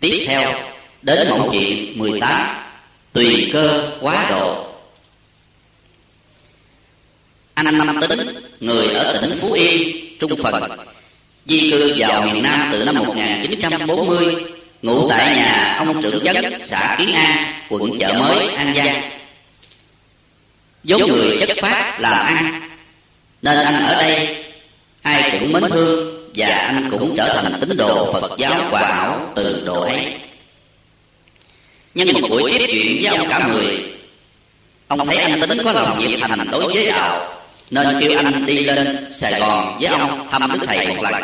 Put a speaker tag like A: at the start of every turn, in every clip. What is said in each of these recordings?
A: Tiếp theo đến mẫu chuyện 18 Tùy cơ quá độ. Anh Năm Tính, người ở tỉnh Phú Yên, Trung Phần Di cư vào miền Nam từ năm 1940 Ngụ tại nhà ông trưởng chấn xã Kiến An, quận Chợ Mới, An Giang. Giống người chất phát làm ăn Nên anh ở đây ai cũng mến thương. Và anh cũng trở thành tín đồ Phật giáo hòa hảo từ độ ấy Nhân một buổi tiếp chuyện với ông cả mười. Ông thấy anh tính có lòng nhiệt thành đối với đạo Nên kêu anh đi lên Sài Gòn với ông thăm Đức Thầy một lần.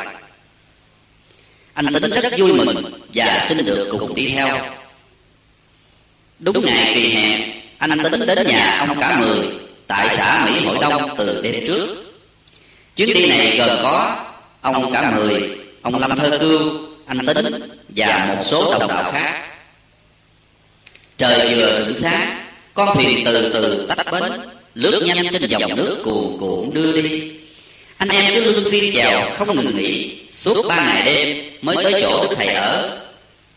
A: Anh tính rất vui mừng Và xin được cùng đi theo. Đúng ngày kỳ hẹn Anh tính đến nhà ông cả mười Tại xã Mỹ Hội Đông từ đêm trước. Chuyến đi này gồm có Ông cả mười Ông Lâm Thơ Cưu Anh Tính Và một số đồng đạo khác. Trời vừa sửng sáng Con thuyền từ từ tách bến Lướt nhanh trên dòng nước cuồn cuộn đưa đi. Anh em cứ luôn phiên chèo không ngừng nghỉ. Suốt ba ngày đêm mới tới chỗ Đức Thầy ở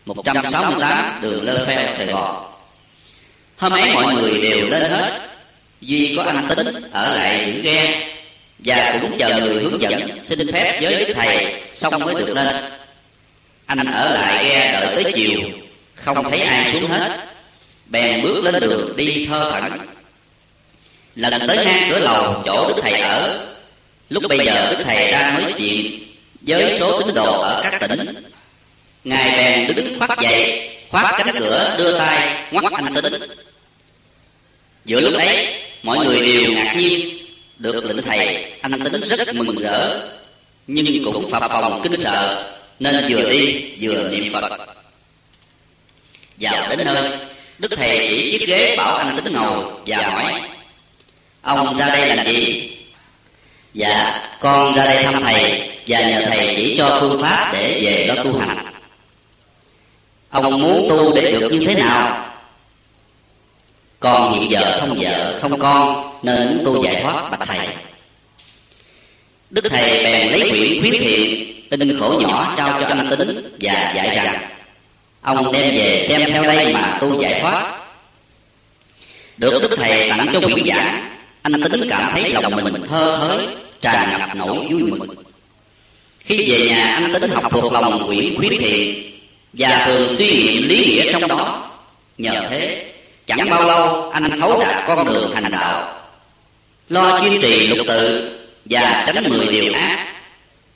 A: 168 đường Lơ Pheo, Sài Gòn. Hôm ấy mọi người đều lên hết Duy có anh Tính ở lại giữ ghe và cũng chờ người hướng dẫn xin phép với Đức Thầy Xong mới được lên. Anh ở lại ghe đợi tới chiều. Không thấy ai xuống hết. Bèn bước lên đường đi thơ thẩn. Lần tới ngang cửa lầu chỗ đức thầy ở. Lúc bây giờ đức thầy đang nói chuyện với số tín đồ ở các tỉnh. Ngài bèn đứng khoát dậy khoát cánh cửa đưa tay ngoắt anh tính. Giữa lúc ấy mọi người đều ngạc nhiên được lệnh thầy anh tính rất mừng rỡ nhưng cũng phập phòng kinh sợ nên vừa đi vừa niệm phật vào đến nơi Đức Thầy chỉ chiếc ghế bảo anh tính ngồi và hỏi Ông ra đây làm gì? Dạ, con ra đây thăm Thầy Và nhờ Thầy chỉ cho phương pháp để về đó tu hành Ông muốn tu để được như thế nào? Con hiện giờ không vợ, không con Nên tu giải thoát bạch Thầy. Đức Thầy bèn lấy quyển khuyến thiện In khổ nhỏ trao cho anh tính Và dạy rằng Ông đem về xem theo đây mà tu giải thoát. Được Đức Thầy tặng cho quyển giảng Anh tính cảm thấy lòng mình thơ hới Tràn ngập nỗi vui mừng. Khi về nhà anh tính học thuộc lòng quyển khuyến thiện Và thường suy nghiệm lý nghĩa trong đó. Nhờ thế Chẳng bao lâu, anh thấu đạt con đường hành đạo. Lo duy trì lục tự Và tránh mười điều ác.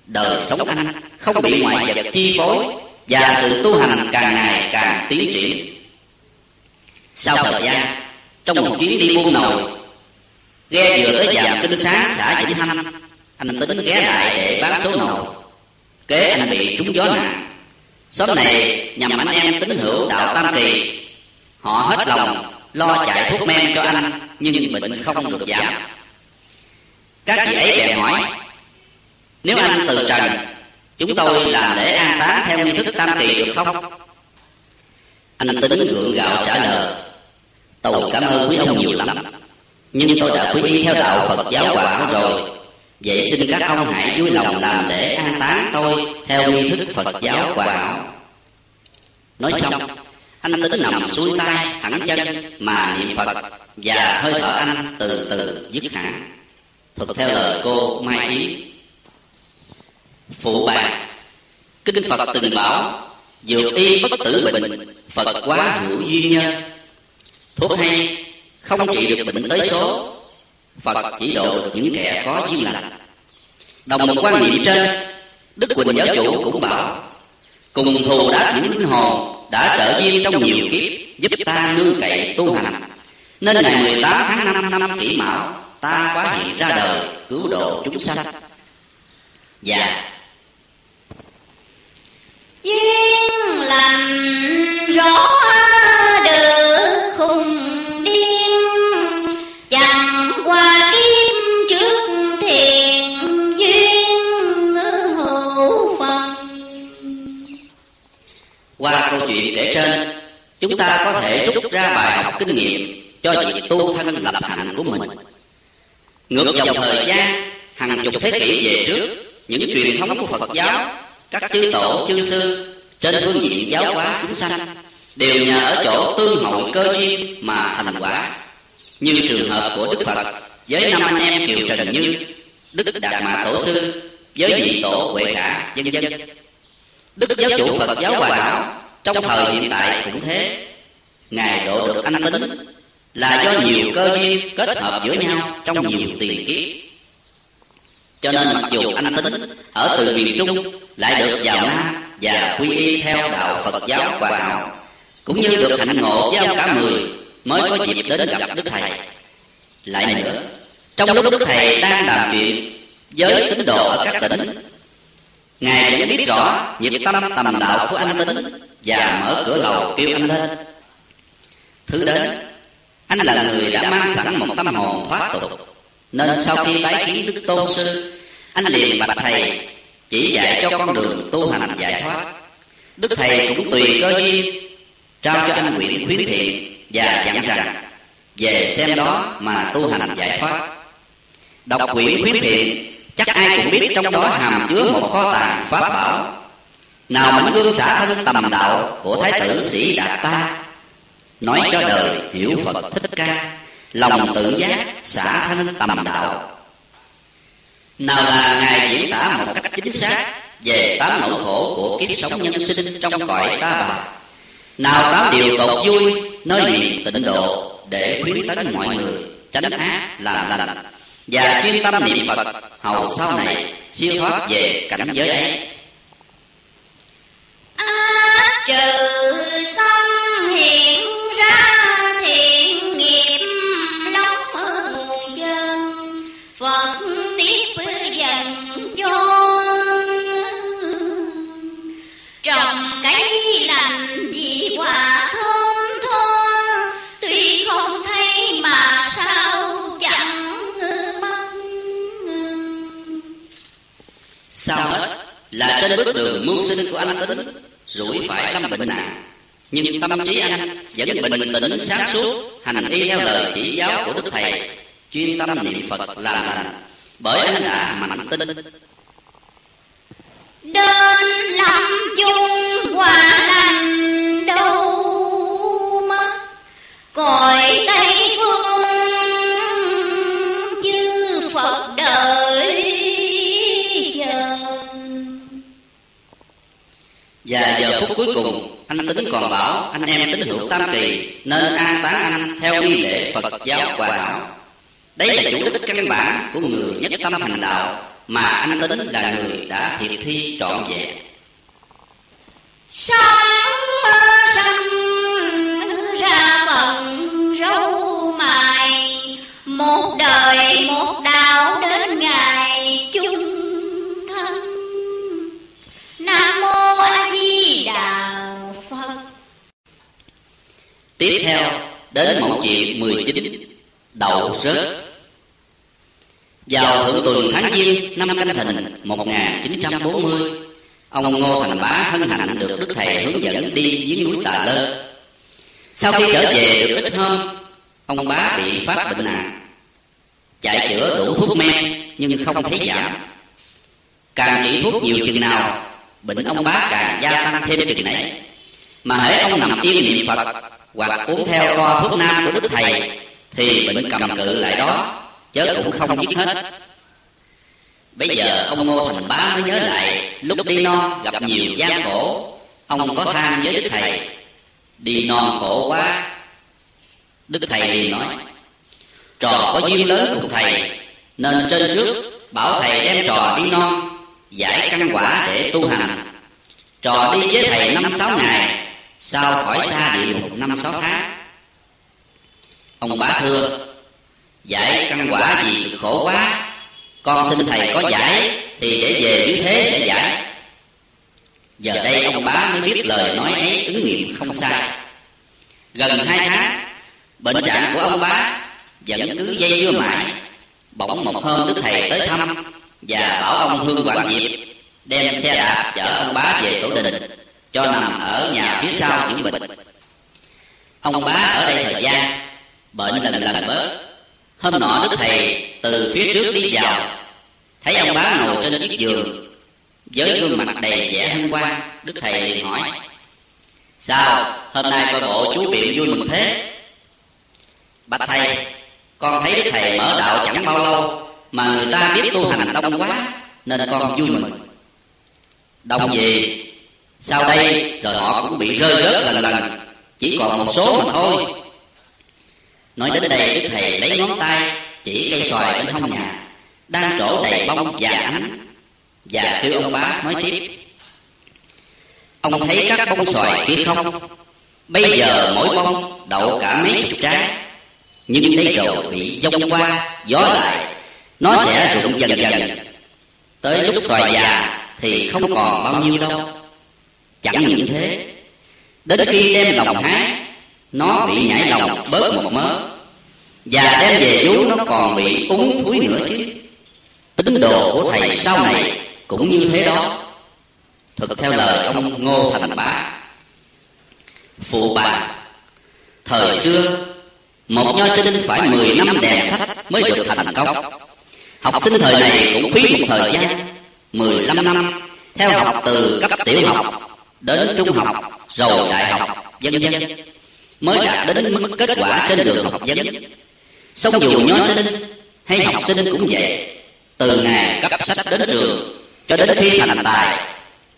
A: Đời sống anh không bị ngoại vật chi phối và sự tu hành càng ngày càng tiến triển. Sau thời gian, trong một chuyến đi buôn nồi ghe vừa tới trạm kinh sáng xã vĩnh thanh, anh tính ghé lại để bán số nồi kế anh bị trúng gió nặng. Xóm này nhằm anh em tín hữu đạo tam kỳ họ hết lòng lo chạy thuốc men cho anh, nhưng bệnh không được giảm. Các chị ấy bèn hỏi, nếu anh từ trần, Chúng tôi làm lễ an táng theo nghi thức tam kỳ được không? Anh tính gượng gạo trả lời Tôi cảm ơn quý ông nhiều lắm, Nhưng tôi đã quý y theo đạo Phật giáo hòa hảo rồi. Vậy xin các ông hãy vui lòng làm lễ an táng tôi Theo nghi thức Phật giáo hòa hảo Nói xong anh tính nằm xuôi tay thẳng chân, Mà niệm Phật, Và hơi thở anh từ từ dứt hẳn Thuật theo lời cô Mai Yến. Phụ bạc. Kinh phật từng bảo, dược y bất tử bệnh, phật quá hữu duyên nhân. Thuốc hay, không trị được bệnh tới số, phật chỉ độ được những kẻ có duyên lành. Đồng một quan niệm trên, đức quỳnh giáo chủ cũng bảo, cùng thù đã những linh hồn đã trợ duyên trong nhiều kiếp, giúp ta nương cậy tu hành. Nên ngày 18 tháng 5 năm kỷ mão, ta quá hiện ra đời, cứu độ chúng sanh. Và
B: duyên lành rõ qua
A: câu chuyện kể trên, chúng ta có thể rút ra bài học kinh nghiệm cho việc tu thân lập hạnh của mình. Ngược dòng thời gian, hàng chục thế kỷ về trước, những truyền thống của phật giáo, các chư tổ, chư sư trên phương diện giáo hóa chúng sanh đều nhờ ở chỗ tương hội cơ duyên mà thành quả. Như trường hợp của đức phật với năm anh em kiều trần như, đức đạt mã tổ sư với vị tổ huệ khả, vân vân đức giáo chủ phật giáo hòa hảo trong thời hiện tại cũng thế. Ngài độ được anh tính là do nhiều cơ duyên kết hợp giữa nhau trong nhiều tiền kiếp. Cho nên mặc dù anh tính ở từ miền trung lại được vào nam và quy y theo đạo phật giáo hòa hảo cũng như được hạnh ngộ với ông cả mười mới có dịp đến gặp đức thầy. Lại nữa, trong lúc đức thầy đang làm chuyện với tín đồ ở các tỉnh ngài vẫn biết rõ nhiệt tâm tầm đạo của anh tính và mở cửa lầu kêu anh lên. Thứ đến, anh là người đã mang sẵn một tâm hồn thoát tục. Nên sau khi bái kiến đức tôn sư, anh liền bạch thầy chỉ dạy cho con đường tu hành giải thoát. Đức thầy cũng tùy cơ duyên trao cho anh quyển khuyến thiện và dặn rằng, về xem đó mà tu hành giải thoát. Đọc quyển khuyến thiện chắc ai cũng biết trong đó hàm chứa một kho tàng pháp bảo. Nào mảnh gương xả thân tầm đạo của thái tử sĩ đạt ta nói cho đời hiểu phật thích ca lòng tự giác xả thân tầm đạo. Nào là ngài diễn tả một cách chính xác về tám nỗi khổ của kiếp sống nhân sinh trong cõi ta bà. Nào tám điều tột vui nơi miền tịnh độ để khuyến tấn mọi người tránh ác làm lành và chuyên tâm niệm phật, hầu sau này siêu thoát về cảnh giới ấy.
B: Trừ xong hiện sao
A: hết? Là trên bước đường mưu sinh của anh tính, rủi phải lâm bệnh nặng nhưng tâm trí anh vẫn bình tĩnh, sáng suốt, hành y theo lời chỉ giáo của đức thầy, chuyên tâm niệm phật làm lành. Bởi anh đã mạnh tin
B: đến lâm chung hòa lành đâu mất, cõi
A: phút cuối cùng, anh tính còn bảo, anh em tín hữu tam kỳ, nên an táng anh theo nghi lễ phật giáo hòa hảo đấy là chủ đích căn bản của người nhất tâm hành đạo mà anh tính là người đã thiệt thi trọn vẹn.
B: Sống sanh ra
A: tiếp theo, đến mẫu chuyện 19 đậu rớt. Vào thượng tuần tháng giêng năm canh thìn 1940 ông ngô thành bá hân hạnh được đức thầy hướng dẫn đi dưới núi tà lơ. Sau khi trở về được ít hôm, ông bá bị phát bệnh nặng. Chạy chữa đủ thuốc men, nhưng không thấy giảm. Càng trị thuốc nhiều chừng nào, bệnh ông bá càng gia tăng thêm chừng nấy. Mà hễ ông nằm yên niệm phật hoặc uống theo toa thuốc nam của đức thầy, thì bệnh cầm cự lại đó, chớ cũng không giết hết. Bây giờ ông ngô thành bá mới nhớ lại, lúc đi non gặp nhiều gian khổ, ông có than với đức thầy, đi non khổ quá. Đức thầy liền nói, trò có duyên lớn cùng thầy, nên trên trước bảo thầy đem trò đi non, giải căn quả để tu hành. Trò đi với thầy năm sáu ngày sau khỏi xa địa ngục năm sáu tháng? Ông bá thưa, giải căn quả gì khổ quá? Con xin thầy có giải, thì để về dưới thế sẽ giải. Giờ đây ông bá mới biết lời nói ấy ứng nghiệm không sai. Gần hai tháng, bệnh trạng của ông bá vẫn cứ dây dưa mãi. Bỗng một hôm đức thầy tới thăm và bảo ông hương quản diệp đem xe đạp chở ông bá về tổ đình cho nằm ở nhà phía sau những bệnh. Ông bá ở đây thời gian, bệnh lần lần bớt. Hôm nọ đức thầy từ phía trước đi vào. Thấy ông bá ngồi trên chiếc giường, với gương mặt đầy vẻ hân hoan, đức thầy liền hỏi, sao hôm nay coi bộ chú biện vui mừng thế? Bạch thầy, con thấy đức thầy mở đạo chẳng bao lâu mà người ta biết tu hành đông quá, nên con vui mừng. Đông gì? Sau đây rồi họ cũng bị rơi rớt lần lần. Chỉ còn một số mà thôi. Nói đến đây, đức thầy lấy ngón tay, chỉ cây xoài bên hông nhà, đang trổ đầy bông và ánh. Và kêu ông bá, nói tiếp. Ông thấy các bông xoài kia không? Bây giờ mỗi bông đậu cả mấy chục trái. Nhưng đây rồi bị dông qua, gió lại, nó sẽ rụng dần dần. Tới lúc xoài già thì không còn bao nhiêu đâu chẳng những thế, đến khi đem lòng hái nó bị nhảy lòng bớt một mớ, và đem về vú nó còn bị úng thúi nữa chứ. Tính đồ của thầy sau này cũng như thế đó. Thực theo lời ông ngô thành bá, phụ bà, thời xưa, một nho sinh phải mười năm đèn sách mới được thành công. Học sinh thời này cũng phí một thời gian, mười lăm năm, theo học từ cấp tiểu học đến trung học, rồi đại học, vân vân. Mới đạt đến mức kết quả trên đường học vấn. Song dù nho sinh hay học sinh cũng vậy, từ ngày cấp sách đến trường cho đến khi thành tài,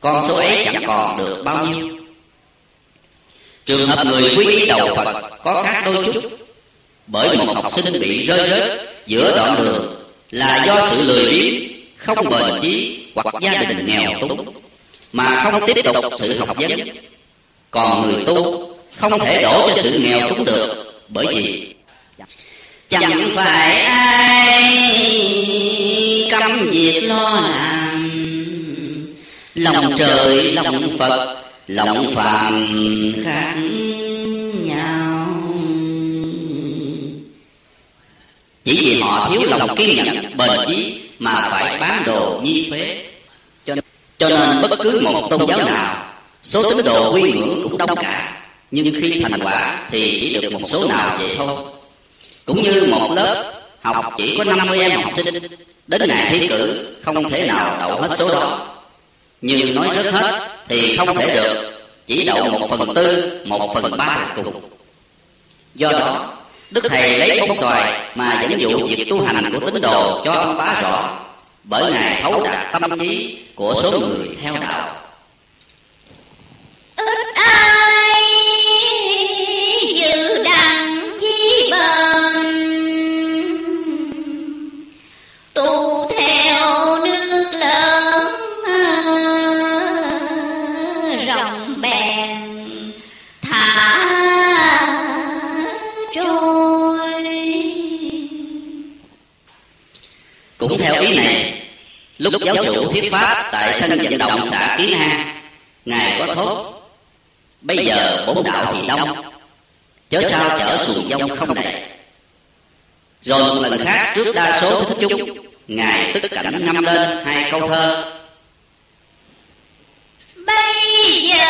A: con số ấy chẳng còn được bao nhiêu. Trường hợp người quý đầu phật có khác đôi chút. Bởi một học sinh bị rơi rớt giữa đoạn đường là do sự lười biếng, không bền chí hoặc gia đình nghèo túng mà không tiếp tục sự học vấn. Còn người tu không thể đổ cho sự nghèo túng được, bởi vì chẳng phải ai cấm việc lo làm. Lòng trời, lòng phật, lòng phàm khác nhau. Chỉ vì họ thiếu lòng kiên nhẫn, bền chí mà phải bán đồ nhi phế cho nên bất cứ một tôn giáo nào số tín đồ quy ngưỡng cũng đông cả. Nhưng khi thành quả thì chỉ được một số nào vậy thôi. Cũng như một lớp học chỉ có 50 em học sinh đến ngày thi cử không thể nào đậu hết số đó. Nhưng nói rất hết thì không thể được chỉ đậu một phần tư một phần ba là cùng. Do đó đức thầy lấy bông xoài mà dẫn dụ việc tu hành của tín đồ cho ông bá rõ bởi ngài thấu đạt tâm trí của số người theo đạo.
B: Ít ai dự đặng chi bền? Tu theo nước lớn rộng bèn thả trôi.
A: Cũng theo ý này lúc giáo chủ thuyết pháp tại sân vận động xã kiến an, ngài có thốt, bây giờ bốn đạo thì đông, chớ sao chở xuồng dông không đầy rồi một lần khác trước đa số thích chúng ngài tức cảnh ngâm lên hai câu thơ.
B: Bây giờ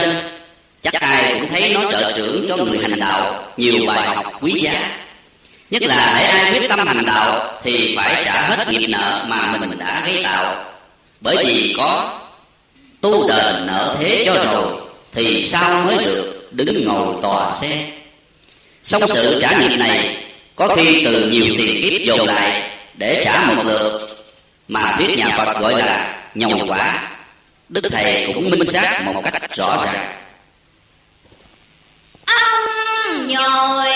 A: trên. Chắc ai cũng thấy nó trợ trưởng cho người hành đạo, nhiều bài học quý giá. Nhất là để ai quyết tâm hành đạo thì phải trả hết nghiệp nợ mà mình đã gây tạo. Bởi vì có tu đền nợ thế cho rồi, thì sao mới được đứng ngồi tòa xe? Xong sự trả nghiệp này có khi từ nhiều tiền kiếp dồn lại để trả một lượt, mà thuyết nhà phật gọi là nhồng quả đức thầy cũng minh xác một cách rõ ràng.
B: Ông nhồi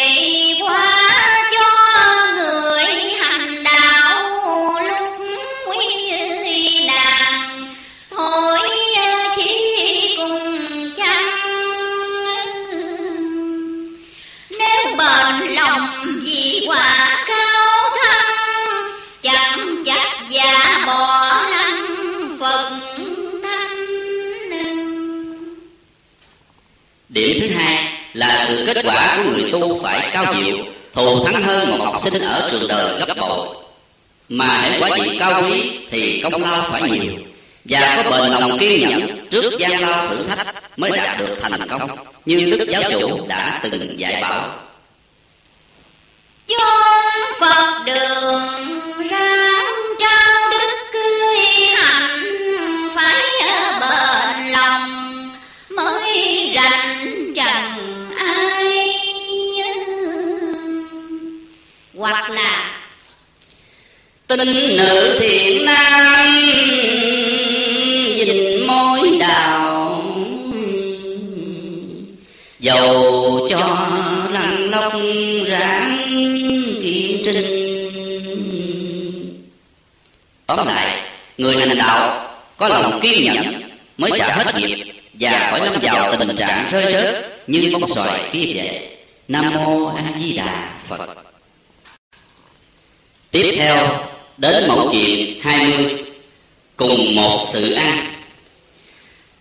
B: qua
A: sự kết quả của người tu phải cao diệu thù thắng hơn một học sinh ở trường đời gấp bội. Mà hãy quả vị cao quý thì công lao phải nhiều. Và có bền lòng kiên nhẫn trước gian lao thử thách mới đạt được thành công, như đức giáo chủ đã từng dạy bảo.
B: Chốn phật đường ra hoặc là
A: tinh nữ thiện nam dình mối đào dầu cho lăng lóc ráng kiên trinh. Tóm lại, người hành đạo có lòng kiên nhẫn mới trả hết nghiệp và khỏi lâm vào tình trạng rơi rớt như bông xoài kia vậy. Nam mô a di đà phật tiếp theo, đến mẫu chuyện 20 cùng một sự ăn.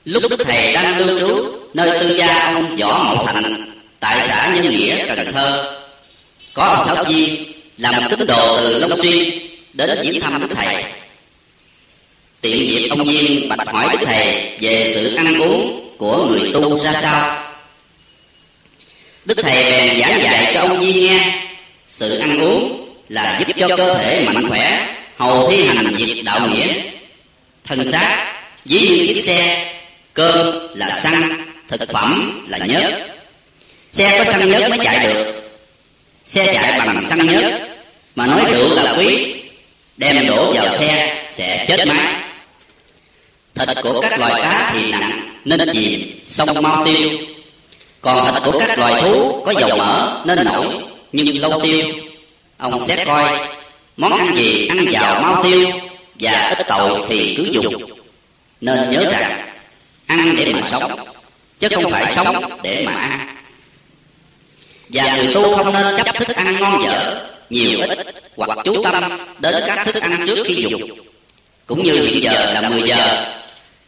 A: Lúc đức thầy đang lưu trú, nơi tư gia ông võ mậu thành tại xã nhân nghĩa, cần thơ, có ông sáu viên làm tín đồ từ long xuyên đến viếng thăm đức thầy. Tiện dịp ông viên bạch hỏi đức thầy về sự ăn uống của người tu ra sao. Đức thầy bèn giảng dạy cho ông viên nghe sự ăn uống là giúp cho cơ thể mạnh khỏe, hầu thi hành việc đạo nghĩa. Thân xác, ví như chiếc xe, cơm là xăng, thực phẩm là nhớt. Xe có xăng nhớt mới chạy được. Xe chạy bằng xăng nhớt, mà nói rượu là quý, đem đổ vào xe sẽ chết máy. Thịt của các loài cá thì nặng, nên chìm, sông mau tiêu. Còn thịt của các loài thú có dầu mỡ, nên nổi, nhưng lâu tiêu ông xét coi món ăn gì ăn vào mau tiêu và ít tội thì cứ dùng. Nên nhớ rằng, ăn để mà sống, chứ không phải sống để mà ăn. Và người tu không nên chấp thức ăn ngon dở, nhiều ít hoặc chú tâm đến các thức ăn trước khi dùng. Cũng như hiện giờ là 10 giờ,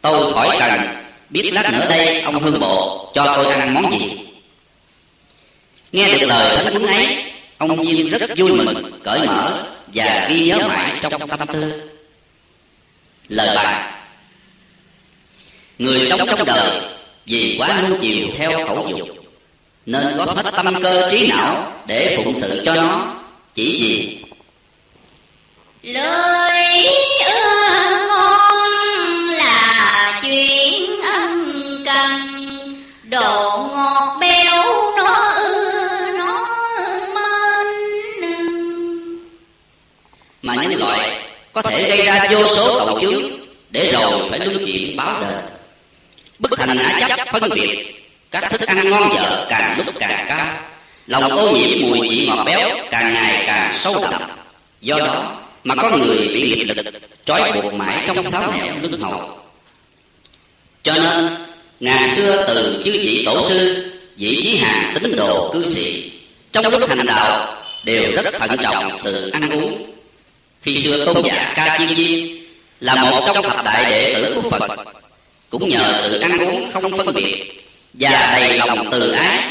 A: tôi khỏi cần biết lát nữa đây ông hương bộ cho tôi ăn món gì? Nghe được lời thánh huấn ấy ông viên rất vui mừng cởi mở và ghi nhớ mãi trong tâm tư. lời bài người sống trong đời vì quá nuông chiều theo khẩu dục nên góp hết tâm cơ trí não để phụng sự cho nó chỉ vì
B: lời ưa
A: có thể gây ra vô số tội chướng để rồi phải luân chuyển báo đền bất thành ngã chấp phân biệt, các thức ăn ngon dở càng lúc càng cao. Lòng ô nhiễm mùi vị ngọt béo càng ngày càng sâu đậm. Do đó mà có người bị nghiệp lực, trói buộc mãi trong sáu nẻo lưng hầu cho nên, ngàn xưa từ chư vị tổ sư, vị chí hàng tín đồ cư sĩ, trong lúc hành đạo đều rất thận trọng sự ăn uống khi xưa tôn giả ca chiên viên là một trong thập đại đệ tử của phật, cũng nhờ sự ăn uống không phân biệt và đầy lòng từ ái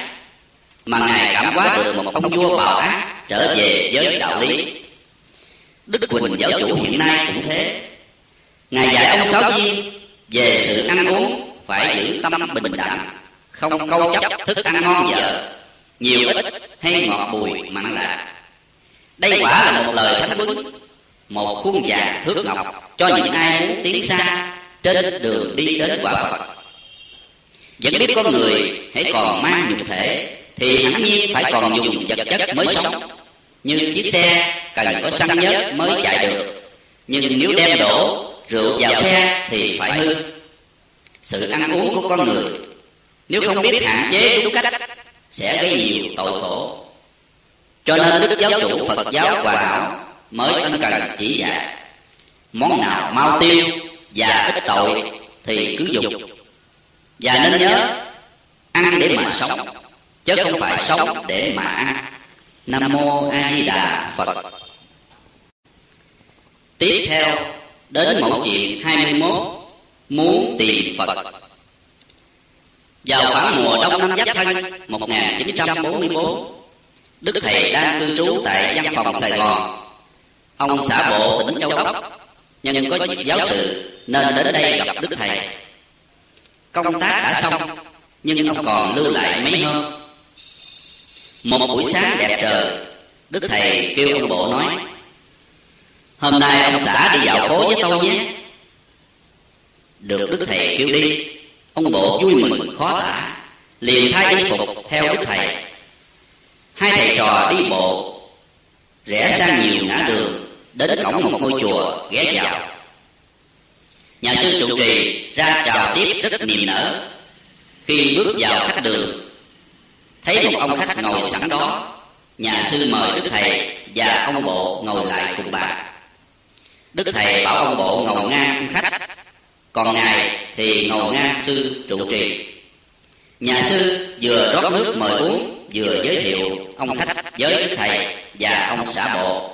A: mà ngài cảm hóa được một ông vua bảo ác trở về với đạo lý. Đức quỳnh giáo chủ hiện nay cũng thế. Ngài dạy ông sáu viên về sự ăn uống phải giữ tâm bình đẳng, không câu chấp thức ăn ngon dở nhiều ít hay ngọt bùi mặn lạ. Đây quả là một lời thánh huấn một khuôn vàng thước ngọc cho những ai muốn tiến xa trên đường đi đến quả phật. Vẫn biết có người hãy còn mang nhục thể, thì hẳn nhiên phải còn dùng vật chất mới sống. Như chiếc xe cần có xăng nhớt mới chạy được. Nhưng nếu đem đổ rượu vào xe thì phải hư. Sự ăn uống của con người, nếu không biết hạn chế đúng cách, sẽ gây nhiều tội khổ. Cho nên đức giáo chủ phật giáo hòa hảo mới ân cần chỉ dạy. Món nào mau tiêu và ít tội thì cứ dùng. Và nên nhớ, ăn để mà sống, chứ không phải sống để mà ăn. Nam mô a di đà phật. Tiếp theo, đến mẫu chuyện 21 muốn tìm phật. Vào khoảng mùa đông năm giáp thân 1944 đức thầy đang cư trú tại văn phòng sài gòn. Ông xã bộ tỉnh Châu Đốc Nhưng có việc giáo sự, Nên đến đây gặp Đức Thầy. Công tác đã xong, Nhưng ông còn lưu lại mấy hôm. Một buổi sáng đẹp trời, Đức Thầy kêu ông bộ nói, Hôm nay ông xã đi dạo phố với tôi nhé. Được Đức Thầy kêu đi, Ông bộ vui mừng, khó tả, Liền thay y phục theo Đức Thầy. Hai thầy trò đi bộ, Rẽ sang nhiều ngã đường. Đến cổng một ngôi chùa ghé vào. Nhà sư trụ trì ra chào tiếp rất niềm nở. Khi bước vào khách đường, Thấy một ông khách ngồi sẵn đó. Nhà sư mời Đức Thầy và ông bộ ngồi lại cùng bà. Đức Thầy bảo ông bộ ngồi ngang ông khách, Còn Ngài thì ngồi ngang sư trụ trì. Nhà sư vừa rót nước mời uống, Vừa giới thiệu ông khách với Đức Thầy và ông xã bộ.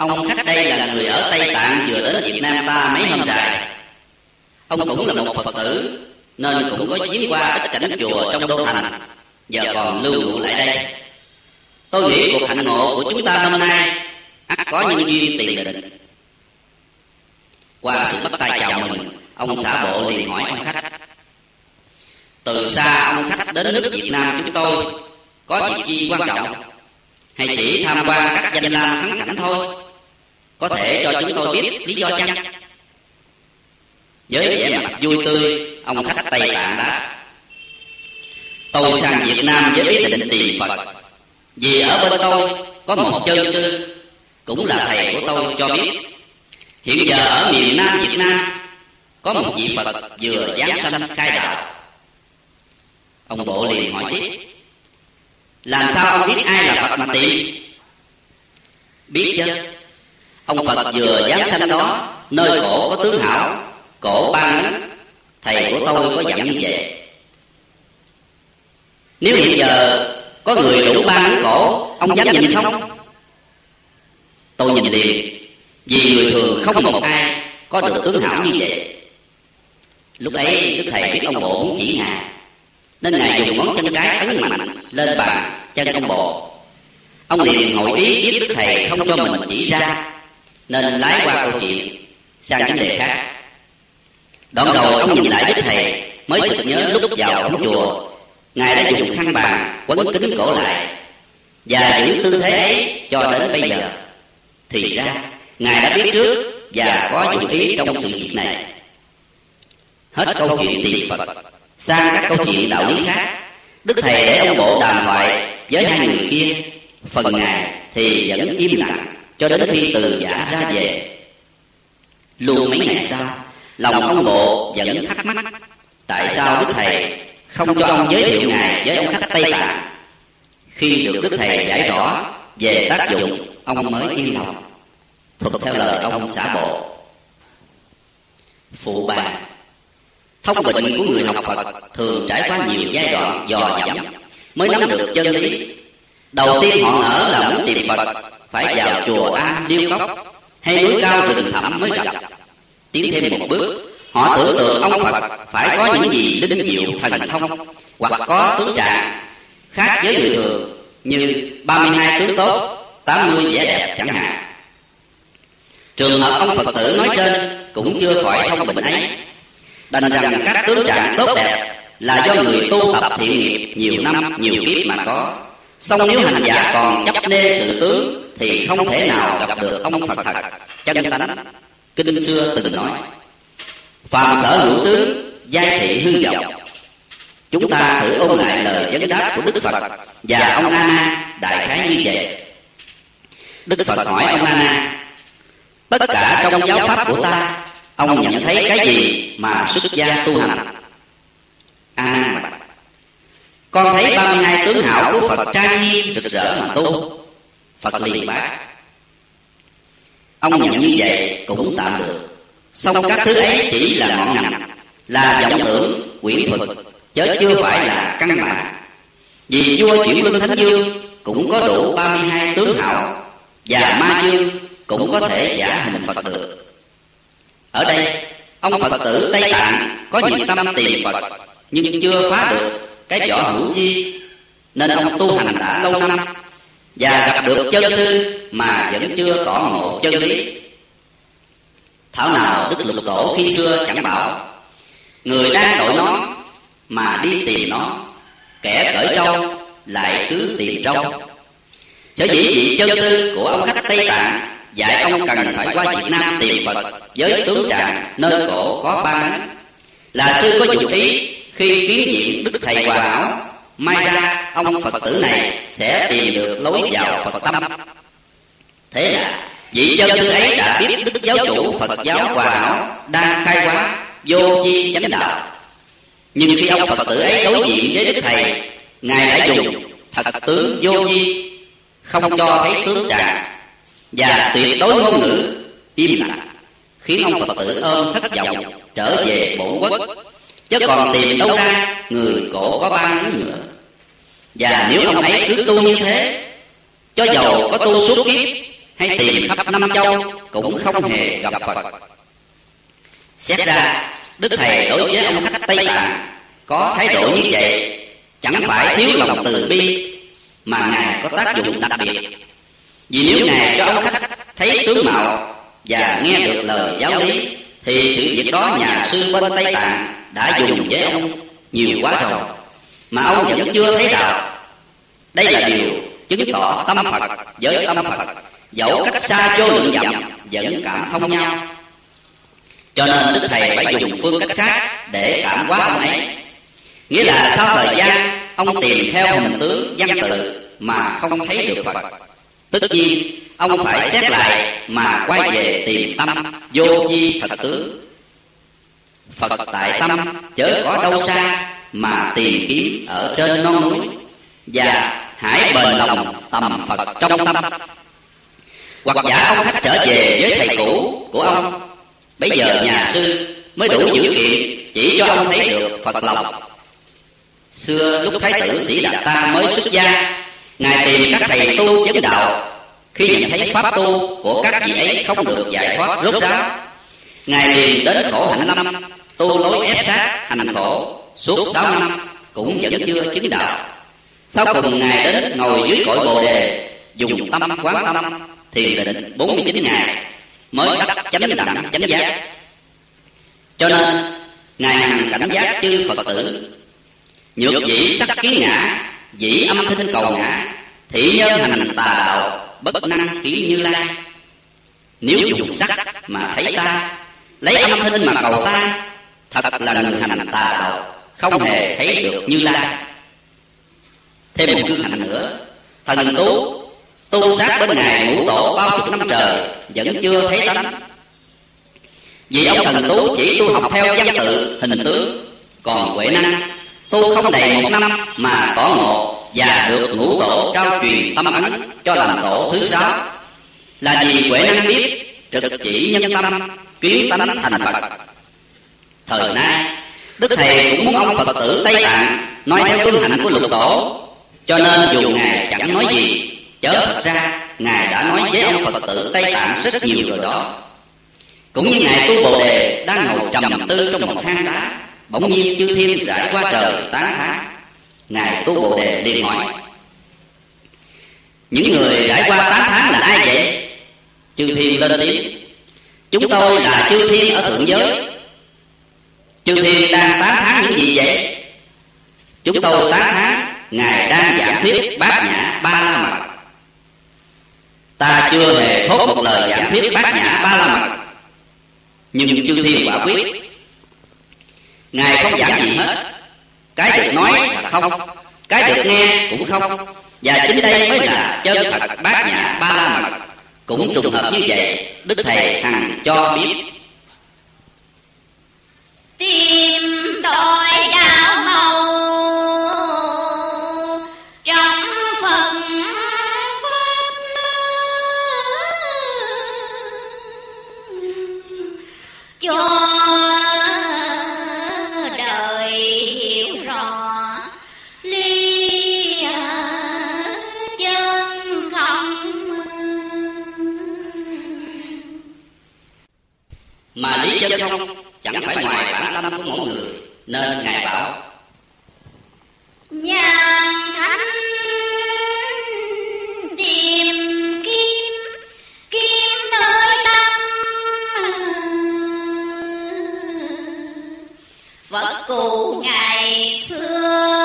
A: Ông khách đây là người ở Tây Tạng vừa đến Việt Nam ta mấy hôm dài. Ông cũng là một Phật tử, Nên cũng có chuyến qua ít cảnh chùa trong đô thành. Giờ còn lưu ngụ lại đây. Tôi nghĩ cuộc hạnh ngộ của chúng ta hôm nay, ắt có nhân duyên tiền định. Qua sự bắt tay chào mừng, ông xã bộ liền hỏi ông khách. Từ xa ông khách đến nước việt nam chúng tôi, có việc gì quan trọng? Hay chỉ tham quan các danh lam thắng cảnh thôi? Có thể cho chúng tôi biết lý do chăng? Với vẻ mặt vui tươi, ông khách tây tạng đáp. Tôi sang việt nam với ý định tìm phật. Vì ở bên tôi có một chân sư, cũng là thầy của tôi cho biết. Hiện giờ ở miền nam việt nam, có một vị phật vừa giáng sanh khai đạo. Ông bộ liền hỏi tiếp, làm sao ông biết ai là phật mà tìm? Biết chứ ông phật vừa giáng sanh đó, nơi cổ có tướng hảo cổ ba nắng thầy của tôi có dặn như vậy. Nếu hiện giờ có người đủ ba nắng cổ, ông dám nhìn không? Tôi nhìn liền, vì người thường không một ai có được tướng hảo như vậy. Lúc ấy đức thầy biết ông bộ muốn chỉ ngài, nên ngài dùng ngón chân cái ấn mạnh lên bàn chân ông bộ. Ông liền hội ý biết đức thầy không cho mình chỉ ra nên lái qua câu chuyện, sang vấn đề khác. Đoạn đầu ông nhìn lại đức thầy, mới sực nhớ lúc vào cổng chùa, ngài đã dùng khăn bàn quấn kính cổ lại và giữ tư thế ấy cho đến bây giờ. Thì ra, ngài đã biết trước và có dụng ý trong sự việc này. Hết câu chuyện tiền phật, sang các câu chuyện đạo lý khác. Đức thầy để ông bộ đàm thoại với hai người kia, phần ngài thì vẫn im lặng cho đến khi từ giả ra về. Luôn mấy ngày sau, lòng ông bộ vẫn thắc mắc, tại sao đức thầy không cho ông giới thiệu ngài với ông khách tây tạng? Khi được đức thầy giải rõ về tác dụng ông mới yên lòng. Thuật theo lời ông xã bộ. Phụ bà, thông bệnh của người học phật thường trải qua nhiều giai đoạn dò dẫm mới nắm được chân lý. Đầu tiên họ ở là muốn tìm phật phải vào chùa an điêu cốc hay núi cao rừng thẳm mới gặp. tiến thêm một bước họ tưởng tượng ông phật phải có những gì linh diệu thần thông hoặc có tướng trạng khác với người thường như 32 tướng tốt 80 vẻ đẹp chẳng hạn. Trường hợp ông Phật tử nói trên cũng chưa khỏi thông bệnh ấy. Đành rằng các tướng trạng tốt đẹp là do người tu tập thiện nghiệp nhiều năm nhiều kiếp mà có. Xong nếu hành giả còn chấp nê sự tướng thì không thể nào gặp được ông Phật thật. Chân tánh, Kinh xưa từng nói, Phàm sở hữu tướng giai thị hư vọng. Chúng ta thử ôn lại lời vấn đáp của Đức Phật Và ông A Na đại khái như vậy. Đức Phật hỏi ông A Na Tất cả trong giáo pháp của ta, Ông nhận thấy cái gì mà xuất gia tu hành? A Na Con thấy 32 tướng hảo của Phật trang nghiêm rực rỡ mà tu. Phật liền bác. Ông nhận như vậy cũng tạm được. Xong các thứ ấy chỉ là ngọn ngành Là vọng tưởng, quyển thuật Chớ chưa phải là căn bản. Vì vua chuyển luân thánh dương Cũng có đủ 32 tướng hảo Và ma dương cũng có thể giả hình Phật được. Ở đây, ông Phật tử Tây Tạng có nhiệt tâm tìm Phật, nhưng chưa phá được cái vỏ hữu di, nên ông tu hành đã lâu năm, và gặp được chân sư mà vẫn chưa tỏ ngộ chân lý. Thảo nào đức lục tổ khi xưa chẳng bảo, người đang đội nó mà đi tìm nó, kẻ cởi trâu lại cứ tìm trâu. Sở dĩ vị chân sư của ông khách tây tạng dạy ông cần phải qua việt nam tìm phật với tướng trạng nơi cổ có ba là sư có dụng ý khi kiến diện đức thầy hòa hảo mai ra, ông phật tử này sẽ tìm được lối vào phật tâm. Thế là, vị chân sư ấy đã biết đức giáo chủ phật giáo hòa hảo đang khai hóa vô vi chánh đạo. Nhưng khi ông phật tử ấy đối diện với đức thầy, ngài đã dùng thật tướng vô vi, không cho thấy tướng trạng và tuyệt đối ngôn ngữ im lặng, khiến ông phật tử ôm thất vọng, trở về bổn quốc. Chứ còn tìm đâu ra, người cổ có ba ngón nữa và nếu ông ấy cứ tu như thế, cho dầu có tu suốt kiếp hay tìm khắp năm châu, cũng không hề gặp phật. Xét ra, đức thầy đối với ông khách tây tạng có thái độ như vậy, chẳng phải thiếu lòng từ bi, mà ngài có tác dụng đặc biệt. Vì nếu ngài cho ông khách thấy tướng mạo và nghe được lời giáo lý, thì sự việc đó nhà sư bên tây tạng đã dùng với ông nhiều quá rồi mà ông vẫn chưa thấy đạo. Đây là điều chứng tỏ tâm phật với tâm phật. Dẫu cách xa vô lượng dặm, vẫn cảm thông nhau. Cho nên đức thầy phải dùng phương cách khác để cảm hóa ông ấy. Nghĩa là sau thời gian, ông tìm theo hình tướng, văn tự mà không thấy được phật. Tất nhiên, ông phải xét lại mà quay về tìm tâm, vô vi thật tướng. Phật tại tâm, chớ có đâu xa mà tìm kiếm ở trên non núi và hãy bền lòng tầm phật trong tâm. Hoặc giả ông khách trở về với thầy cũ của ông bây giờ nhà sư mới đủ dữ kiện chỉ cho ông thấy được phật lòng. Xưa lúc thái tử sĩ đạt ta mới xuất gia ngài tìm các thầy tu vấn đạo. Khi nhìn thấy pháp tu của các vị ấy không được giải thoát rốt ráo ngài liền đến khổ hạnh năm, tu lối ép sát hành khổ suốt sáu năm, cũng vẫn chưa chứng đạo. Sau cùng ngài đến ngồi dưới cội bồ đề, dùng tâm quán tâm, thiền định 49 ngày, mới đắc chánh đẳng chánh giác. Cho nên, ngài hằng cảnh giác chư phật tử. Nhược dĩ sắc kiến ngã, dĩ âm thinh cầu ngã, thị nhân hành tà đạo, bất năng kiến như lai. Nếu dùng sắc mà thấy ta, lấy âm thanh mà cầu ta, thật là người hành tà đạo không hề thấy được như lai. Thêm một gương hạnh nữa, thần tú, tu sát bên ngài ngũ tổ bao chục năm trời, vẫn chưa thấy tánh. Vì ông thần tú chỉ tu học theo văn tự, hình tướng, còn huệ năng, tu không đầy một năm mà tỏ ngộ và được ngũ tổ trao truyền tâm ấn cho làm tổ thứ sáu. Là vì huệ năng biết, trực chỉ nhân tâm, kiến tánh thành phật. Thời nay đức thầy cũng muốn ông phật tử tây tạng nói theo phương hạnh của lục tổ. Cho nên dù ngài chẳng nói gì, chớ thật ra ngài đã nói với ông phật tử tây tạng rất nhiều rồi đó. Cũng như ngài tu bồ đề đang ngồi trầm tư trong một hang đá, bỗng nhiên chư thiên rải qua trời tán thán. Ngài tu bồ đề liền hỏi, những người rải qua tán thán là ai vậy? Chư thiên lên tiếng, chúng tôi là chư thiên ở thượng giới chư thiên đang tán thán những gì vậy? Chúng tôi tán thán ngài đang giảng thuyết bát nhã ba la mật. Ta chưa hề thốt một lời giảng thuyết bát nhã ba la mật. Nhưng chư thiên quả quyết ngài không giảng gì hết. Cái được nói là không cái được nghe cũng không. và chính đây mới là chân thật bát nhã ba la mật. Cũng trùng hợp như vậy đức thầy hằng cho biết
B: tìm đòi đạo màu. Trong phật pháp cho đời hiểu rõ ly chân không
A: mà lý chân không chẳng phải ngoài bản tâm của mỗi người nên ngài bảo
B: nhàn thánh tìm kiếm kiếm nơi tâm. Vật cụ ngày xưa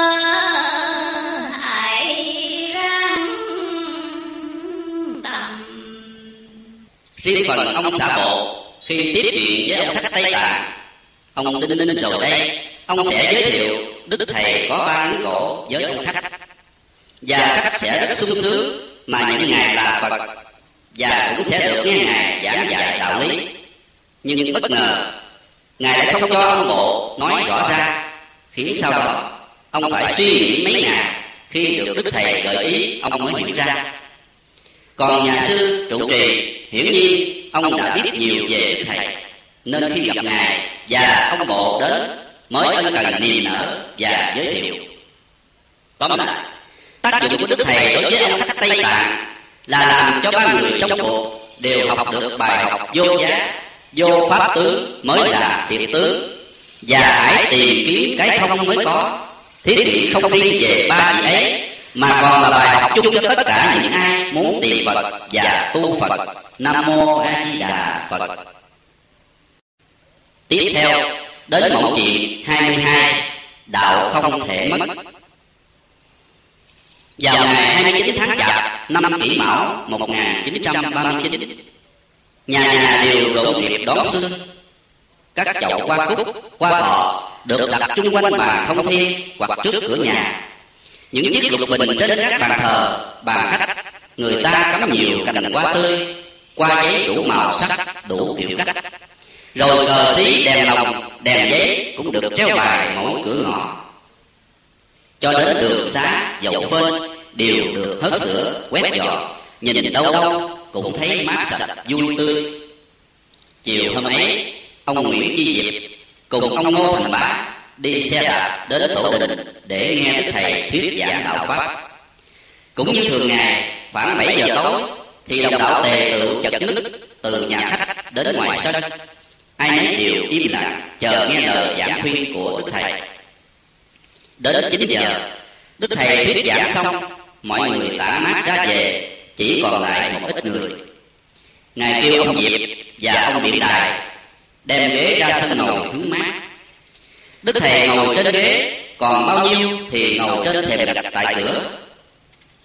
A: riêng phần ông xã bộ khi tiếp chuyện với ông khách tây tạng, ông đinh ninh rồi đây ông sẽ giới thiệu đức thầy có ba ấn cổ với ông khách và khách sẽ rất sung sướng mà những ngài là phật, và cũng sẽ được nghe ngài giảng dạy đạo lý. Nhưng bất ngờ, ngài lại không cho ông bộ nói rõ ra, khiến sau đó ông phải suy nghĩ mấy ngày khi được đức thầy gợi ý ông mới hiểu ra. Còn nhà sư trụ trì, hiển nhiên ông đã biết nhiều về đức thầy. Nên khi gặp ngài và ông bộ đến, mới ân cần niềm nở và giới thiệu. Tóm lại, tác dụng của đức thầy đối với ông khách tây tạng là làm cho ba người trong cuộc đều học được bài học vô giá, vô pháp tướng mới là thiệt tướng. Và hãy tìm kiếm cái không mới có, thiết nghĩ không riêng về ba vị ấy mà còn là bài học chung cho tất cả những ai muốn tìm phật và tu phật nam mô a di đà phật tiếp theo đến mẫu chuyện 22 đạo không thể mất vào ngày 29 tháng Chạp năm Kỷ Mão 1939, nhà nhà đều rộn rịp đón xuân. Các chậu hoa cúc, hoa thọ được đặt chung quanh bàn thông thiên hoặc trước cửa nhà. Những chiếc lục bình trên các bàn thờ, bàn khách, người ta cắm nhiều cành hoa tươi, qua giấy đủ màu sắc, đủ kiểu cách. Rồi cờ xí, đèn lồng, đèn giấy cũng được treo bài mỗi cửa ngõ. Cho đến đường xá, dầu phên đều được hớt sữa, quét dọn, nhìn đâu đâu cũng thấy mát sạch, vui tươi. Chiều hôm ấy, ông Nguyễn Chi Diệp cùng ông Ngô Thành Bá đi xe đạp đến tổ đình để nghe đức thầy thuyết giảng đạo pháp. Cũng như thường ngày, khoảng 7 giờ tối thì đồng đạo tề tự chật nứt từ nhà khách đến ngoài sân. Ai nấy đều im lặng chờ nghe lời giảng khuyên của đức thầy. Đến 9 giờ, đức thầy thuyết giảng xong, mọi người tản mát ra về, chỉ còn lại một ít người. Ngài kêu ông Diệp và ông Điện Đài đem ghế ra sân ngồi hứng mát. Đức thầy ngồi trên ghế, còn bao nhiêu thì ngồi trên thềm đặt tại cửa.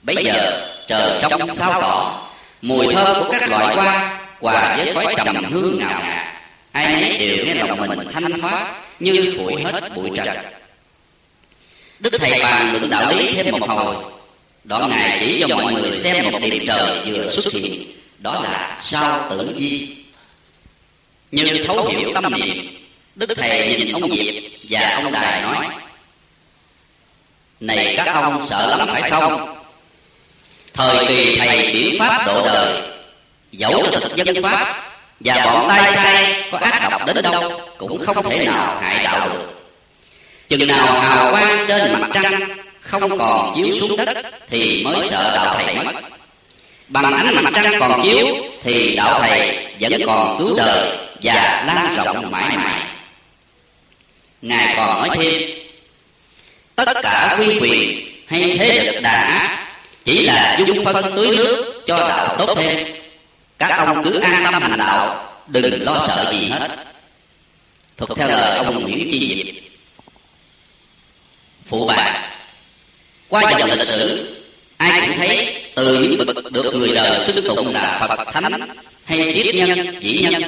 A: Bây giờ trời trong sao tỏ, mùi thơm của các loại hoa hòa với khói trầm hương ngào ngạt, ai nấy đều nghe lòng mình thanh thoát như phủi hết bụi trần. Đức thầy bàn luận đạo lý thêm một hồi, đoạn ngài chỉ cho mọi người xem một điểm trời vừa xuất hiện, đó là sao tử di. Như thấu hiểu tâm niệm, Đức Thầy nhìn ông Diệp và ông Đài nói, Này các ông sợ lắm phải không? Thời kỳ Thầy biểu pháp độ đời, Dẫu cho thực dân Pháp, Và bọn tay sai có ác độc đến đâu Cũng không thể nào hại đạo được. Chừng nào hào quang trên mặt trăng Không còn chiếu xuống đất Thì mới sợ đạo Thầy mất. Bằng ánh mặt trăng còn chiếu Thì đạo Thầy vẫn còn cứu đời Và lan rộng mãi mãi. Ngài còn nói thêm Tất cả quy quyền hay thế lực đã Chỉ là dung phân tưới nước cho đạo tốt thêm. Các ông cứ an tâm hành đạo Đừng lo sợ gì hết. Thuộc theo lời ông Nguyễn Chi Diệp. Phụ bạc Qua dòng lịch sử Ai cũng thấy từ những bậc được người đời xưng tụng là Phật Thánh Hay triết nhân, vĩ nhân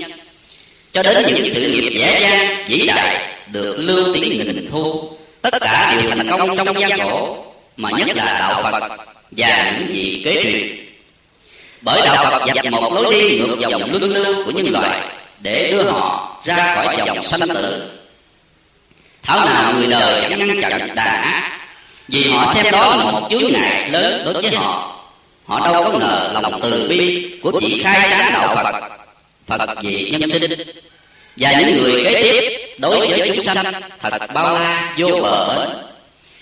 A: Cho đến những sự nghiệp dễ dàng, vĩ đại được lưu tiếng nghìn thu tất cả đều thành công trong gian khổ, mà nhất là đạo phật và những gì kế truyền. Bởi đạo phật dập một lối đi ngược dòng luân lưu của nhân loại để đưa họ ra khỏi dòng sanh tử. Thảo nào người đời vẫn ngăn chặn đà vì họ xem đó là một chướng ngại lớn đối với họ. Họ đâu có ngờ lòng từ bi của vị khai sáng đạo phật. Phật vị nhân sinh và những người kế tiếp đối với chúng sanh thật bao la vô bờ bến.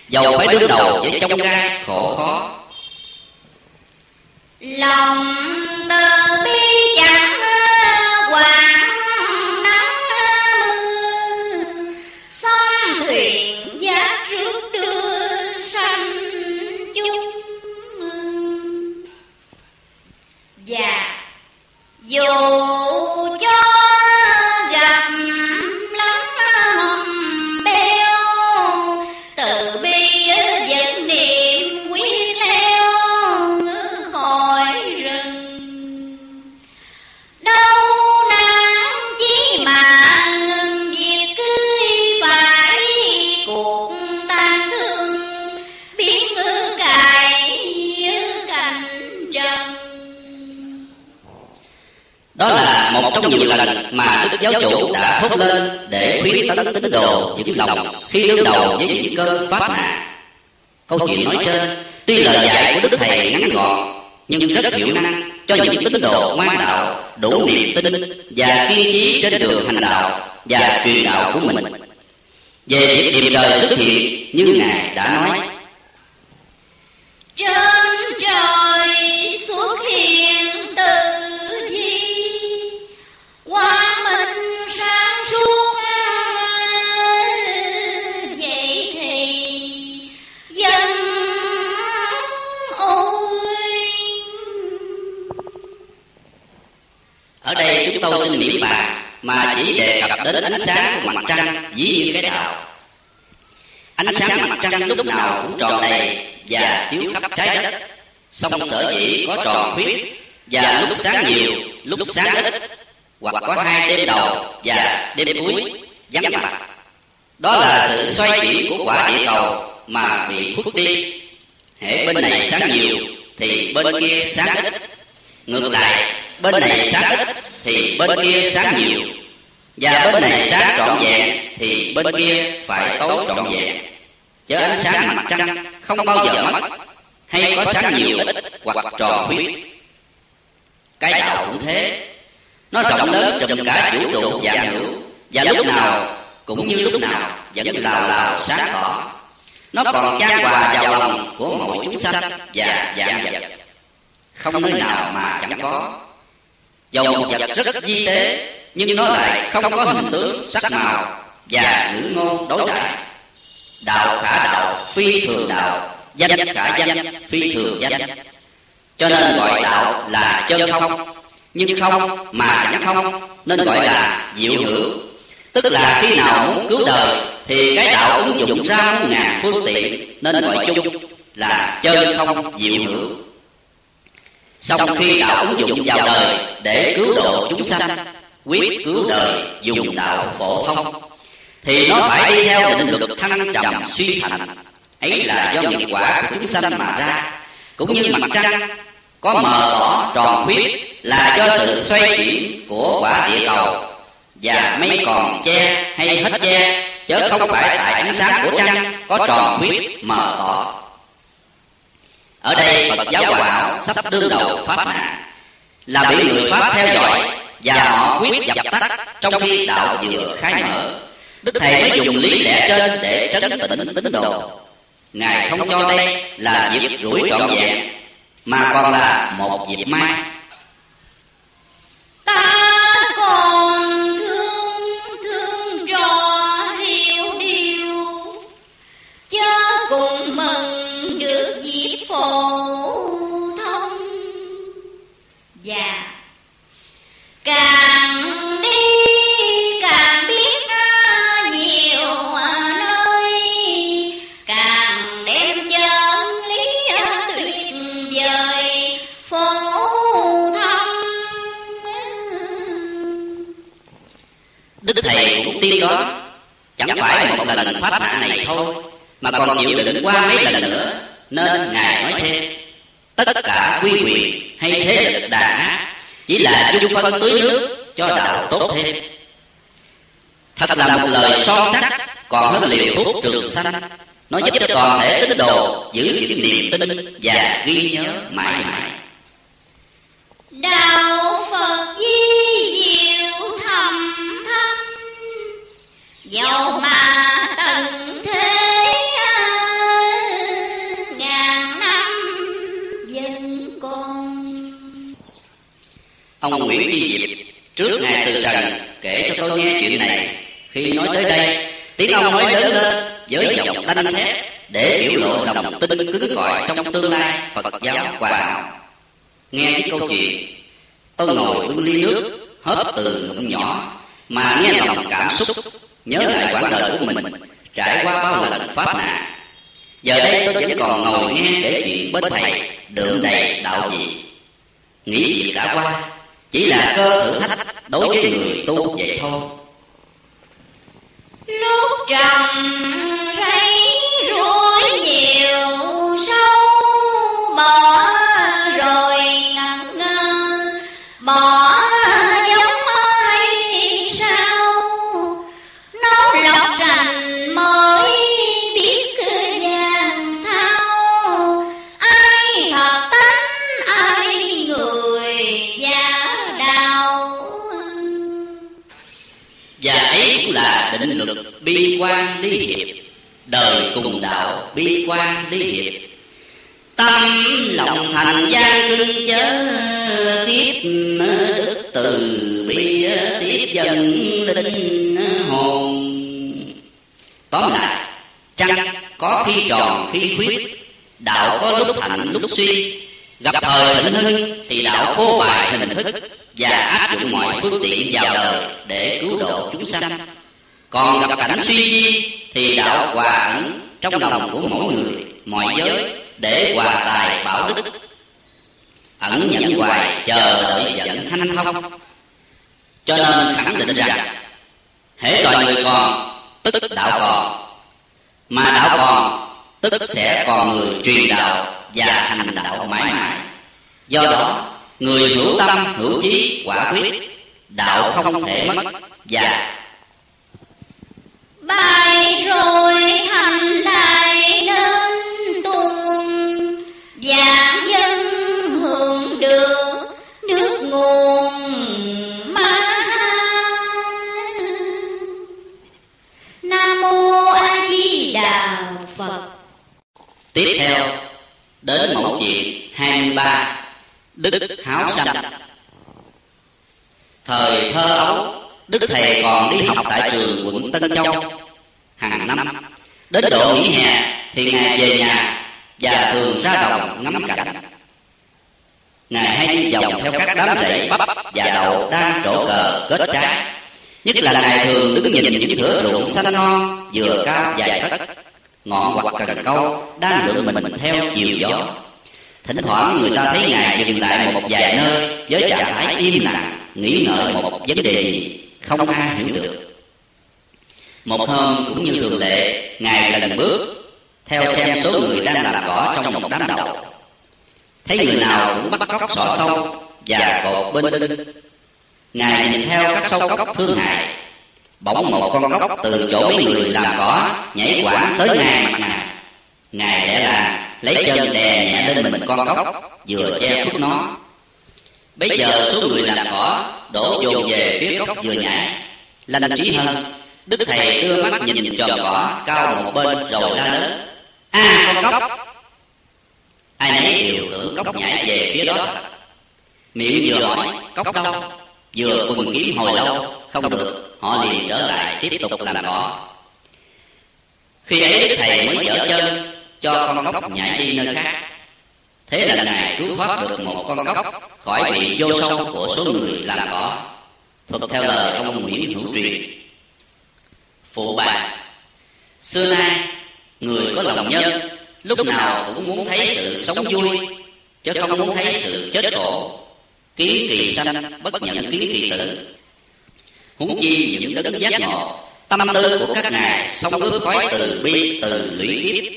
A: dầu phải đương đầu với trong gai khổ khó.
B: Lòng từ bi
A: tín đồ vững lòng, khi đương đầu với những cơn pháp nạn câu chuyện nói trên, tuy lời dạy của đức thầy ngắn gọn, nhưng rất hiệu năng, cho những tín đồ ngoan đạo, đủ niềm tin, và kiên trí trên đường hành đạo và truyền đạo của mình. Về việc điểm trời xuất hiện như ngài đã nói.
B: Trên trời
A: tôi xin niệm bàn mà chỉ đề cập đến ánh sáng của mặt trăng dĩ nhiên cái đạo ánh sáng mặt trăng lúc nào cũng tròn đầy và chiếu khắp trái đất. Song sở dĩ có tròn khuyết và lúc sáng nhiều, lúc sáng ít, hoặc có hai đêm đầu và đêm cuối, vắng mặt. Đó là sự xoay chuyển của quả địa cầu mà bị khuất đi. Hễ bên này sáng nhiều, thì bên kia sáng ít. Ngược lại, bên này sáng ít thì bên kia sáng nhiều. Và bên này sáng trọn vẹn, thì bên kia phải tối trọn vẹn. Chớ ánh sáng mặt trăng không bao giờ mất, hay có sáng nhiều ít hoặc tròn khuyết. Cái đạo cũng thế. Nó rộng lớn trùm cả vũ trụ dạng hữu và lúc nào cũng như lúc nào vẫn lào lào sáng tỏ. Nó còn chan hòa vào lòng của mỗi chúng sanh và dạng vật. Không nơi nào mà chẳng có dầu một vật rất di tế, nhưng nó lại không có hình tướng sắc màu và ngữ ngôn đối đãi. Đạo khả đạo, phi thường đạo, danh khả danh, phi thường danh. Cho nên gọi đạo là chân không. Nhưng không mà chẳng không, nên gọi là diệu hữu. Tức là khi nào muốn cứu đời, thì cái đạo ứng dụng ra ngàn phương tiện, nên gọi chung là chân không diệu hữu xong khi đạo ứng dụng vào đời để cứu độ chúng sanh quyết cứu đời dùng đạo phổ thông thì nó phải đi theo định luật thăng trầm suy thành. ấy là do nghiệp quả của chúng sanh mà ra. cũng như mặt trăng có mờ tỏ tròn khuyết là do sự xoay chuyển của quả địa cầu. và mây còn che hay hết che chớ không phải tại ánh sáng của trăng có tròn khuyết mờ tỏ ở đây phật giáo bảo sắp đương đầu pháp nạn là bị người pháp theo dõi và họ quyết dập tắt trong khi đạo vừa khai mở. Đức thầy mới dùng lý lẽ trên để trấn tĩnh tín đồ. Ngài không cho đây là việc rủi trọn vẹn, mà còn là một dịp mai
B: phổ thông. Và càng đi, càng biết nhiều nơi càng đem chân lý tuyệt vời, phổ thông.
A: Đức thầy cũng tiên đó. Chẳng phải một lần pháp nạn này thôi, mà còn chịu đựng qua mấy lần nữa nên ngài nói thêm, tất cả quy quyền hay thế lực đàn áp chỉ là dung phân tưới nước cho đạo tốt thêm. Thật là một lời son sắt, còn hơn liều thuốc trường sanh. Nó giúp cho toàn thể tín đồ giữ vững niềm tin và ghi nhớ mãi mãi.
B: Đạo phật di diệu thầm thâm, dầu mà
A: ông nguyễn di diệp trước ngày từ trần kể cho tôi nghe chuyện này. Khi nói tới đây tiếng ông nói lớn lên với giọng đanh thép để biểu lộ lòng tin cứng cỏi trong tương lai phật giáo hòa hảo nghe cái câu chuyện tôi ngồi bưng ly nước hớp từ ngụm nhỏ mà nghe lòng cảm xúc nhớ lại quãng đời của mình trải qua bao lần pháp nạn. giờ đây tôi vẫn còn ngồi nghe kể chuyện bên thầy đượm đầy đạo gì nghĩ việc đã qua chỉ là cơ thử thách đối với người tu vậy thôi.
B: Lúc
A: trầm say quan ly hiệp, đời cùng đạo bi quan ly hiệp. Tâm lòng thành gian trưng chớ tiếp đức từ bi tiếp dần linh hồn. Tóm lại, trăng có khi tròn khi khuyết, đạo có lúc thành lúc suy. Gặp thời thịnh hưng thì đạo phô bài hình thức và áp dụng mọi phương tiện vào đời để cứu độ chúng sanh còn gặp cảnh suy di thì đạo hòa ẩn trong lòng của mỗi người, mọi giới để hòa tài bảo đức. Ẩn nhẫn hoài chờ đợi dẫn hanh thông. Cho nên khẳng định rằng, hễ loài người còn, tức đạo còn. Mà đạo còn, tức sẽ còn người truyền đạo và hành đạo mãi mãi. Do đó, người hữu tâm hữu chí quả quyết, đạo không thể mất và
B: bài rồi thành lại nên tuôn vạn dân hưởng được, nước nguồn má nam mô a di đà phật.
A: Tiếp theo, đến mẫu chuyện 23 Đức Háo Sanh. Thời thơ ấu Đức Thầy còn đi học tại trường quận Tân Châu. Hàng năm, Đến độ nghỉ hè, thì Ngài về nhà Và thường ra đồng ngắm cảnh. Ngài hay đi vòng theo các đám rễ bắp và đậu đang trổ cờ kết trái. Nhất là Ngài thường đứng nhìn những thửa ruộng xanh non Vừa cao dài thất Ngọn hoặc cần câu đang lượn mình theo chiều gió. Thỉnh thoảng người ta thấy Ngài dừng lại một vài nơi Với trạng thái im lặng, Nghĩ ngợi một vấn đề gì. Không ai hiểu được. Một hôm cũng như thường lệ Ngài lần bước Theo xem số người đang làm cỏ trong một đám đầu. Thấy người nào cũng bắt cóc sọ sâu Và cột bên đinh, Ngài nhìn theo các sâu cốc thương hại. Bỗng một con cóc từ chỗ mấy người làm cỏ Nhảy quảng tới ngay mặt ngài. Ngài lẽ là lấy chân đè nhẹ lên mình con cóc Vừa che khuất nó. Bây giờ số người làm cỏ Đổ dồn về phía cóc vừa nhảy Lành trí hơn Đức Thầy đưa mắt nhìn tròn cỏ Cao một bên rồi la lớn. À con cóc Ai nấy đều tưởng cóc nhảy về phía đó. thật Miệng vừa hỏi cóc đâu Vừa quần kiếm hồi lâu Không được. Họ liền trở lại tiếp tục làm cỏ Khi ấy Đức Thầy mới dở chân Cho con cóc nhảy đi. nơi khác Thế là Ngài cứu thoát được một con cóc Khỏi bị vô sâu của số người làm cỏ Thuật theo lời ông Nguyễn Hữu Truyền. Phụ bạc Xưa nay Người có lòng nhân, Lúc nào cũng muốn thấy sự sống vui, Chứ không muốn thấy sự chết khổ. Kiến kỳ sanh, bất nhận kiến kỳ tử. Huống chi những đấng giác ngộ, Tâm tư của các ngài Sống ước khói từ bi, từ lũy kiếp.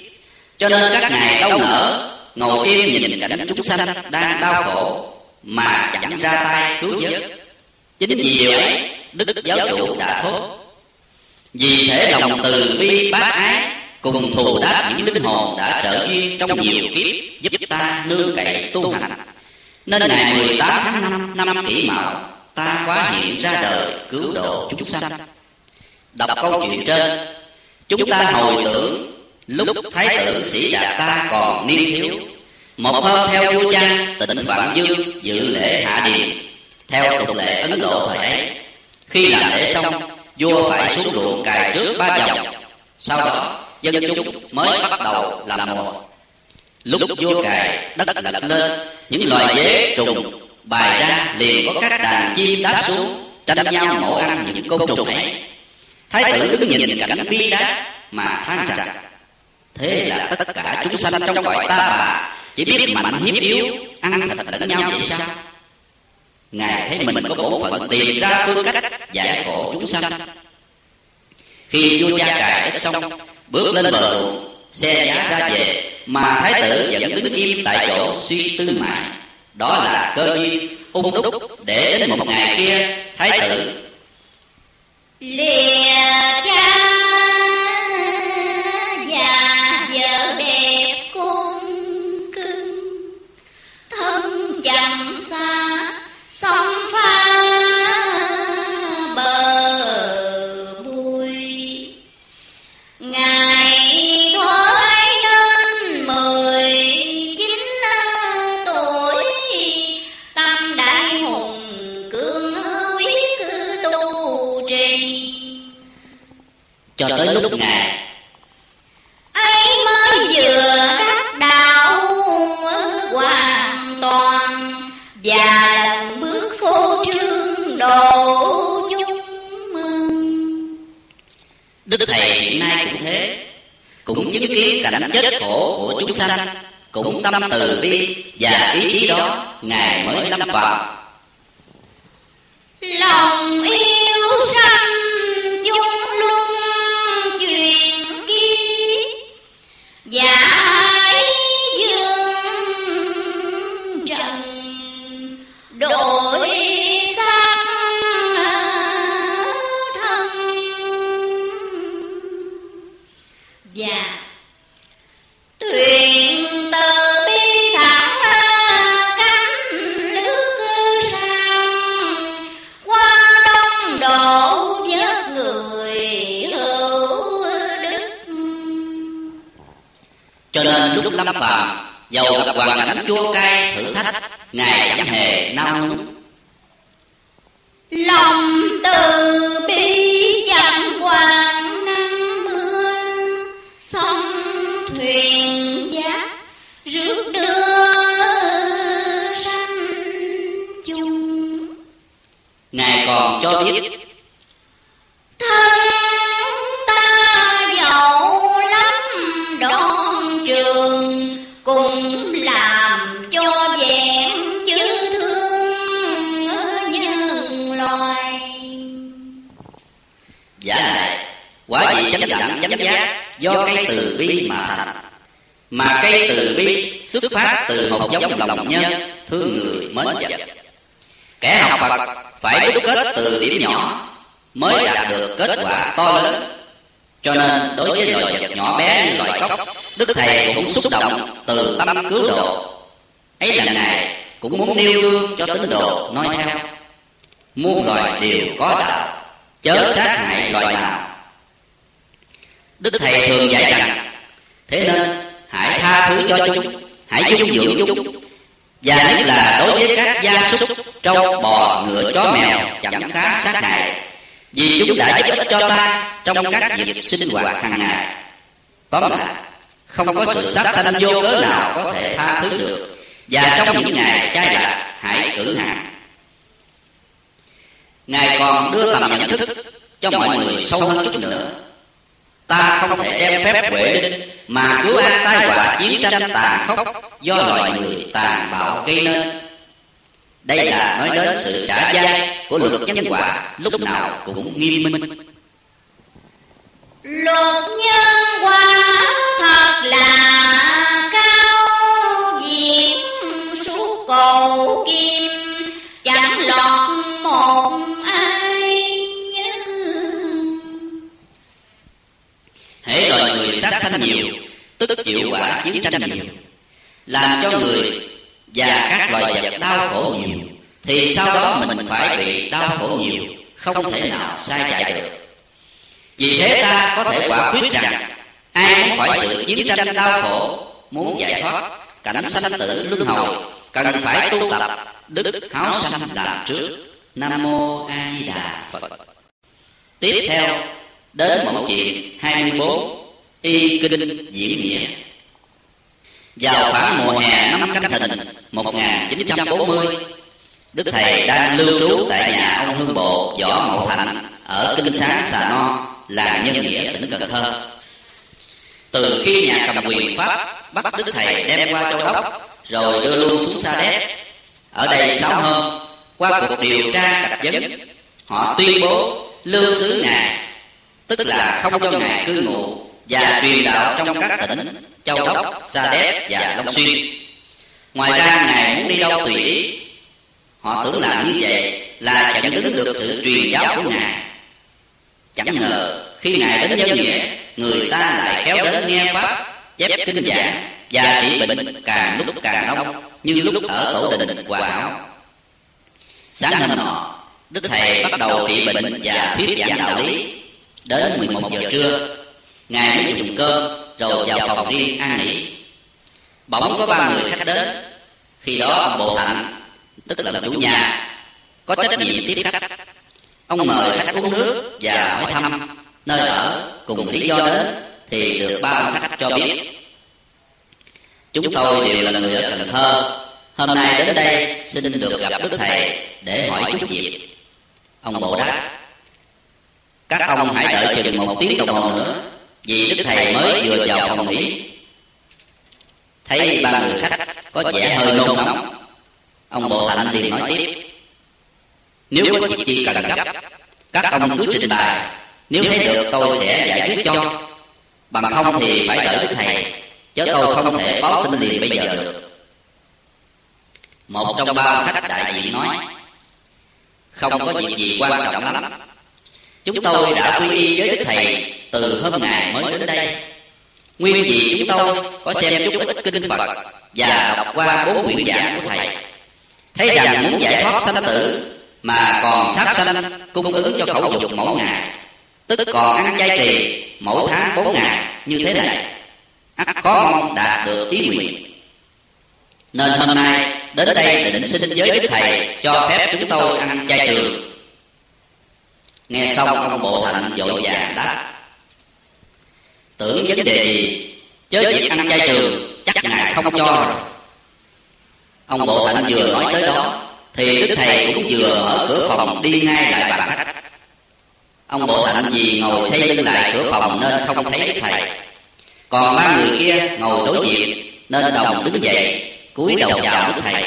A: Cho nên các ngài đâu nở Ngồi yên nhìn cảnh chúng sanh Đang đau khổ, Mà chẳng ra tay cứu vớt. Chính vì điều ấy, Đức giáo chủ đã thốt, Vì thế lòng từ bi bác ái, Cùng thù đáp những linh hồn đã trợ duyên trong nhiều kiếp, Giúp ta nương cậy tu hành. Nên ngày 18 tháng 5 năm kỷ mão, Ta quá hiện ra đời cứu độ chúng sanh. Đọc câu chuyện trên, Chúng ta hồi tưởng Lúc Thái tử sĩ đạt ta còn niên thiếu, Một hôm theo vua cha tỉnh Phạm Dương dự lễ hạ điền. Theo tục lệ Ấn Độ thời ấy, Khi làm lễ xong, Vua phải xuống ruộng cài trước ba dòng. Sau đó, dân chúng mới bắt đầu làm một Lúc vua cài đất lật lên, Những loài dế trùng bài ra liền có các đàn chim đáp xuống, tranh nhau mổ ăn những côn trùng ấy. Thái tử đứng nhìn cảnh bi đát mà than rằng thế là tất cả chúng sanh trong cõi ta bà chỉ biết mạnh hiếp yếu, ăn thịt lẫn nhau vậy sao? Ngài thấy mình có bổn phận tìm ra phương cách giải khổ chúng sanh. Khi vua cha cài đất xong, bước lên bờ ruộng, xe giá ra về, mà thái tử vẫn đứng im tại chỗ suy tư mãi. Đó là cơ duyên ung đúc để đến một ngày kia, thái tử.
B: Lìa cha
A: đức thầy hiện nay cũng thế. Cũng chứng kiến cảnh chết khổ của chúng sanh. cũng tâm từ bi và ý chí đó ngài mới lâm vào.
B: Lòng yêu sanh
A: tâm cứu độ. Ấy là ngài cũng muốn nêu gương cho tín đồ, nói theo. Muôn loài đều có đạo, chớ sát hại loài nào. Đức thầy thường dạy rằng, thế nên hãy tha thứ cho chúng, hãy dung dưỡng chúng. Và nhất là đối với các gia súc trâu bò ngựa chó mèo chẳng khá sát hại, vì chúng đã giúp ích cho ta trong các việc sinh hoạt hàng ngày. Tóm lại không có sự sát sanh vô cớ nào có thể tha thứ được. Và trong những ngày chai lạc hãy cử hành. ngài còn đưa tầm nhận thức cho mọi người sâu hơn chút nữa. ta không thể đem phép huệ đinh mà cứu an tai họa chiến tranh tàn khốc do loài người tàn bạo gây nên. Đây là nói đến sự trả giá của luật nhân quả lúc nào cũng nghiêm minh
B: luật nhân quả thật là cao, diễm suốt cầu kim. Chẳng lọt một ai
A: hễ loài người sát sanh nhiều, tức chịu quả chiến tranh nhiều. Làm cho người và các loài vật đau khổ nhiều, thì sau đó mình phải bị đau khổ nhiều, không thể nào sai chạy được vì thế ta có thể quả quyết rằng ai muốn khỏi sự chiến tranh đau khổ muốn giải thoát cảnh sanh tử luân hồi cần phải tu tập đức háo sanh làm trước. Nam mô a di đà phật. Tiếp theo đến mẫu chuyện 24 y kinh diễn nghĩa. Vào khoảng mùa hè năm canh thìn 1940 Đức Thầy đang lưu trú tại nhà ông Hương Bộ Võ Mậu Thành ở Kinh Sáng Xà No, là Nhân Nghĩa, tỉnh Cần Thơ. Từ khi nhà cầm quyền Pháp bắt Đức Thầy đem qua Châu Đốc rồi đưa luôn xuống Sa Đéc. Ở đây sáu hôm, qua cuộc điều tra cặp vấn, họ tuyên bố lưu xứ Ngài, tức là không cho Ngài cư ngụ và truyền đạo trong các tỉnh Châu Đốc, Sa Đéc và Long Xuyên. Ngoài ra Ngài muốn đi đâu tùy ý. Họ tưởng là như vậy là chẳng đứng được sự truyền giáo của Ngài. Chẳng ngờ khi Ngài đến nhân nghĩa, người ta lại kéo đến nghe Pháp, chép kinh giảng và trị bệnh càng lúc càng đông như lúc ở tổ đình hòa hảo. Sáng hôm nọ, Đức Thầy bắt đầu trị bệnh và thuyết giảng đạo lý. Đến 11 giờ trưa, Ngài mới dùng cơm rồi vào phòng riêng an nghỉ. Bỗng có ba người khách đến. Khi đó ông Bộ Hạnh, tức là chủ nhà, có trách nhiệm tiếp khách. Ông mời khách uống nước và hỏi thăm, nơi ở cùng lý do đến thì được ba ông khách cho biết. Chúng tôi đều là người ở cần thơ. Hôm nay đến đây xin được gặp đức thầy để hỏi chút việc. Ông bộ đáp các ông hãy đợi chừng một tiếng đồng hồ nữa vì đức thầy mới vừa vào phòng nghỉ. Thấy ba người khách có vẻ hơi nôn nóng ông bộ thành liền nói tiếp nếu có việc chi cần gấp. các ông cứ trình bày. nếu thấy được tôi sẽ giải quyết cho. bằng không thì phải đợi đức thầy chứ tôi không thể báo tin liền bây giờ được. một trong ba khách đại diện nói không có việc gì quan trọng lắm. chúng tôi đã quy y với đức thầy từ hôm ngày mới đến đây. nguyên vì chúng tôi có xem chút ít kinh phật và đọc qua bốn quyển giảng của thầy thấy rằng muốn giải thoát sanh tử mà còn sát sanh cung ứng cho khẩu dục mỗi ngày. Tức còn ăn chay trì mỗi tháng bốn ngày, như thế này. Ắt khó mong đạt được ý nguyện. Nên hôm nay, đến đây định xin với đức thầy cho phép chúng tôi ăn chay trường. Nghe xong ông bộ thành vội vàng đáp. Tưởng vấn đề gì? Chớ việc ăn chay trường, chắc ngài không cho rồi. Ông bộ thành vừa nói tới đó thì đức thầy cũng vừa mở cửa phòng đi ngay lại bàn khách. Ông bộ hạnh vì ngồi xây lưng lại cửa phòng nên không thấy đức thầy. Còn ba người kia ngồi đối diện, nên đồng đứng dậy, cúi đầu chào đức thầy,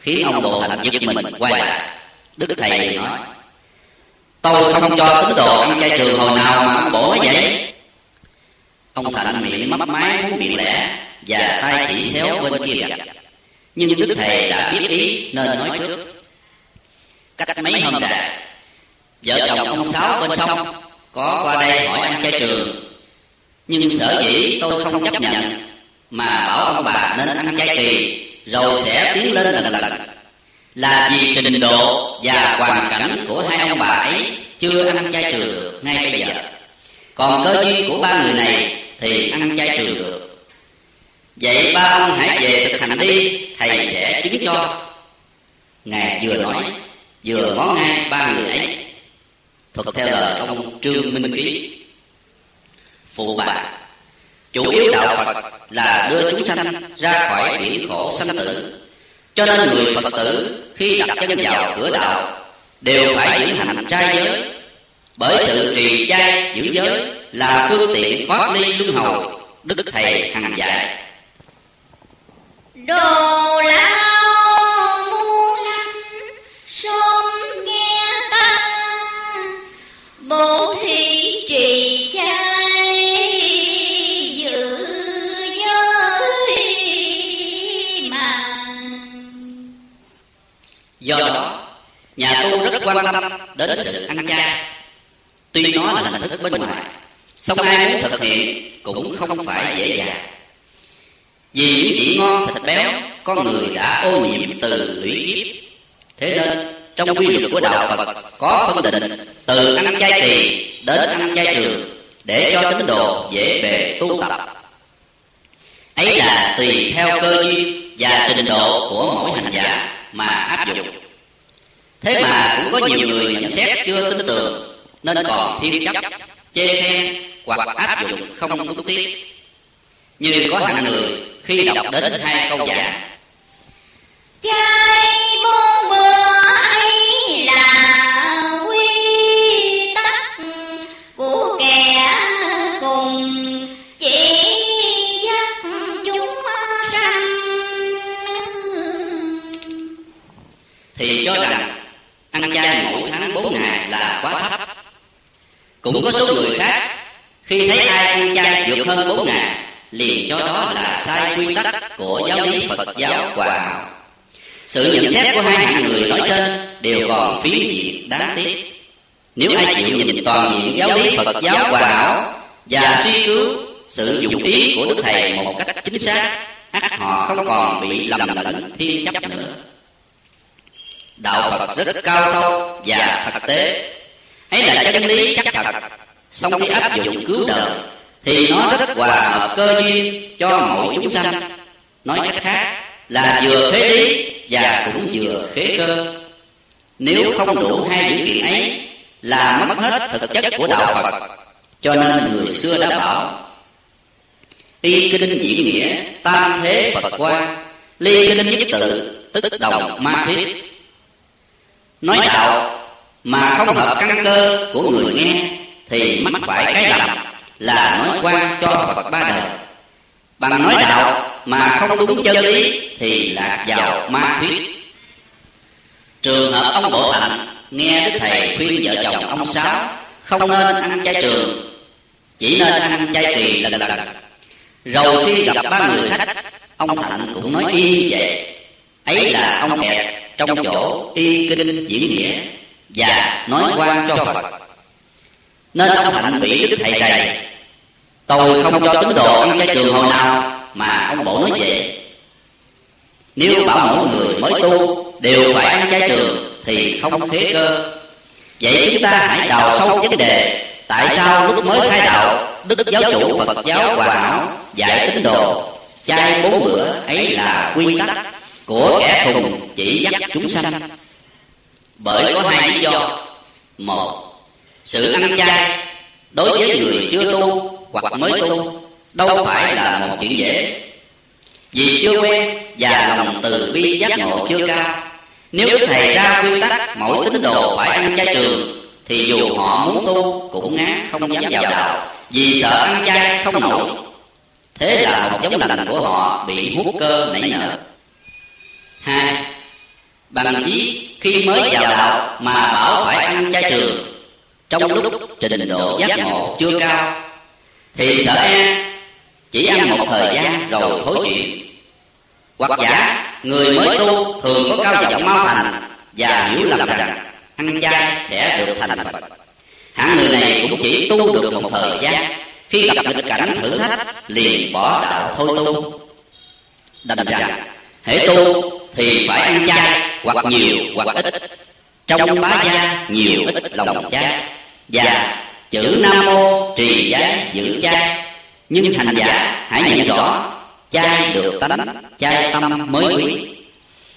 A: khiến ông bộ hạnh giật mình quay lại. Đức thầy nói, tôi không cho tín đồ ăn chay trường hồi nào mà ông bộ vậy. Ông thạnh miệng mấp máy muốn miệng lẻ và tay chỉ xéo bên kia nhưng đức thầy đã biết ý nên nói trước. Cách mấy hôm dài vợ chồng ông sáu bên sông có qua đây hỏi ăn chay trường. nhưng sở dĩ tôi không chấp nhận mà bảo ông bà nên ăn chay kỳ rồi sẽ tiến lên lần lần. Là vì trình độ và hoàn cảnh của hai ông bà ấy chưa ăn chay trường được ngay bây giờ. Còn cơ duyên của ba người này thì ăn chay trường được vậy ba ông hãy về thực hành đi, thầy sẽ chứng cho. Ngài vừa nói, vừa ngó ngay ba người ấy. Thuật theo lời ông trương minh ký. Phụ bạc chủ yếu đạo phật là đưa chúng sanh ra khỏi biển khổ sanh tử. Cho nên người phật tử khi đặt chân vào cửa đạo đều phải giữ hành trai giới. Bởi sự trì trai giữ giới là phương tiện thoát ly luân hồi, đức thầy hằng dạy
B: đồ lao muôn sớm nghe ta bố thí trì chay giữ giới mà
A: do đó, nhà tu rất quan tâm đến sự ăn chay. Tuy nó là hình thức bên ngoài, song ai muốn thực hiện cũng không phải dễ dàng vì những vị ngon thịt béo, con người đã ô nhiễm từ lũy kiếp. Thế nên, trong quy luật của đạo phật, có phân định từ ăn chay trì đến ăn chay trường, để cho tín đồ dễ bề tu tập. Ấy là tùy theo cơ duyên và trình độ của mỗi hành giả mà áp dụng. Thế mà cũng có nhiều người nhận xét chưa tin tưởng, nên còn thiên chấp, chê khen hoặc áp dụng không đúng tiết như có hạng người khi đọc đến hai câu giảng.
B: Chay bốn bữa ấy là quy tắc của kẻ cùng. Chỉ dắt chúng sanh
A: thì cho rằng ăn chay mỗi tháng bốn ngày là quá thấp. Cũng có số người khác khi thấy ai ăn chay vượt hơn bốn ngày liền cho đó là sai quy tắc của giáo lý phật giáo hòa hảo sự nhận xét của hai hạng người nói trên đều còn phí diện đáng tiếc. Nếu ai chịu nhìn toàn diện giáo lý phật giáo hòa hảo và suy cứu sự dụng ý của đức thầy một cách chính xác ắt họ không còn bị lầm lẫn thiên chấp nữa. Đạo phật rất cao sâu và thực tế. Ấy là chân lý chắc thật, song khi áp dụng cứu đời thì nó rất hòa hợp cơ duyên cho mỗi chúng sanh. Nói cách khác là vừa khế lý và cũng vừa khế cơ. Nếu không đủ hai dữ kiện ấy là mất hết thực chất của đạo phật. Cho nên người xưa đã bảo y kinh diễn nghĩa tam thế phật quan, ly kinh nhất tự tức đồng ma thuyết. Nói đạo mà không hợp căn cơ của người nghe thì mắc phải cái lầm là nói quan cho phật ba đời bằng nói đạo mà không đúng chân lý thì lạc vào ma thuyết. Trường hợp ông bộ hạnh nghe đức thầy khuyên vợ chồng ông sáu không nên ăn chay trường, chỉ nên ăn chay kỳ lần lần. Rồi khi gặp ba người khách, ông thạnh cũng nói y vậy ấy là ông kẹt trong chỗ y kinh diễn nghĩa và nói quan cho phật nên ông thạnh bị đức thầy rầy tôi không cho tín đồ ăn chay trường hồi nào mà ông bổ nói vậy. Nếu bảo mỗi người mới tu đều phải ăn chay trường thì không khế cơ. Vậy chúng ta hãy đào sâu vấn đề, tại sao lúc mới khai đạo đức giáo chủ phật giáo hòa hảo dạy tín đồ chay bốn bữa ấy là quy tắc của kẻ thùng chỉ dắt chúng sanh? Bởi có hai lý do. Một sự ăn chay đối với người chưa tu hoặc mới tu, đâu phải là một chuyện dễ. Vì chưa quen và lòng từ bi giác ngộ chưa cao, nếu đức thầy ra quy tắc mỗi tín đồ phải ăn chay trường, thì dù họ muốn tu cũng ngán không dám vào đạo, vì sợ ăn chay không nổi. Thế là một giống lành của họ bị hút cơ nảy nở. Hai, bằng chí khi mới vào đạo mà bảo phải ăn chay trường trong lúc trình độ giác ngộ chưa cao, thì sợ e chỉ ăn một thời gian rồi thối chuyện hoặc giả, người mới tu thường có cao giọng mau thành và hiểu lầm rằng ăn chay sẽ được thành phật. Hạng người này cũng chỉ tu được một thời gian, khi gặp nghịch cảnh thử thách, liền bỏ đạo thôi tu. Đành rằng, hễ tu thì phải ăn chay, hoặc nhiều hoặc ít. Trong bá gia, nhiều ít lòng chay và chữ nam mô trì giới giữ chay nhưng hành giả hãy nhận rõ chay được tánh chay tâm mới quý.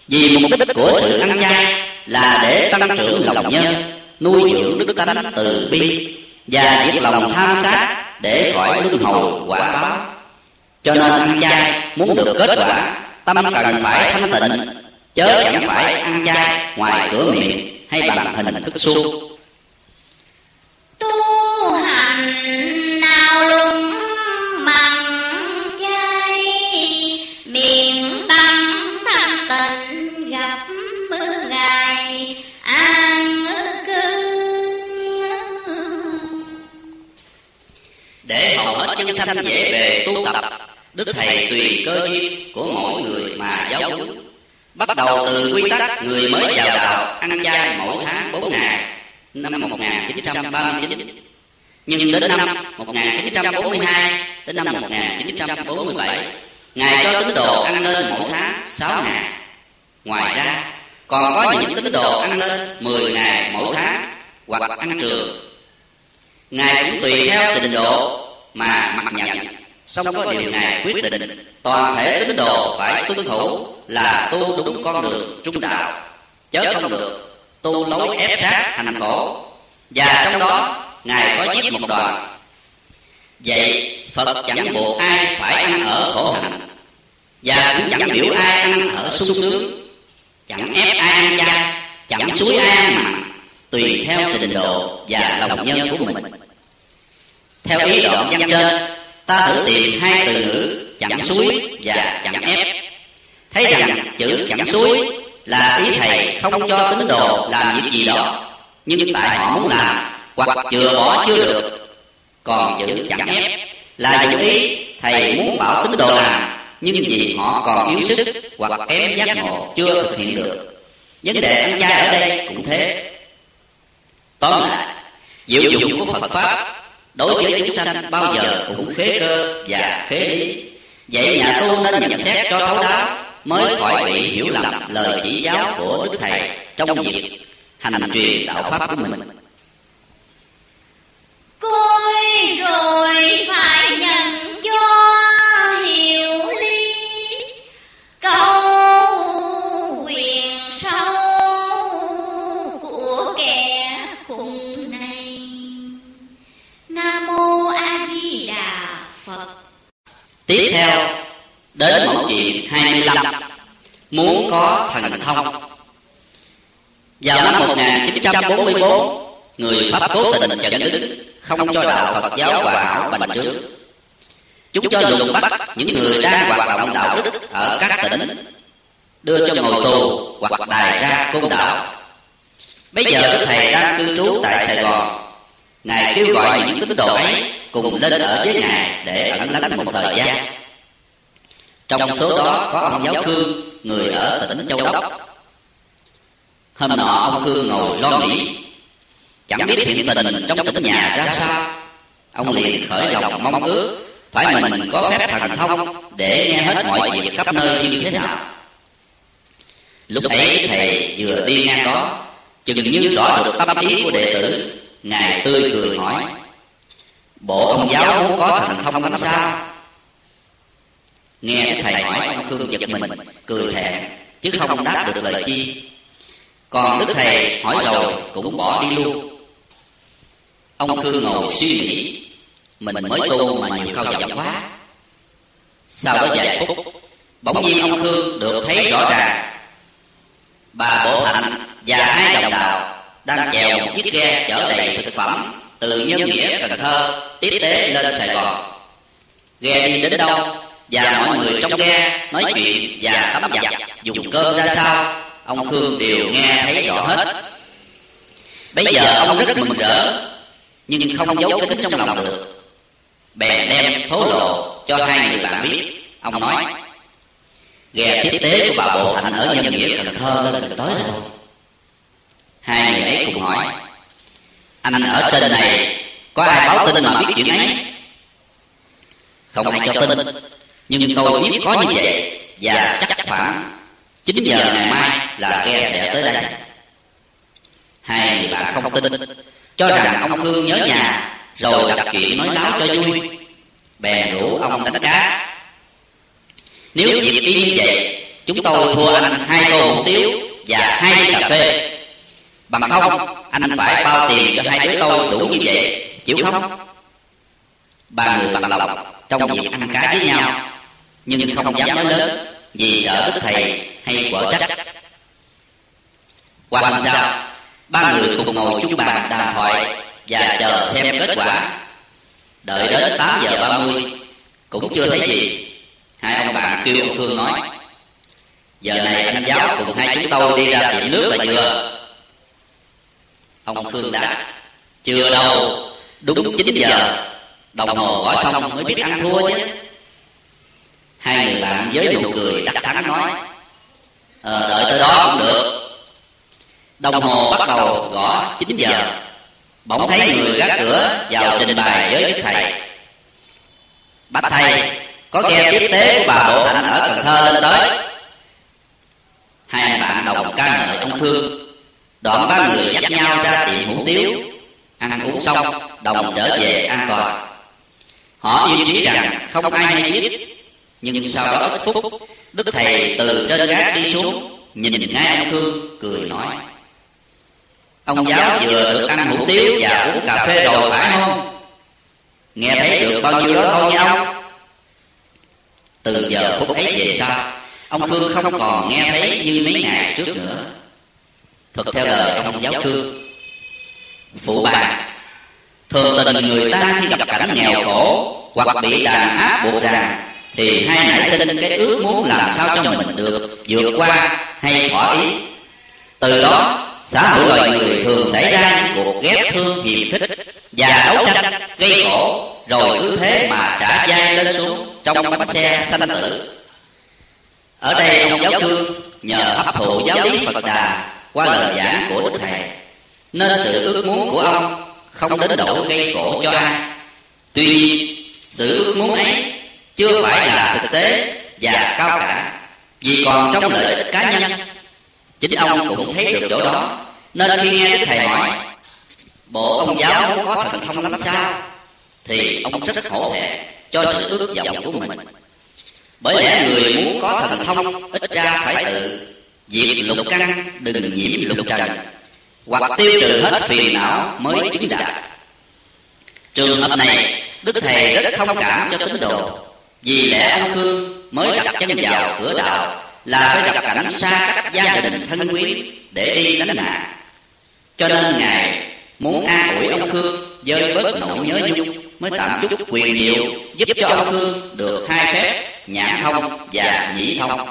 A: Vì mục đích của sự ăn chay là để tăng trưởng lòng nhân nuôi dưỡng đức tánh từ bi và diệt lòng tham sát để khỏi luân hồi quả báo. Cho nên ăn chay muốn được kết quả tâm cần phải thanh tịnh chớ chẳng phải ăn chay ngoài cửa miệng hay bằng hình thức suông
B: tu hành nào luận bằng chay miệng tâm thanh tịnh gặp ngày, an cư.
A: Để hầu hết nhân sanh dễ về tu tập, đức thầy tùy cơ duyên của mỗi người mà giáo huấn. Bắt đầu từ quy tắc người mới vào đạo, ăn chay mỗi tháng bốn ngày năm 1939 nhưng đến năm 1942 đến năm 1947 Ngài cho tín đồ ăn lên mỗi tháng 6 ngày Ngoài ra, còn có những tín đồ ăn lên 10 ngày mỗi tháng hoặc ăn trường Ngài cũng tùy theo trình độ mà mặc nhận. Xong có điều Ngài quyết định, Toàn thể tín đồ phải tuân thủ là tu đúng con đường trung đạo. Chớ không được tu lối ép sát hành khổ và trong đó ngài có viết một đoạn vậy phật chẳng buộc ai phải ăn ở khổ hạnh. và cũng chẳng biểu ai ăn ở sung sướng. chẳng ép ai ăn chay chẳng suối ai ăn mặn. tùy theo trình độ và lòng nhân của mình. theo ý đoạn văn trên ta thử tìm hai từ ngữ chẳng suối và chẳng ép. thấy rằng chữ chẳng suối là ý thầy không cho tín đồ làm việc gì đó, nhưng tại họ muốn làm, hoặc chừa bỏ chưa được. Còn chữ chẳng ép, là dụng ý thầy muốn bảo tín đồ làm, nhưng vì họ còn yếu sức hoặc kém giác ngộ chưa thực hiện được. Vấn đề ăn chay ở đây cũng thế. Tóm lại, diệu dụng của phật pháp đối với chúng sanh bao giờ cũng khế cơ và khế lý. Vậy nhà tu nên nhận xét cho thấu đáo mới khỏi bị hiểu lầm lời chỉ giáo của đức thầy trong việc hành truyền đạo pháp của mình.
B: Coi rồi phải nhận cho hiểu lý. Câu quyền sâu của kẻ khùng này. Nam mô Phật.
A: Tiếp theo đến mẫu chuyện 25 Muốn có thần thông. Vào năm 1944 Người Pháp cố tình chặn đứng, Không cho đạo Phật giáo hòa hảo bành trướng. Chúng cho lùng bắt những người đang hoạt động đạo đức ở các tỉnh, Đưa cho ngồi tù hoặc đài ra côn đảo Bây giờ Đức Thầy đang cư trú tại Sài Gòn. Ngài kêu gọi những tín đồ ấy cùng lên ở với Ngài để ẩn lánh một thời gian trong số đó có ông giáo khương người ở tỉnh châu đốc. Hôm nọ ông khương ngồi lo nghĩ chẳng biết hiện tình trong tỉnh nhà ra sao. ông liền khởi lòng mong ước phải mình có phép thần thông để nghe hết mọi việc khắp nơi như thế nào. lúc ấy thầy vừa đi ngang đó chừng như rõ được tâm ý của đệ tử ngài tươi cười hỏi bộ ông giáo muốn có thần thông lắm sao nghe thầy hỏi ông khương giật mình, cười thẹn chứ không đáp được lời chi. Còn đức thầy hỏi rồi cũng bỏ đi luôn. Ông khương ngồi suy nghĩ, mình mới tu mà nhiều câu giọng quá. Sau đó vài phút, bỗng nhiên ông khương được thấy rõ ràng. Bà bộ hạnh và hai đồng đạo đang chèo một chiếc ghe chở đầy thực phẩm từ nhân nghĩa, cần thơ, tiếp tế lên sài gòn. Ghe đi đến đâu? Và mọi người trong ghe nói chuyện và tắm giặt dùng cơm ra sao? ông khương đều nghe thấy rõ hết. bây giờ ông rất mừng rỡ nhưng không giấu kín trong lòng được. bèn đem thố lộ cho hai người bạn biết. ông nói ghe tiếp tế của bà bộ hạnh ở nhân nghĩa cần thơ lên tới rồi hai người ấy cùng hỏi anh ở trên này có ai báo tin mà biết chuyện ấy? Không ai cho tin nhưng tôi biết có như vậy và chắc khoảng 9 giờ ngày mai là ghe sẽ tới đây. hai người bạn không tin. Cho rằng ông Khương nhớ nhà rồi đặt chuyện nói láo cho vui. bèn rủ ông đánh cá. nếu việc y như vậy chúng tôi thua anh hai tô hủ tiếu và hai ly cà phê. Bằng không anh phải bao tiền cho hai đứa tôi đủ như vậy chịu không? ba người bằng lòng trong việc ăn cá với nhau nhưng không dám nói lớn vì sợ đức thầy hay vợ trách qua hôm sau ba người cùng ngồi chung bàn đàm thoại và chờ xem kết quả. Đợi đến tám giờ ba mươi cũng chưa thấy gì. Hai ông bạn kêu ông phương nói giờ này anh giáo cùng hai chúng tôi đi ra tiệm nước là vừa. Ông phương đáp chưa đâu đúng chín giờ. Đồng hồ gõ xong mới biết ăn thua chứ hai người bạn với nụ cười đắc thắng nói ờ đợi tới đó cũng được. Đồng hồ bắt đầu gõ chín giờ. Bỗng thấy người gác cửa vào trình bày với đức thầy. Bạch thầy, có ghe tiếp tế của bà bộ hạnh ở cần thơ lên tới? Hai anh bạn đồng ca ngợi ông khương. Đoạn ba người dắt nhau ra tiệm hủ tiếu. Ăn uống xong, đồng trở về an toàn. Họ yên trí rằng không ai hay biết nhưng sau đó ít phút đức thầy từ trên gác đi xuống, nhìn ngay ông khương, cười nói. Ông giáo vừa được ăn hủ tiếu và uống cà phê rồi phải không? Nghe thấy được bao nhiêu đó thôi nha ông từ giờ phút ấy về sau, ông khương không còn nghe thấy như mấy ngày trước nữa. Thực theo lời ông giáo khương, phụ bà, thường tình người ta khi gặp cảnh nghèo khổ, hoặc bị đàn áp buộc ràng thì hay nảy sinh cái ước muốn làm sao cho mình được vượt qua hay thỏa ý. Từ đó, xã hội loài người thường xảy ra những cuộc ghét thương hiềm thích và đấu tranh, gây khổ, rồi cứ thế mà trả dai lên xuống trong bánh xe sanh tử. Ở đây, ông giáo cương nhờ hấp thụ giáo lý phật đà qua lời giảng của đức thầy, nên sự ước muốn của ông không đến độ gây khổ cho ai. Tuy nhiên, sự ước muốn ấy chưa phải là thực tế và cao cả, vì còn trong lợi ích cá nhân. Chính ông cũng thấy được chỗ đó. Nên khi nghe đức thầy hỏi, bộ ông giáo muốn có thần thông lắm sao? Thì ông rất hổ thẹn cho sự ước vọng của mình. Bởi lẽ người muốn có thần thông, ít ra phải tự diệt lục căn, đừng nhiễm lục trần, hoặc tiêu trừ hết phiền não mới chứng đạt. Trường hợp này, Đức Thầy rất thông cảm cho tín đồ. Vì lẽ ông Khương mới đặt chân vào cửa đạo Là phải gặp cảnh xa cách gia đình thân quyến Để đi lánh nạn Cho nên Ngài muốn an ủi ông Khương Dơi bớt nỗi nhớ nhung Mới tạm chút quyền diệu Giúp cho ông Khương được hai phép Nhãn thông và nhĩ thông.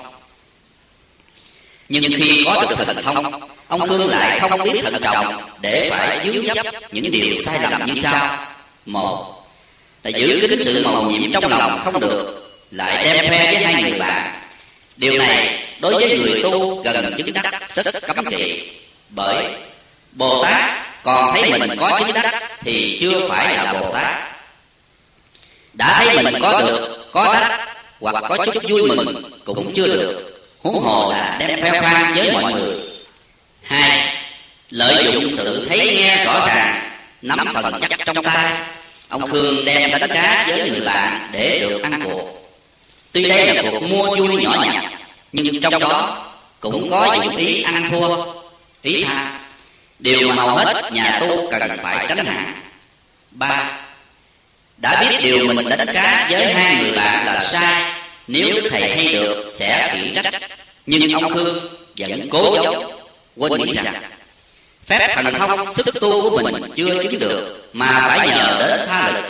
A: Nhưng khi có được thần thông Ông Khương lại không biết thận trọng Để phải dướng dấp những điều sai lầm như sau. Một là giữ kín sự màu nhiệm trong lòng không được, lại đem khoe với hai người bạn. Điều này đối với người tu gần chứng đắc rất cấm kỵ, bởi bồ tát còn thấy mình có chứng đắc thì chưa phải là bồ tát. Đã thấy mình có được, có đắc hoặc có chút vui mừng cũng chưa được, huống hồ là đem khoe khoang với mọi người. Hai, lợi dụng sự thấy nghe rõ ràng, nắm phần chắc trong tay ông khương đem đánh cá với người bạn để được ăn cuộc. Tuy đây là cuộc mua vui nhỏ nhặt, nhưng trong đó cũng có những ý ăn thua. Ý tha, điều mà hầu hết nhà tu cần phải tránh hạn ba, đã biết điều mình đánh cá với hai người bạn là sai, nếu đức thầy hay được sẽ khiển trách. Nhưng ông khương vẫn cố giấu, quên nghĩ rằng phép thần thông sức tu của mình chưa chứng được, mà phải nhờ đến tha lực.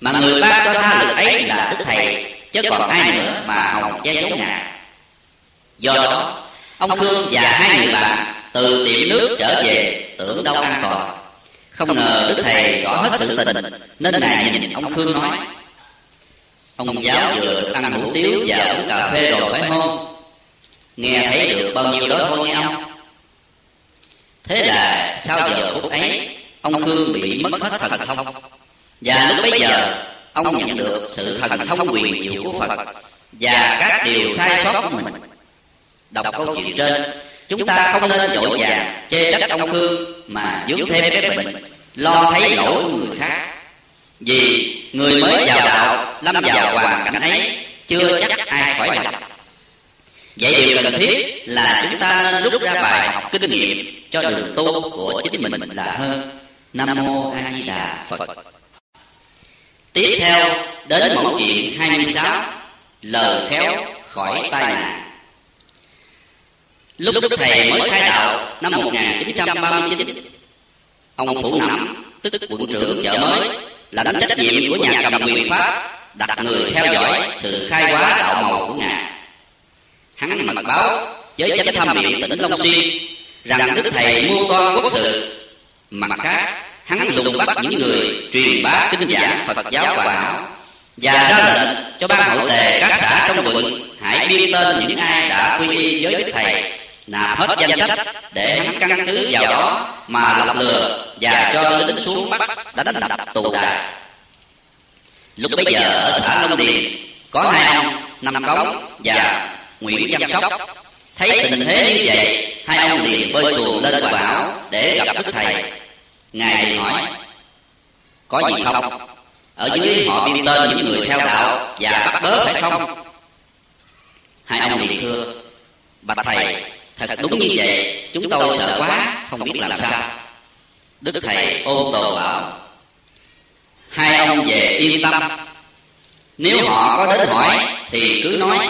A: Mà người ban cho tha lực ấy là đức thầy, chứ còn ai nữa mà hồng che giấu ngài. Do đó, ông khương và hai người bạn từ tiệm nước trở về, tưởng đâu an toàn. Không ngờ đức thầy rõ hết sự tình, nên ngài nhìn ông khương nói, ông giáo vừa được ăn hủ tiếu và uống cà phê rồi phải không? Nghe thấy được bao nhiêu đó thôi nghe ông thế là sau giờ phút ấy, ông khương bị mất hết thần thông. Và lúc bấy giờ, ông nhận được sự thần thông quyền diệu của phật và các điều sai sót của mình. Đọc câu chuyện trên, chúng ta không nên vội vàng chê trách ông khương mà dướng thêm cái mình lo thấy lỗi của người khác. Vì người mới vào đạo, lâm vào hoàn cảnh ấy, chưa chắc ai khỏi lòng vậy điều cần thiết là chúng ta nên rút ra bài học kinh nghiệm cho đường tu của chính mình là hơn. Nam mô a di đà phật. Tiếp theo, đến mẫu chuyện 26 lời khéo khỏi tai nạn. Lúc đức thầy mới khai đạo năm 1939 ông phủ nắm, tức quận trưởng chợ mới, là đánh trách nhiệm của nhà cầm quyền pháp, đặt người theo dõi sự khai hóa đạo màu của ngài hắn mật báo với chánh thâm viện tỉnh long xuyên, rằng đức thầy muôn con quốc sự. Mặt khác, hắn lùng bắt những người truyền bá kinh giảng phật giáo quả hảo và ra lệnh cho ban hội tề các xã trong quận hãy biên tên những ai đã quy y với đức thầy, nạp hết danh sách để hắn căn cứ vào đó mà lọc lừa và cho lính xuống bắt đánh đập tù đài lúc bấy giờ ở xã long điền, có hai ông, năm cống và nguyễn văn sóc. Thấy tình thế như vậy, hai ông liền bơi xuồng lên quả bảo để gặp đức thầy. Ngài liền hỏi, có gì không? Ở dưới họ biên tên những người theo đạo và bắt bớ phải không? Hai ông liền thưa, bạch thầy, thật đúng như vậy. Chúng tôi sợ quá, không biết làm sao. Đức thầy ôn tồn bảo, hai ông về yên tâm. Nếu họ có đến hỏi thì cứ nói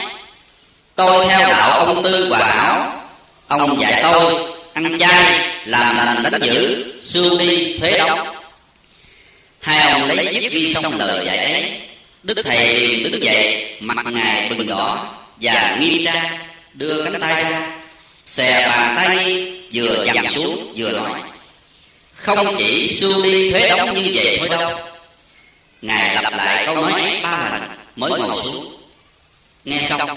A: tôi theo đạo ông tư quả ảo ông dạy tôi, ăn chay làm lành đánh giữ xương đi thuế đóng hai ông lấy viết ghi xong lời dạy ấy. Đức thầy liền đứng dậy, mặt ngài bừng đỏ và nghiêm trang đưa cánh tay ra. Xòe bàn tay vừa dằn xuống vừa nói, không chỉ xương đi thuế đóng như vậy thôi đâu. Ngài lặp lại câu nói ấy ba lần, mới ngồi xuống. Nghe xong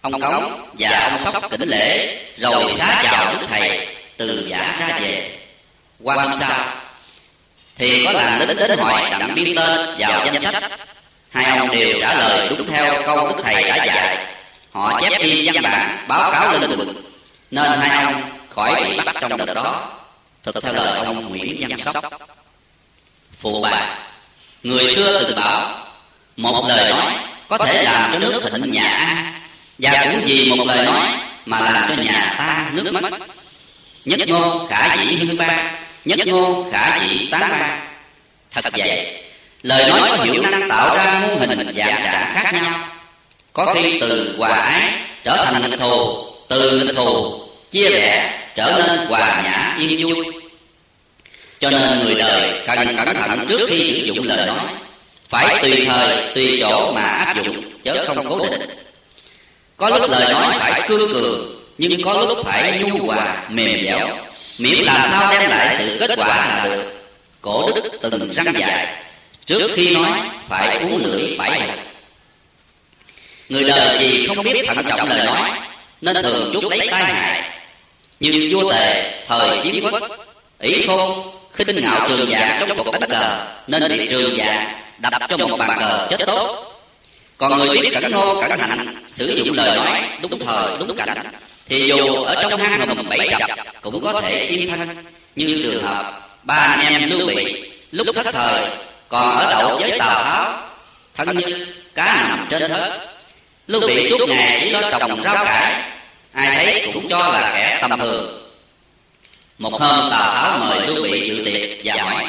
A: ông cống và ông sóc tỉnh lễ rồi xá chào đức thầy, từ giả ra về. Qua hôm sau, thì có là lính đến hỏi đặng biên tên vào danh sách. Hai ông đều trả lời đúng theo câu đức thầy đã dạy. Họ chép đi văn bản báo cáo lên quận nên hai ông khỏi bị bắt trong đợt đó. Thực theo lời ông nguyễn văn sóc. Phụ bà, người xưa từng bảo, một lời nói có thể làm cho nước thịnh nhà an và cũng vì một lời nói mà làm cho nhà ta nước mất nhất ngôn khả dĩ hưng ba, nhất ngôn khả dĩ tán ba. Thật vậy, lời nói có hiệu năng tạo ra muôn hình dạng trạng khác nhau. Có khi từ hòa ái trở thành nghịch thù, từ nghịch thù chia rẽ trở nên hòa nhã yên vui. Cho nên người đời cần cẩn thận trước khi sử dụng lời nói. Phải tùy thời, tùy chỗ mà áp dụng chớ không cố định có lúc lời nói phải cương cường nhưng có lúc phải nhu hòa mềm dẻo. miễn làm sao đem lại sự kết quả là được? cổ đức từng răng dạy trước khi nói phải uống lưỡi bảy lần. người đời vì không biết thận trọng lời nói nên thường chuốc lấy tai hại. như vua tề thời chiến quốc ỷ khôn khinh ngạo trường dạng trong cuộc đánh cờ nên bị trường dạng đập cho một bàn cờ chết tốt còn người biết cẩn ngô cẩn hạnh, sử dụng lời nói đúng thời, đúng cảnh, thì dù ở trong hang hầm bảy chập cũng có thể yên thân. Như trường hợp, ba anh em lưu bị, lúc thất thời, còn ở đậu với tào tháo, thân như cá nằm trên thớt. Lưu bị suốt ngày chỉ lo trồng rau cải, ai thấy cũng cho là kẻ tầm thường. Một hôm tào tháo mời lưu bị dự tiệc và hỏi,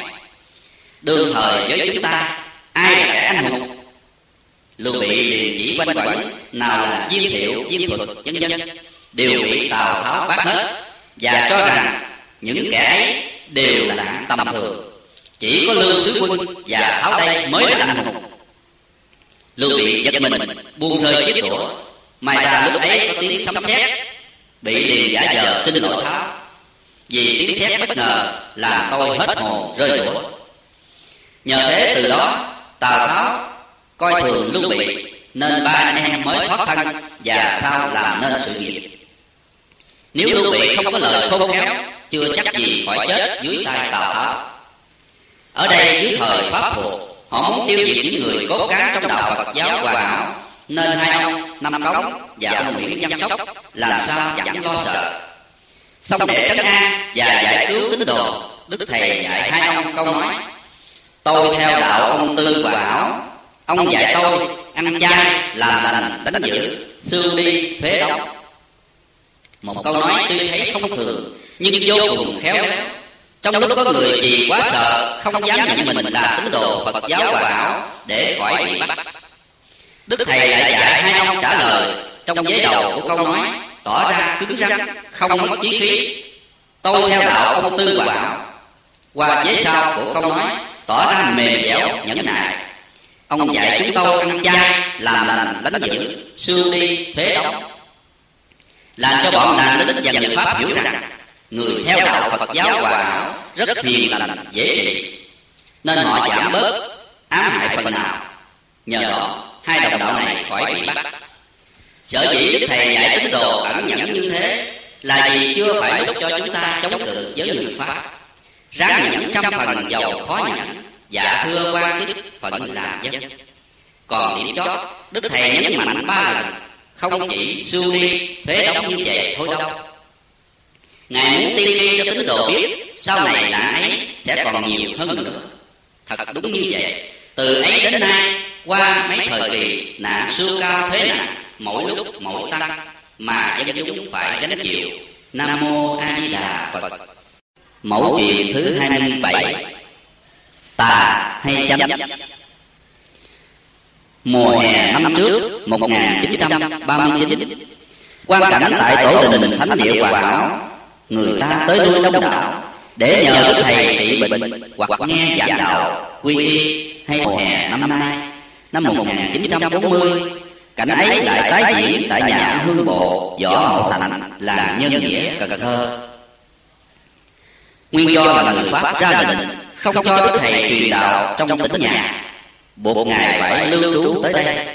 A: đương thời với chúng ta, ai là kẻ anh hùng? Lưu bị liền chỉ quanh quẩn, nào là diên thiệu diên thuật, vân vân. Đều bị tào tháo bắt hết. Và cho rằng những kẻ ấy đều là hạng tầm thường. Chỉ có lương sứ quân và tháo đây mới là anh hùng lưu bị giật mình, buông rơi chiếc đũa. May ra lúc ấy có tiếng sấm sét, bị liền giả giờ xin lỗi tháo. Vì tiếng sét bất ngờ làm tôi hết hồn rơi đũa nhờ thế từ đó, tào tháo coi thường lưu bị, nên ba anh em mới thoát thân và sau làm nên sự nghiệp. Nếu lưu bị không có lời khôn khéo, chưa chắc gì khỏi chết dưới tay tào tháo ở đây dưới thời pháp thuộc họ muốn tiêu diệt những người cốt cán trong đạo phật giáo hòa hảo nên hai ông, năm cống và ông nguyễn văn sóc làm sao chẳng lo sợ. Xong để trấn an và giải cứu tín đồ, đức thầy dạy hai ông câu nói, tôi theo đạo ông tư hòa hảo ông dạy tôi ăn chay làm lành đánh giữ xương đi thuế đóng một câu nói tuy thấy không thường nhưng vô cùng khéo léo. Trong lúc có người vì quá sợ không dám nhận mình là tín đồ phật giáo hòa hảo để khỏi bị bắt. Đức thầy lại dạy hai ông trả lời. Trong giấy đầu của câu nói tỏ ra cứng rắn không mất chí khí. Tôi theo đạo ông tư hòa hảo qua giấy sau của câu nói tỏ ra mềm dẻo nhẫn nại ông dạy chúng tôi ăn chay làm lành đánh giữ xương đi thế đóng làm cho bọn đàn lính và người pháp hiểu rằng người theo đạo phật giáo hòa hảo rất hiền lành dễ trị. nên họ giảm bớt ám hại phần nào. nhờ đó hai đồng đạo này khỏi bị bắt. sở dĩ đức thầy dạy tín đồ ẩn nhẫn như thế là vì chưa phải lúc cho chúng ta chống cự với người pháp. ráng nhẫn trăm phần giàu khó nhẫn dạ thưa quan chức phận làm dân còn điểm chót, đức thầy nhấn mạnh ba lần, không chỉ sưu đi thuế đóng như vậy, thôi đâu. Ngài muốn tiên tri cho tín đồ biết, sau này là ấy sẽ còn nhiều hơn nữa. Thật đúng như vậy. Từ ấy đến nay, qua mấy thời kỳ nạn sưu cao thế nạn, mỗi lúc mỗi tăng, mà dân chúng phải gánh chịu. Nam mô a di đà phật. Mẫu chuyện thứ hai mươi bảy tà hay chấm mùa hè năm trước 1939 quan cảnh tại tổ đình thánh địa hòa hảo người ta tới lui đông đảo để nhờ thầy trị bệnh hoặc nghe giảng đạo quy y hay mùa hè năm nay. Năm 1940 cảnh ấy lại tái diễn tại nhà hương bộ, võ hậu thành là nhân nghĩa cần thơ. Nguyên do là người pháp ra lệnh không cho đức thầy truyền đạo trong tỉnh nhà. Buộc ngài phải lưu trú tới đây.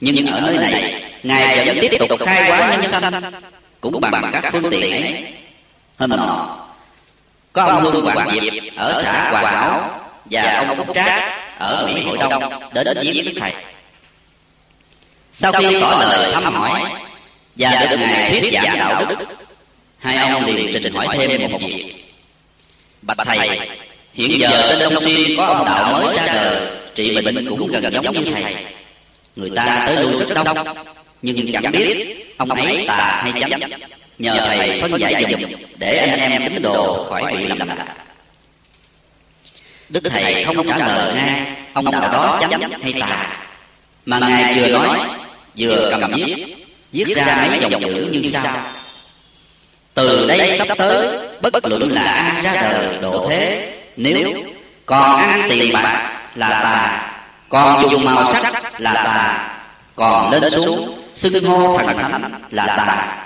A: nhưng ở nơi này ngài vẫn tiếp tục khai hóa nhân sanh. cũng bằng các phương tiện ấy. hôm nọ có ông hương hoàng diệp ở xã hòa hảo và ông úc trác ở mỹ hội đông đến viếng đức thầy. Sau khi tỏ lời thăm hỏi và được ngài thuyết giảng đạo đức hai ông liền trình hỏi thêm một việc. Bạch thầy hiện giờ tên đông xuyên có ông đạo mới ra đời, trị bệnh cũng gần giống như thầy. Người ta tới lui rất đông, nhưng chẳng biết ông ấy tà hay chấm nhờ thầy phân giải dùm để anh em tín đồ khỏi bị lầm lạc. Đức thầy không trả lời ngay, ông đạo đó chấm hay tà. Mà ngài vừa nói, vừa cầm viết viết ra mấy dòng chữ như sau. Từ đây sắp tới, bất luận là ai ra đời độ thế nếu còn ăn tiền bạc là tà còn dùng màu sắc là tà còn lên xuống xưng hô thần thánh là tà.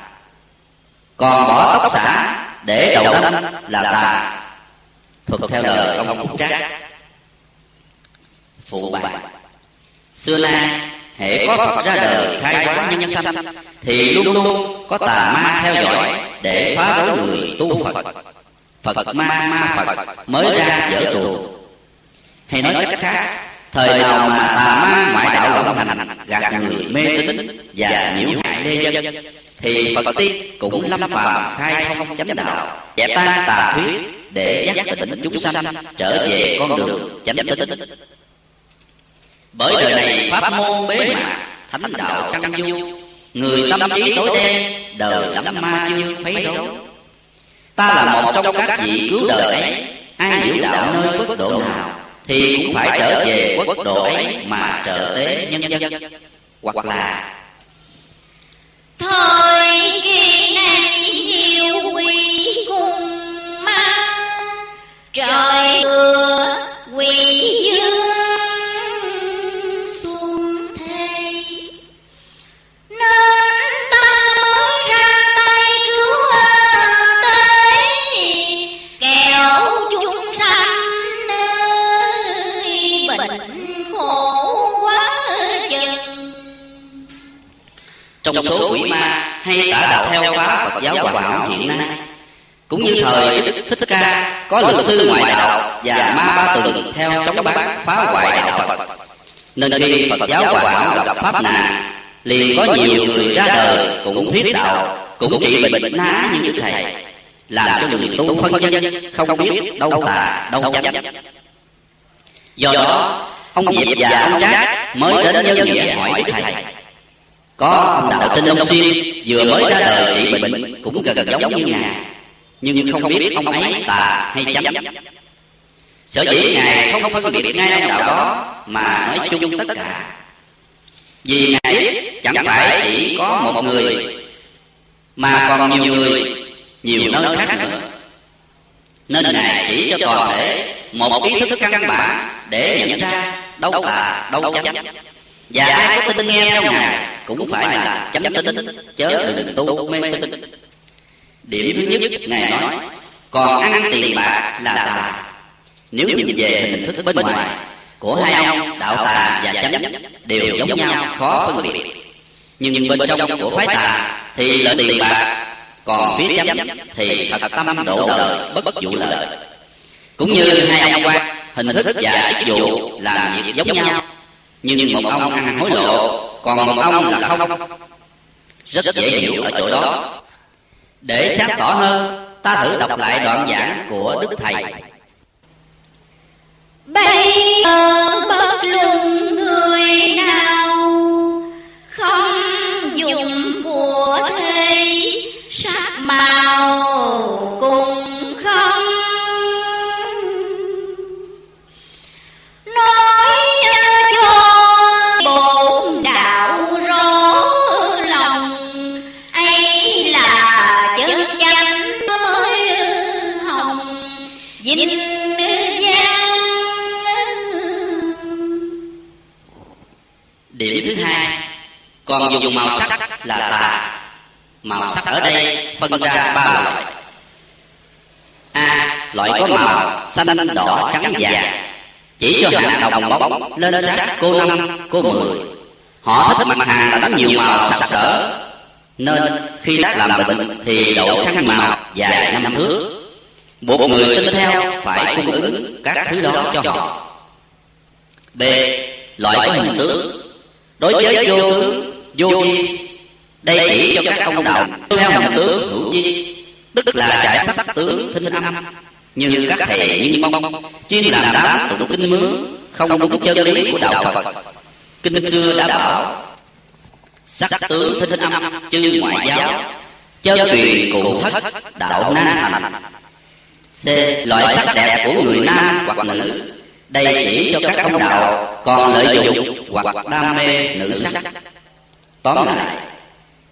A: Còn bỏ tóc xả để đầu đâm là tà. Thuật theo lời ông phúc trác. Phụ bạc, xưa nay hệ có phật ra đời khai hóa nhân sanh thì luôn luôn có tà ma theo dõi để phá rối người tu phật phật ma ma phật mới ra dở tù hay nói cách khác thời nào mà tà ma ngoại đạo lộng hành gạt người mê tín và nhiễu hại lê dân thì phật tiên cũng lâm phàm khai thông chánh đạo dẹp tan tà thuyết để giác tỉnh chúng sanh trở về con đường chánh tín bởi đời này pháp môn bế mạc thánh đạo căn du người tâm trí tối đen đời lắm ma dương phấy rối ta là một trong các vị cứu đời ấy. ai hiểu đạo nơi quốc độ nào thì cũng phải trở về quốc độ ấy mà trợ tế nhân dân hoặc là
B: thời kỳ này nhiều quỷ cùng mang trời vừa
A: thời Đức Thích Ca có luật sư ngoại đạo và ma ba tuần theo chống bác phá hoại đạo Phật. Nên khi Phật giáo hoàn hảo gặp pháp nạn liền có nhiều người ra đời cũng thuyết đạo, cũng trị bệnh ná như như thầy, làm cho người tu phân dân không biết đâu là đâu chánh. Do đó, ông diệp và ông trác mới đến nhân nghĩa hỏi đức thầy. Có ông đạo tên ông xuyên vừa mới ra đời trị bệnh cũng gần giống như ngài nhưng không biết ông ấy tà hay chánh sở dĩ ngài không phân biệt ngay ông đạo đó mà nói chung tất cả. Vì ngài biết chẳng phải chỉ có một người mà còn nhiều người nhiều nơi khác nữa. Nên ngài chỉ cho toàn thể một ý thức căn bản để nhận ra đâu tà đâu chánh và ai có tin nghe theo ngài cũng phải là chánh tín chớ đừng tu mê tín điểm thứ nhất, ngài nói, còn ăn tiền bạc là tà. Nếu nhìn về hình thức bên ngoài, của hai ông, đạo tà và chánh, đều giống nhau, khó phân biệt. Nhưng bên trong của phái tà thì lợi tiền bạc, còn phía chánh thì thật tâm độ đời, bất vụ lợi. Cũng như hai ông quan, hình thức và chức vụ làm việc giống nhau. Nhưng một ông ăn hối lộ, còn một ông là không. Rất dễ hiểu ở chỗ đó để sáng tỏ hơn ta thử đọc lại đoạn giảng của đức thầy.
B: Bây giờ bất luận người nào
A: còn dùng màu sắc là tà màu sắc ở đây phân ra ba loại. A, loại có màu xanh, đỏ, trắng, vàng. Chỉ cho hạng đồng bóng, lên sát cô năm, cô mười. Họ thích mặt hàng là đánh nhiều màu sặc sỡ. Nên khi tác làm bệnh thì độ khăn màu dài năm thước. Buộc người tin theo, phải cung ứng các thứ đó cho họ. B, loại có hình tướng. Đối với vô tướng vô vi. đây chỉ cho các ông đạo. Theo hình tướng hữu vi tức là giải sắc tướng thinh âm. Như các thầy như bông chuyên làm đám tụng kinh mướn không đúng chân lý của đạo phật. Kinh xưa đã bảo sắc tướng thinh âm chư ngoại giáo chân truyền cụ thất đạo nan thành C. Loại sắc đẹp của người nam hoặc nữ. Đây chỉ cho các ông đạo còn lợi dụng hoặc đam mê nữ sắc Tóm lại,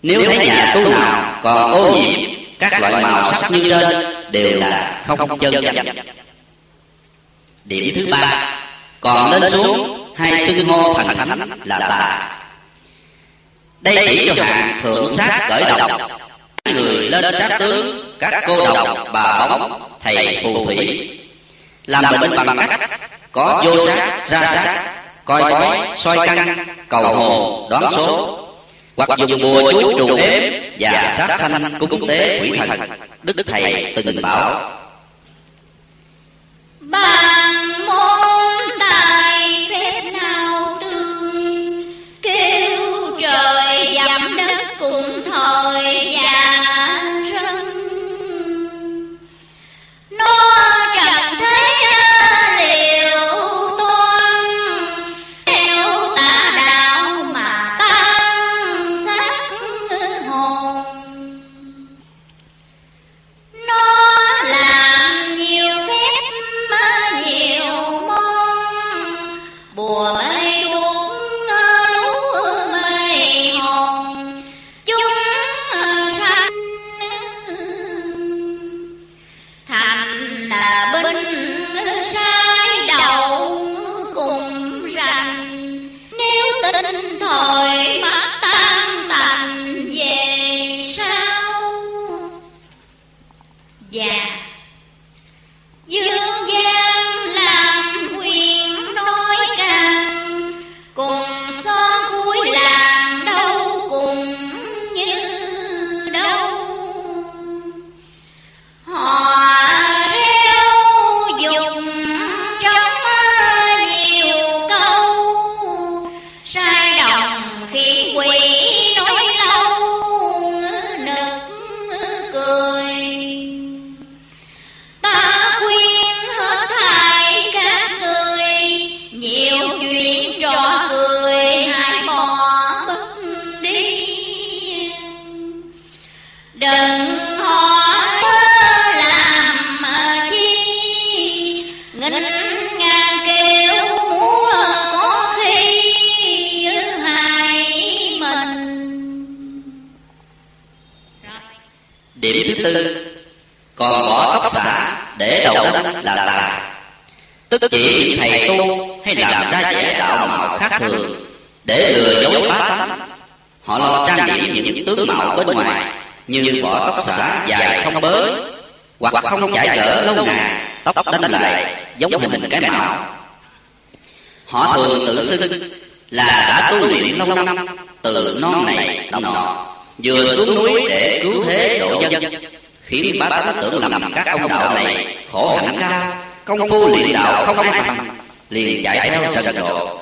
A: Nếu thấy nhà tu nào còn ô nhiễm, các loại màu sắc như trên đều là không chân chánh điểm thứ ba, còn lên xuống hai xưng hô thần thánh là tà đây chỉ cho hạng thượng sát cởi độc người lên sát tướng, các cô độc, bà bóng, thầy phù thủy. Làm bệnh bằng cách có vô sát, ra sát, coi bói, soi căn cầu hồ đoán số hoặc dùng bùa chú trù đếm và sát sanh cúng tế quỷ thần. Đức thầy từng bảo.
B: Bằng môn tài phép nào
A: để đầu đất là tà. Tức chỉ những thầy tu hay làm ra vẻ đạo mạo khác thường, để lừa dối bá tánh. Họ lo trang điểm những tướng mạo bên ngoài như vỏ tóc xả dài không bới, hoặc không chảy gỡ lâu ngày, tóc đánh lại giống hình cái mạo. họ thường tự xưng là đã tu luyện lâu năm, từ non này đông nọ, vừa xuống núi để cứu thế độ dân khiến bá tánh tưởng lầm các ông đạo này khổ hạnh cao công phu luyện đạo không ai bằng liền chạy theo rần rộ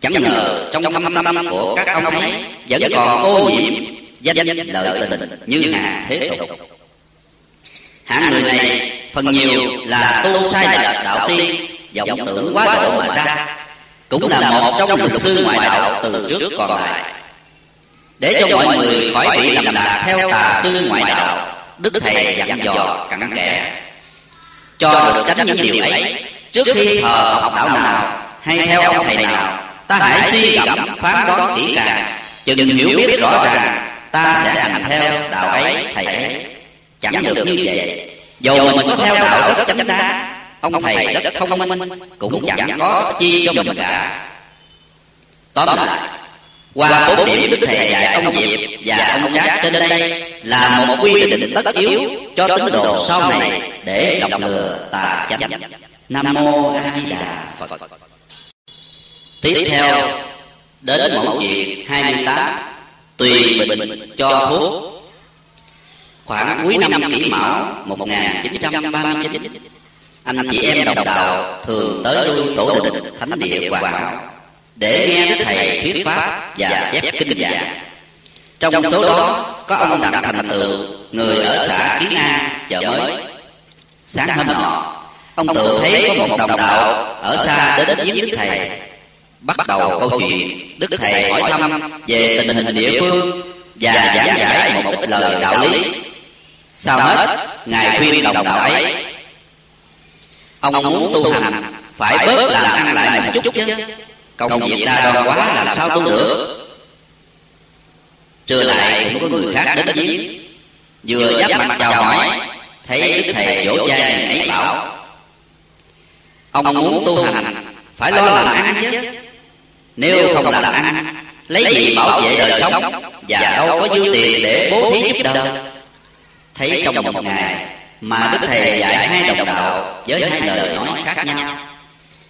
A: chẳng ngờ trong thâm tâm của các ông ấy vẫn còn ô nhiễm danh lợi tình như hàng thế tục. Hạng người này phần nhiều là tu sai lệch đạo tiên vọng tưởng quá độ mà ra. cũng là một trong luật sư ngoại đạo từ trước còn lại. để cho mọi người khỏi bị lầm lạc theo tà sư ngoại đạo đức thầy dặn dò cặn kẽ. cho được tránh những điều ấy trước khi thờ học đạo nào hay theo ông thầy nào ta hãy suy gẫm phán đoán kỹ càng. chừng hiểu biết rõ ràng ta sẽ hành theo đạo ấy thầy ấy. chẳng được như vậy. dầu mình có theo đạo rất chánh đa ông thầy rất thông minh cũng chẳng có chi cho mình cả. tóm lại qua bốn điểm đức thầy dạy ông diệp và ông trác trên đây là một quy định tất yếu cho tín đồ sau này để đọc lừa tà chánh. nam mô a di đà phật. Tiếp theo đến mẫu chuyện 28 tùy bệnh cho thuốc. khoảng cuối năm kỷ mão 1939 anh chị em đồng đạo thường tới lui tổ đình thánh địa hoàng hảo để nghe đức thầy thuyết pháp và chép kinh giảng. Trong số đó có ông đặng thành tựu, người ở xã kiến an chợ mới. Sáng hôm nọ, ông tựu thấy có một đồng đạo ở xa đến viếng đức thầy. Bắt đầu câu chuyện, đức thầy hỏi thăm về tình hình địa phương và giảng giải một ít lời đạo lý. Sau hết, ngài khuyên đồng đạo ấy, ông muốn tu hành, phải bớt làm ăn lại một chút chứ công việc đa đoan quá làm sao tu được? Trưa lại cũng có người khác đến viếng vừa giáp mặt chào hỏi thấy đức thầy vai người ấy bảo ông muốn tu hành phải lo làm ăn chứ. nếu không làm ăn lấy gì bảo vệ đời sống? và đâu có dư tiền để bố thí giúp đời. thấy trong một ngày mà đức thầy dạy hai đồng đạo với hai lời nói khác nhau.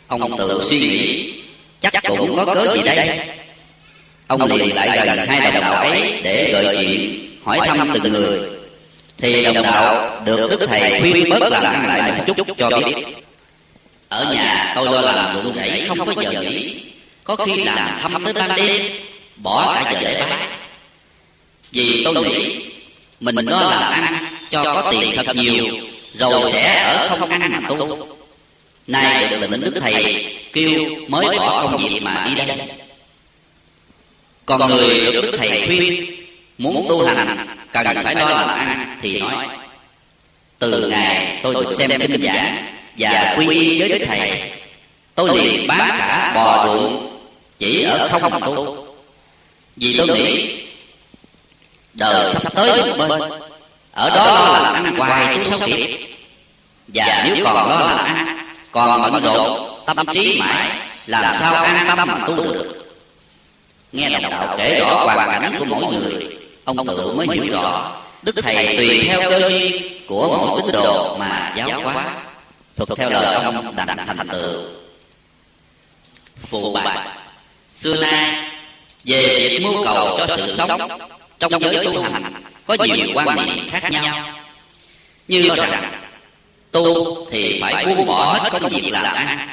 A: ông tự suy nghĩ chắc cũng có cớ gì đây. Ông liền lại gần hai đồng đạo ấy để gợi chuyện, hỏi thăm từng người. Thì đồng đạo được đức thầy khuyên bớt làm lại một chút cho biết. Ở nhà tôi lo làm ruộng rẫy không có giờ nghỉ. Có khi làm thăm tới ban đêm, bỏ cả giờ để bán. Vì tôi nghĩ mình lo làm ăn cho có tiền thật nhiều, rồi sẽ ở không ăn mà tu nay được lệnh đức thầy kêu mới bỏ công việc mà đi đây. Còn người được đức thầy khuyên, muốn tu hành, cần phải lo làm ăn, thì nói, từ ngày tôi được xem kinh giảng và quy y với đức thầy, tôi liền bán cả bò ruộng chỉ ở không mà tu. Vì tôi nghĩ, đời sắp tới một bên, ở đó lo làm ăn hoài chúng sống kịp. Và nếu còn lo làm ăn còn bận rộn tâm trí mãi làm sao an tâm mà tu được? nghe đồng đạo kể rõ hoàn cảnh của mỗi người. ông tự mới hiểu rõ. đức thầy tùy theo cơ duyên của mỗi tín đồ mà giáo hóa thuật theo lời ông đặng thành tựu. phụ bài xưa nay về việc mưu cầu cho sự sống trong giới tu hành có nhiều quan niệm khác nhau. như rằng tu thì phải buông bỏ hết công việc làm ăn.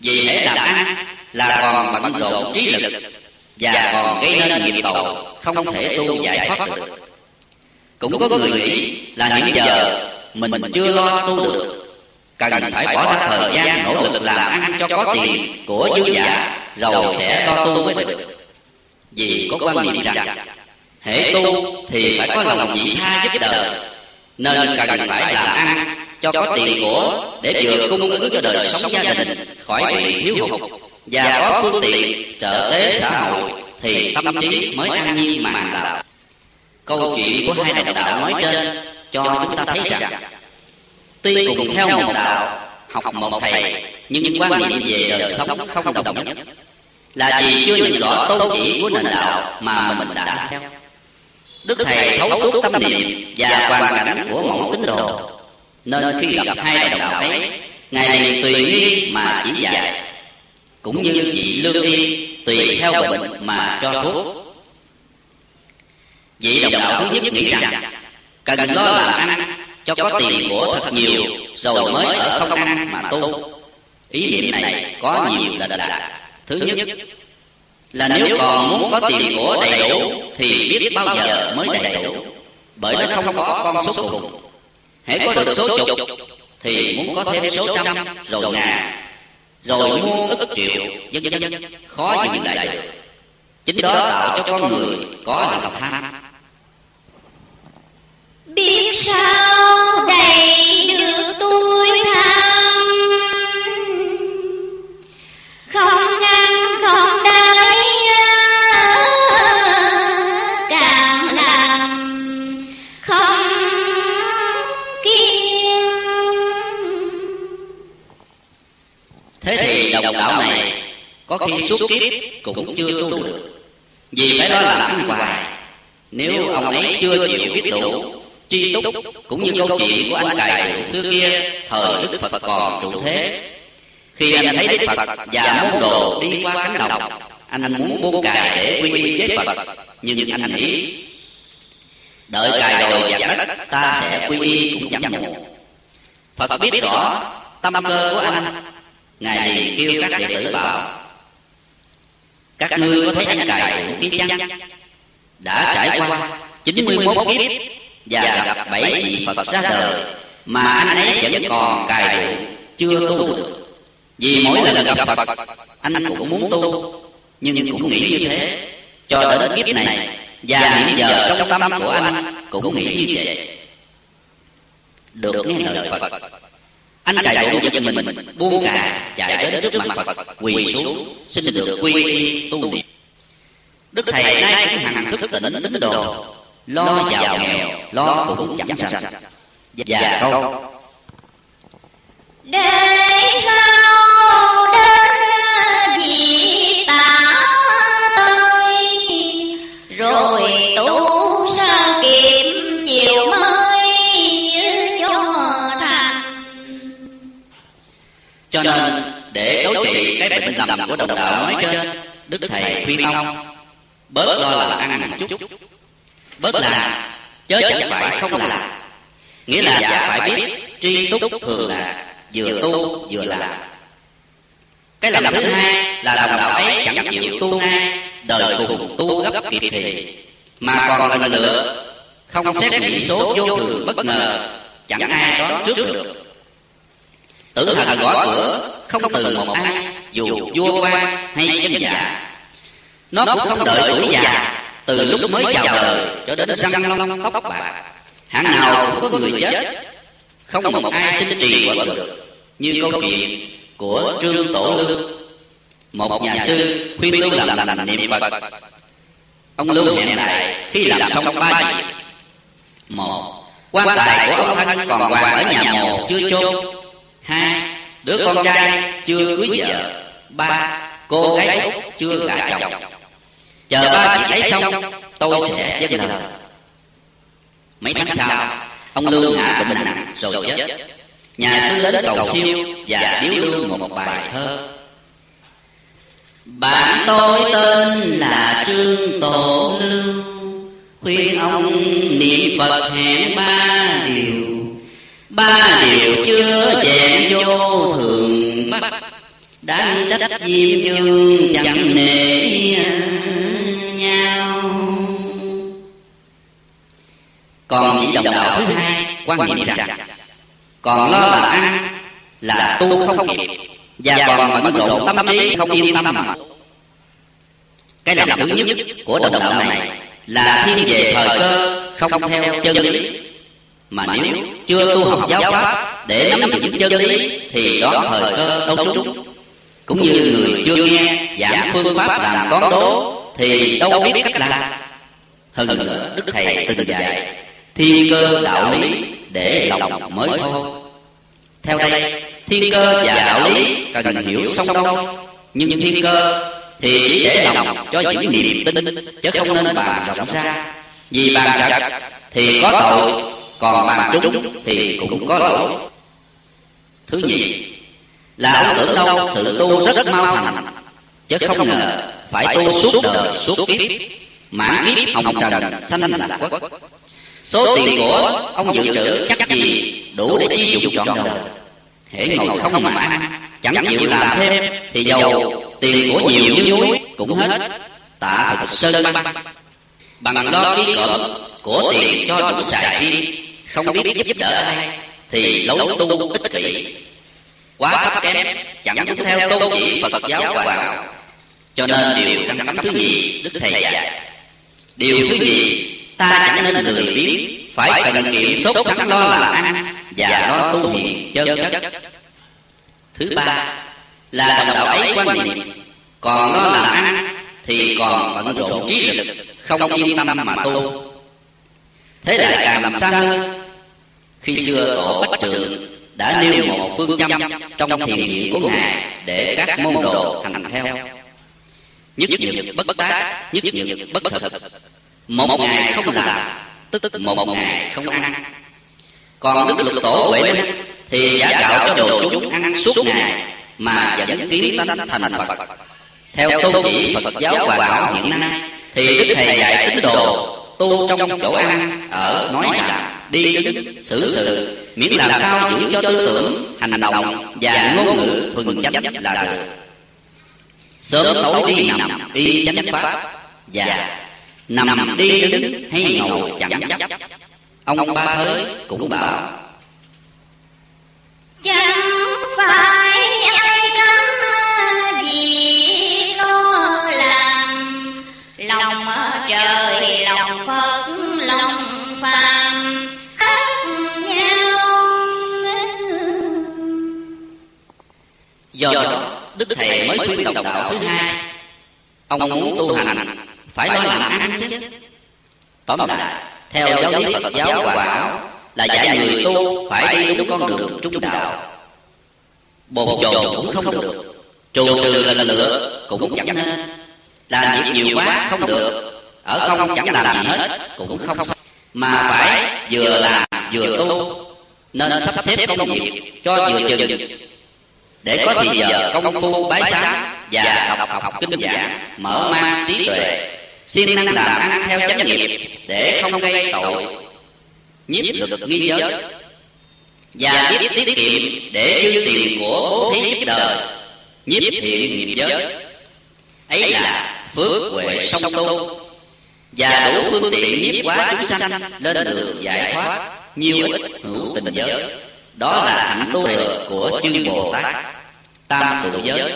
A: Vì hễ làm ăn là còn bận rộn trí lực và còn gây nên nghiệp tội không thể tu giải thoát được. Cũng có người nghĩ là hiện giờ mình chưa lo tu được, cần phải bỏ ra thời gian nỗ lực làm ăn cho có tiền của dư giả rồi sẽ lo tu mới được. Vì có quan niệm rằng, hễ tu thì phải có lòng vị tha giúp đời nên cần phải làm ăn cho có tiền của để vừa cung ứng cho đời sống gia đình khỏi bị thiếu hụt. Và có phương tiện trợ tế xã hội thì tâm trí mới an nhiên mà đạo. câu chuyện của hai đồng đạo nói trên cho chúng ta thấy rằng tuy cùng theo một đạo học một thầy nhưng quan niệm về đời sống không đồng nhất. là vì chưa nhìn rõ tôn chỉ của nền đạo mà mình đã theo. đức thầy thấu suốt tâm niệm và hoàn cảnh của mỗi tín đồ nên khi gặp hai đồng đạo ấy ngài liền tùy nghi mà chỉ dạy. cũng như vị lương y tùy theo bệnh mà cho thuốc. vị đồng đạo thứ nhất nghĩ rằng cần lo làm ăn cho có tiền của thật nhiều rồi mới ở không ăn mà tu. Ý niệm này có nhiều lần đạt thứ nhất là nếu còn muốn có tiền của đầy đủ thì biết bao giờ mới đầy đủ. bởi nó không có con số cùng hãy có được số chục thì muốn có thêm số trăm, rồi ngàn rồi muôn ức triệu, vân vân khó dừng lại được. Chính đó tạo cho con người có lòng tham.
B: Biết sao đầy
A: có khi suốt kiếp cũng chưa tu được. vì phải lo làm ăn hoài. nếu ông ấy chưa chịu biết đủ tri túc cũng như câu chuyện của anh cài xưa kia thời đức phật còn trụ thế. khi anh thấy đức phật và môn đồ đi qua cánh đồng anh muốn buông cài để quy y với phật. Nhưng anh nghĩ đợi cài rồi giặt đất ta sẽ quy y cũng chẳng muộn. phật biết rõ tâm cơ của anh ngài liền kêu các đệ tử bảo các ngươi có thấy anh cài rượu kia chăng? đã trải qua chín mươi mốt kiếp và gặp bảy vị Phật ra đời. mà anh ấy vẫn còn cài rượu chưa tu được. Vì mỗi lần gặp Phật anh cũng muốn tu. nhưng cũng nghĩ như thế. cho đến kiếp này và hiện giờ trong tâm của anh cũng nghĩ như vậy. được nghe lời Phật anh cài bộ giật mình buông cà chạy đến trước mặt phật quỳ xuống xin được quy y tu niệm. đức thầy nay cũng hằng thức tỉnh tín đồ. lo giàu nghèo lo cũng chẳng sạch và câu
B: để sau đến
A: bệnh lầm của đồng đạo nói trên, đức thầy khuyên ông bớt lo là ăn một chút. Bớt làm chớ chẳng phải không làm. Nghĩa là giả phải biết, tri túc thường là vừa tu vừa làm. Cái lầm thứ hai là đồng đạo ấy chẳng chịu tu ngay, đời cùng tu gấp kịp thì. Mà còn lần nữa, không xét nghĩ số vô thường bất ngờ, chẳng ai đoán trước được tử thần gõ cửa không từ một ai dù vua quan hay chân giả. Nó cũng không đợi tuổi già từ lúc mới chào đời cho đến răng long tóc bạc hãng nào cũng có người chết không một ai sinh trì quả được. như câu chuyện của trương tổ lương. Một nhà sư khuyên lưu làm lành niệm phật. Ông lưu hẹn lại khi làm xong ba việc một quan tài của ông thân còn hoàng ở nhà mồ chưa chôn hai, đứa con trai chưa cưới vợ. Ba, cô gái út chưa gả chồng. Chờ ba chị ấy xong, tôi sẽ dâng lời mấy tháng sau, ông lương hạ bệnh nặng rồi chết. Nhà sư đến cầu siêu và điếu lương một bài thơ. Bạn tôi tên là trương tổ lưu, khuyên ông niệm phật hẹn ba điều ba điều chưa chẹn vô thường. Bắt đáng trách diêm dương chẳng nể nhau. Còn những dòng đạo thứ hai, quan niệm rằng, còn lo là ăn là tu không kịp, và còn bận rộn tâm trí không yên tâm mà. Cái làm thứ nhất của đồng đạo này là thiên về thời cơ, không theo chân lý mà nếu chưa tu học giáo pháp để nắm được những chân lý, thì đó thời cơ đâu trúng. Cũng như người chưa nghe giảng phương pháp làm toán đố, thì đâu biết cách làm. Hơn nữa đức thầy từng dạy thiên cơ đạo lý để lòng mới thôi. Theo đây thiên cơ và đạo lý cần hiểu song song. Nhưng thiên cơ thì chỉ để lòng cho những niềm tin, chứ không nên bàn rộng ra. Vì bàn rộng thì có tội còn bàn trúng thì cũng có lỗi. Thứ nhì, là ông tưởng đâu sự tu rất mau thành, chứ không ngờ phải tu suốt đời, suốt kiếp. Mãn kiếp hồng trần, sanh lạc quốc số tiền của ông dự trữ chắc gì đủ để chi dụng trọn đời. Hễ ngồi không mà ăn chẳng chịu làm thêm, thì giàu tiền của nhiều như núi cũng hết. Tạ thật sơn băng. Bằng lo ký cỡm của tiền cho đủ xài chi không biết giúp đỡ ai, thì lối tu ích kỷ. Quá thấp kém, chẳng đúng theo tôn chỉ phật giáo quả hảo cho nên điều căn cấm thứ gì đức thầy dạy, điều thứ gì ta chẳng nên lười biếng, phải cần kiệm sốt sắng lo làm ăn và lo tu hiền chân chất. Thứ ba là đồng đạo ấy quan niệm, còn lo làm ăn thì còn bận rộn trí lực, không yên tâm mà tu. Thế lại càng làm xa hơn khi xưa tổ bách trượng đã nêu một phương châm trong thiền viện của ngài để các môn đồ hành theo. Nhất nhược bất tác nhất nhược bất thực một ngày không làm, tức tức một ngày không ăn. Còn đức lục tổ huệ năng thì giả gạo cho đồ chúng ăn suốt ngày mà vẫn kiến tánh thành phật. Theo tôn chỉ phật giáo hòa bảo hiện nay thì đức thầy dạy tín đồ tu trong chỗ ăn ở nói làm đi đứng xử sự, miễn làm sao giữ cho tư tưởng, hành động và ngôn ngữ thuần chánh là được. Sớm tối đi nằm, y chánh pháp và nằm đi đứng hay ngồi chẳng chấp. Ông ba thới cũng bảo,
B: chẳng phải ai cấm gì.
A: Do đó, đức thầy mới khuyên đồng đạo thứ hai, ông muốn tu hành, phải lo làm ăn chứ. Tóm lại, theo giáo lý phật giáo quả áo là dạy người tu phải đi đúng con đường trung đạo. Bồn chồn cũng không được, trù trừ lần lựa cũng chẳng nên. Làm việc nhiều quá không được, ở không chẳng làm gì hết, cũng không mà phải vừa làm vừa tu, nên sắp xếp công việc cho vừa chừng để có thì giờ công phu bái sáng và đọc học kinh giảng mở mang trí tuệ. siêng năng làm ăn theo chánh nghiệp để không gây tội nhiếp lực nghi giới. và biết tiết kiệm để dư tiền của bố thí giúp đời. nhiếp thiện nghiệp giới. ấy là phước huệ song tu. và đủ phương tiện nhiếp quá chúng sanh lên đường giải thoát. nhiều ít hữu tình giới đó là hạnh tu thừa của chư bồ tát tam tụ giới.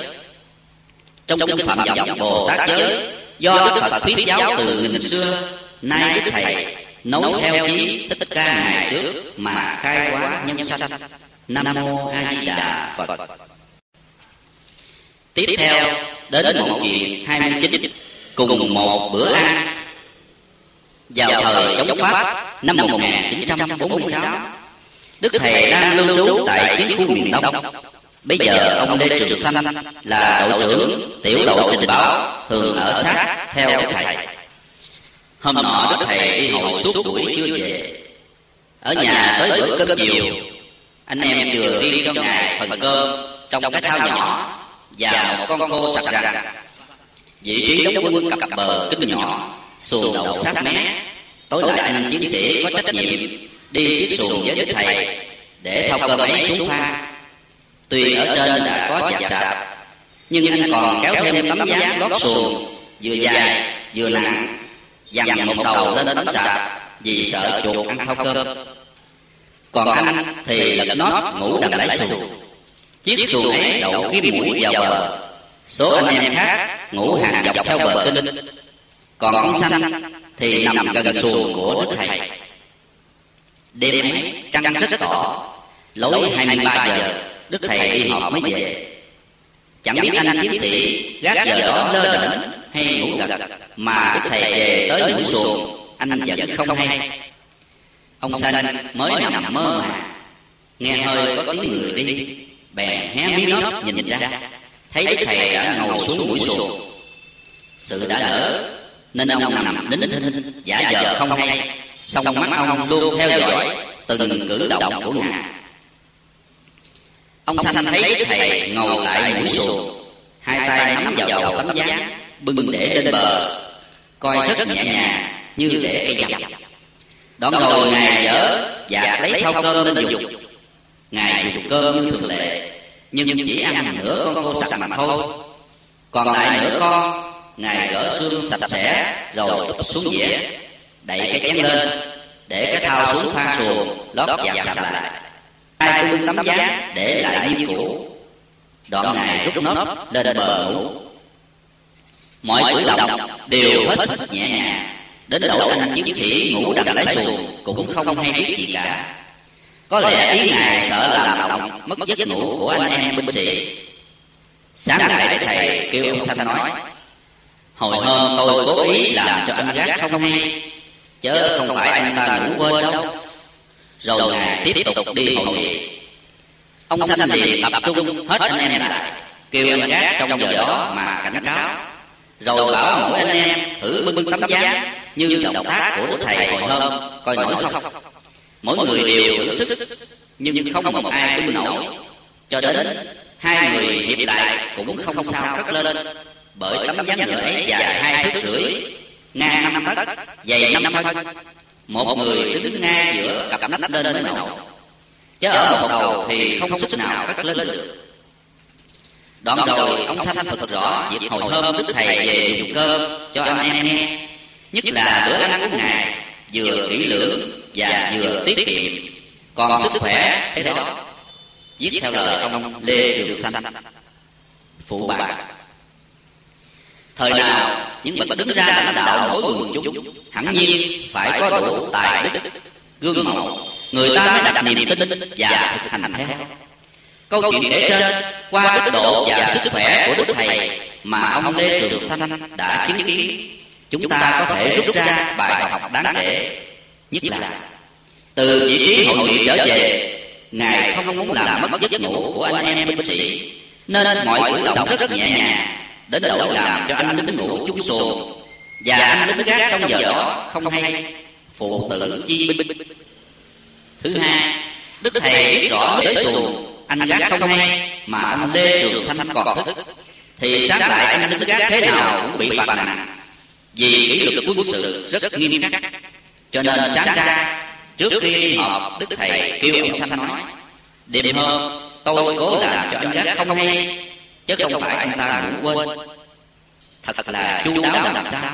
A: Trong kinh phạm vọng bồ tát giới, do đức phật thuyết giáo từ nghìn xưa, nay đức thầy nối theo ý tất ca ngày trước mà khai hóa nhân sanh. Nam mô a di đà phật. Tiếp theo, đến một chuyện hai mươi chín, cùng một bữa ăn. Vào thời chống pháp năm 1946 Đức Thầy đang lưu trú tại chiến khu miền Đông. Bây giờ ông Lê Trường Sanh là đội trưởng tiểu đội trình báo thường ở sát theo Đức Thầy. Hôm nọ Đức Thầy đi hội suốt buổi chưa về. Ở nhà tới bữa cơm chiều Anh em vừa riêng cho Ngài phần cơm trong cái thao nhỏ Và một con khô sặc rằn Vị trí đóng quân cặp bờ kinh nhỏ Xuồng đậu sát mé. Tối lại anh chiến sĩ có trách nhiệm Đi chiếc xuồng với Đức Thầy, Để thông cơ ấy xuống pha Tuy ở trên đã có giặt sạp, Nhưng anh còn kéo thêm tấm dáng lót xuồng, Vừa dài, vừa nặng, Dằn một đầu lên tấm sạp Vì sợ chuột ăn thao cơm. Còn anh thì lật nót ngủ đằng lái xuồng. Chiếc xuồng ấy đậu kiếm mũi vào bờ. Số anh em khác ngủ hàng dọc theo bờ kinh. Còn ông xanh thì nằm gần xuồng của Đức Thầy. Đêm ấy, trăng rất tỏ, Lối 23 giờ, Đức Thầy đi họp mới về. Chẳng biết anh chiến sĩ gác giờ đó lơ đễnh hay ngủ gật, Mà Đức Thầy về tới mũi xuồng, Anh vẫn không hay. Ông Xanh mới nằm mơ mà, Nghe hơi có tiếng người đi, Bèn hé mí nót nhìn ra, Thấy Đức Thầy đã ngồi xuống mũi xuồng. Sự đã lỡ Nên ông nằm nín thinh, Giả giờ không hay. Song mắt ông luôn theo dõi Từng cử động của Ngài. Ông Xanh thấy thầy ngồi lại mũi xuồng. Hai tay nắm vào đầu tấm gián Bưng để lên bờ Coi rất nhẹ nhàng Như để cây dầm Đoạn rồi Ngài dở Dạt lấy thau cơm lên dùng. Ngài dùng cơm như thường lệ Nhưng chỉ ăn nửa con khô sạch mà thôi. Còn lại nửa con Ngài gỡ xương sạch sẽ Rồi đục xuống dĩa Đẩy cái chén lên, Để cái thau xuống pha xuồng, Lót dạt sạch lại. Hai bưng tấm giá để lại như cũ Đoạn này rút nốt lên bờ ngủ. Mọi cử động đều hết sức nhẹ nhàng. Đến độ anh chiến sĩ ngủ đằng lái xuồng Cũng không hay biết gì cả. Có lẽ ý Ngài sợ làm động Mất giấc ngủ của anh em binh sĩ. Sáng lại đấy thầy kêu ông sanh nói, Hồi hôm tôi cố ý làm cho anh gác không hay Chớ không phải anh ta ngủ quên đâu. Rồi Ngài tiếp tục đi hội nghị. Ông Xanh liền tập trung hết anh em lại. Kêu anh gác trong giờ đó mà cảnh cáo. Rồi bảo mỗi anh em thử bưng tấm giá Như động tác của thầy hồi hôm. Coi nổi không? Mỗi người đều thử sức Nhưng không một ai bưng nổi. Cho đến hai người hiệp lại cũng không sao cất lên. Bởi tấm giá nhựa ấy dài hai thước rưỡi Ngang năm tấc Dày năm phân Một người đứng ngay giữa cặp nách lên mới nổi. chứ ở một đầu thì không sức nào cất lên được. đoạn rồi ông sanh thật rõ dịp hồi hôm đức thầy về dùng cơm cho anh em nghe. Nhất là bữa ăn của ngài vừa kỹ lưỡng và vừa tiết kiệm. còn sức khỏe thế đó viết theo lời ông lê trường sanh. Phụ bạc thời nào, những bậc đứng ra lãnh đạo đối quần chúng, hẳn nhiên phải có đủ tài đức. Gương mẫu, người ta mới đặt niềm tin và thực hành theo. Câu chuyện kể trên, qua đức độ và sức khỏe của đức thầy mà ông lê trường sanh đã chứng kiến. Chúng ta có thể rút ra bài học đáng kể. Nhất là, từ vị trí hội nghị trở về, ngài không muốn làm mất giấc ngủ của anh em binh sĩ, nên mọi cử động rất nhẹ nhàng đến độ làm cho anh lính ngủ chút xuồng và anh lính gác trong giờ đó không hay. Phụ tử chi binh. Thứ hai, đức thầy biết rõ tới xuồng. Anh gác không hay, mà anh lê trường sanh còn thức. Thì sáng lại anh lính gác thế nào cũng bị phạt nặng. Vì kỷ luật quân sự rất nghiêm khắc. Cho nên sáng ra, trước khi đi họp, đức thầy kêu ông sanh nói, đêm hôm, tôi cố làm cho anh gác không hay chứ không phải anh ta ngủ quên. Thật là chu đáo làm sao?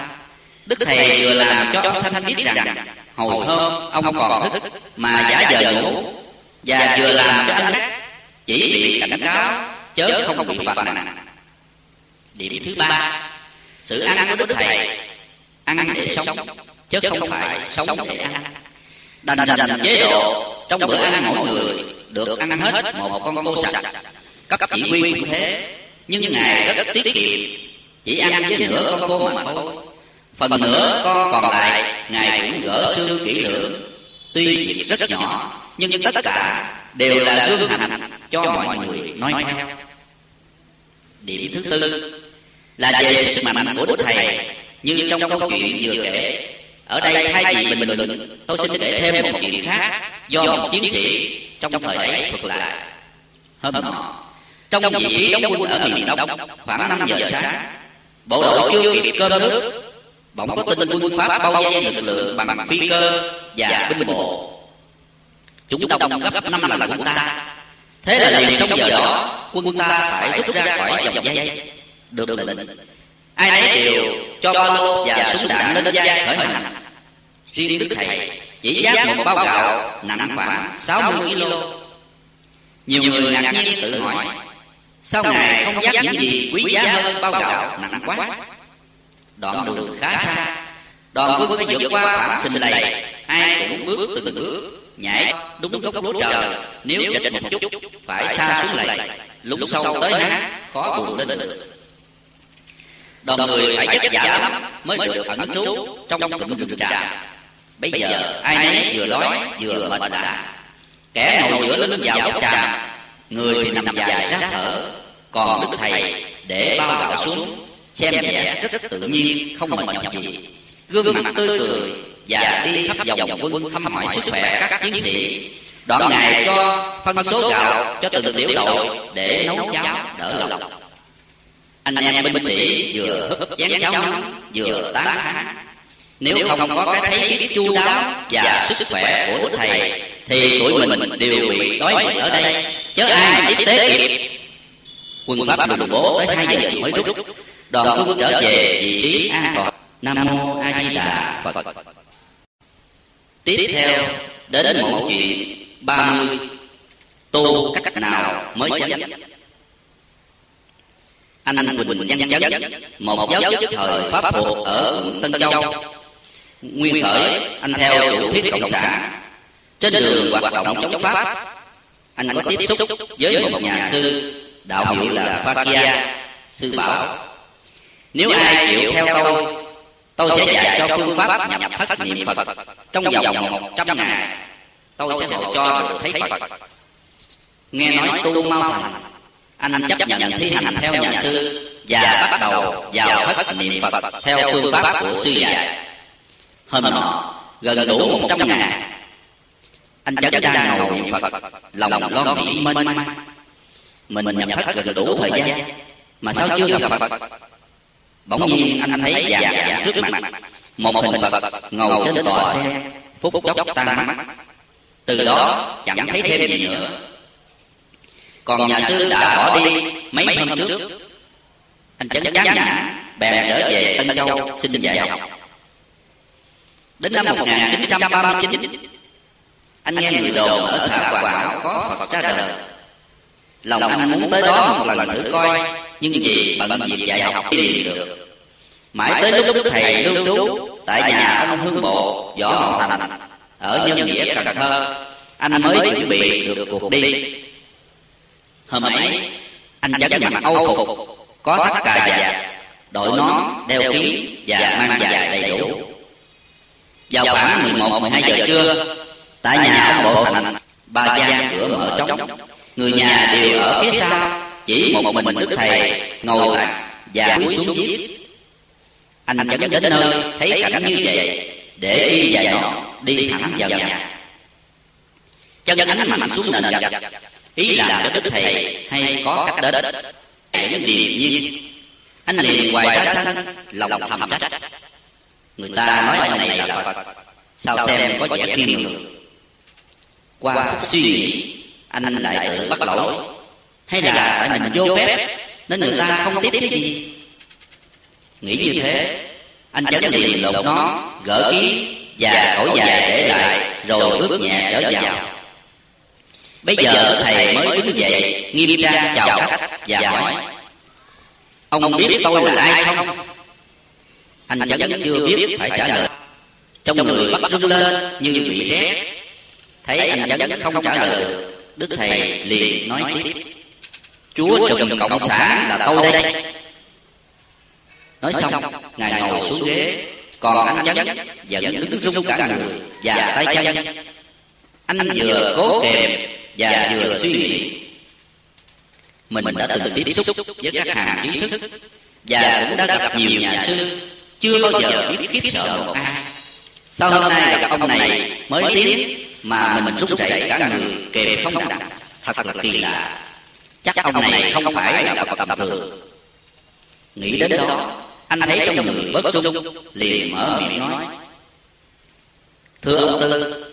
A: Đức thầy vừa làm cho ông sanh biết rằng, hồi hôm ông còn thức mà giả vờ ngủ và vừa làm cho anh đắc chỉ bị cảnh cáo, chớ không bị phạt nặng. Điểm thứ ba, sự ăn của đức thầy. Ăn để sống, chứ không phải sống để ăn. Đành dành chế độ, trong bữa ăn mỗi người được ăn hết một con cô sạch. Cấp chỉ huy cũng thế nhưng ngài rất tiết kiệm. Chỉ ăn với nửa con cô mà thôi. phần nửa con còn lại ngài cũng gỡ xương kỹ lưỡng. Tuy việc rất nhỏ nhưng tất cả đều là gương hành cho mọi người nói theo. điểm thứ tư là về sức mạnh của đức thầy. Như trong câu chuyện vừa kể ở đây thay vì bình luận tôi xin kể thêm một chuyện khác do một chiến sĩ trong thời ấy thuật lại. Hôm nọ trong vị trí đóng quân ở miền đông, khoảng năm giờ sáng, bộ đội chưa kịp cơm nước, bỗng có tin quân pháp bao vây lực lượng bằng phi cơ và binh bộ. Chúng đông gấp năm lần quân ta. Thế là liền trong giờ đó, quân ta phải rút ra khỏi vòng dây. Được lệnh, ai nấy đều cho ba lô và súng đạn lên dây khởi hành. Riêng đức thầy chỉ giác một bao gạo nặng khoảng 60 kg nhiều người ngạc nhiên tự hỏi sao ngài không những gì quý giá hơn bao gạo nặng quá. đoạn đường khá xa. đoàn quân phải vượt qua khoảng sinh lầy. ai cũng bước từng bước nhảy đúng góc lúa trời nếu chệch một chút phải xa xuống lầy. lún sâu tới hát khó buồn lên được. đoàn người phải chất giả lắm mới được ẩn trú trong cụm rừng tràm bây giờ ai nấy vừa đói vừa mệt lạ kẻ ngồi giữa lưng vào gốc tràm người thì nằm dài ra thở còn đức thầy để bao gạo xuống xem vẻ rất rất tự nhiên không mệt nhọc gì. Gương mặt tươi cười và đi khắp vòng quân thăm hỏi sức khỏe các chiến sĩ. Đoạn ngày cho phân số gạo cho từng tiểu đội để nấu cháo đỡ lòng. Anh em binh sĩ vừa húp chén cháo nóng vừa tán thán nếu không có cái thấy biết chu đáo và sức khỏe của đức thầy thì tụi mình đều bị đói bụng ở đây. chứ ai tiếp tế kịp quân pháp đùng bố tới hai giờ mới rút. đoàn quân trở về vị trí an toàn. nam mô a di đà phật. Tiếp theo đến một chuyện ba mươi. Tu cách cách nào mới chánh anh anh quỳnh văn chấn một giáo chức thời pháp thuộc ở tân châu nguyên khởi anh theo chủ thuyết cộng sản. trên đường hoạt động chống pháp anh có tiếp xúc với một nhà sư đạo hiệu là Phakia sư bảo. Nếu ai chịu theo tôi tôi sẽ dạy cho phương pháp nhập thất niệm phật. Trong vòng một trăm ngày tôi sẽ hộ cho được thấy phật. Nghe nói tu mau thành anh chấp nhận thi hành theo nhà sư và bắt đầu vào thất niệm phật theo phương pháp của sư dạy hôm nọ gần đủ một trăm ngàn. Anh chấn đang ngồi niệm phật, lòng lo nghĩ mênh mang mình nhập thất gần đủ thời gian, mà sao chưa gặp phật? Bỗng nhiên anh thấy già già trước mặt, một hình phật ngồi trên tòa xe, phút chốc tan mắt. Từ đó chẳng thấy thêm gì nữa. Còn nhà sư đã bỏ đi mấy hôm trước. Anh chấn chán nản bèn trở về tân châu xin dạy học đến năm 1939 anh nghe người đồn ở xã Quảng Hảo có Phật ra đời. Lòng anh muốn tới đó một lần thử coi, nhưng vì bận việc dạy học đi được. Mãi tới lúc đức thầy lưu trú, tại nhà ông hương bộ, võ hậu thành, ở nhân nghĩa cần thơ, anh mới chuẩn bị được cuộc đi. Hôm ấy, anh vẫn mặc âu phục, có tất cà dạ đội nón, đeo kiếm và mang dài đầy đủ vào khoảng 11 12 giờ trưa tại nhà ông bộ thành ba gian cửa mở trống. người nhà đều ở phía sau chỉ một mình đức thầy ngồi lại và cúi xuống viết anh chấn đến nơi thấy cảnh như vậy để y dài nọ đi thẳng vào nhà. chân ánh mạnh xuống nền gạch ý làm cho đức thầy hay có khách đến để điềm nhiên. anh liền hoài ra xanh lòng thầm trách người ta nói anh này là phật. Sao xem có vẻ khiêm nhường? Qua phút suy nghĩ, anh lại tự bắt lỗi. Hay là tại mình vô phép, nên người ta không tiếp cái gì? Nghĩ như thế, anh chấn liền lột nó, gỡ kiếm và cổ dài để lại, rồi bước nhẹ trở vào. Bây giờ thầy mới đứng dậy, nghiêm trang chào khách và hỏi, ông biết tôi là ai không? Anh chấn chưa biết phải trả lời. trong người bắt rung lên như bị rét. thấy anh chấn không trả lời. đức thầy liền nói tiếp. chúa trùm cộng sản là tôi đây. nói xong ngài ngồi xuống ghế. còn anh chấn vẫn đứng rung cả người và tay chân. anh vừa cố kềm và vừa suy nghĩ. mình đã từng tiếp xúc với các hàng trí thức và cũng đã gặp nhiều nhà sư chưa bao giờ biết khiếp sợ một ai. Sau hôm nay gặp ông này mới tiến mà mình rút rẩy cả người kề không đặng thật là kỳ lạ. chắc ông này không phải là bậc tầm thường. nghĩ đến đó anh thấy trong người bớt trung liền mở miệng nói. thưa ông tư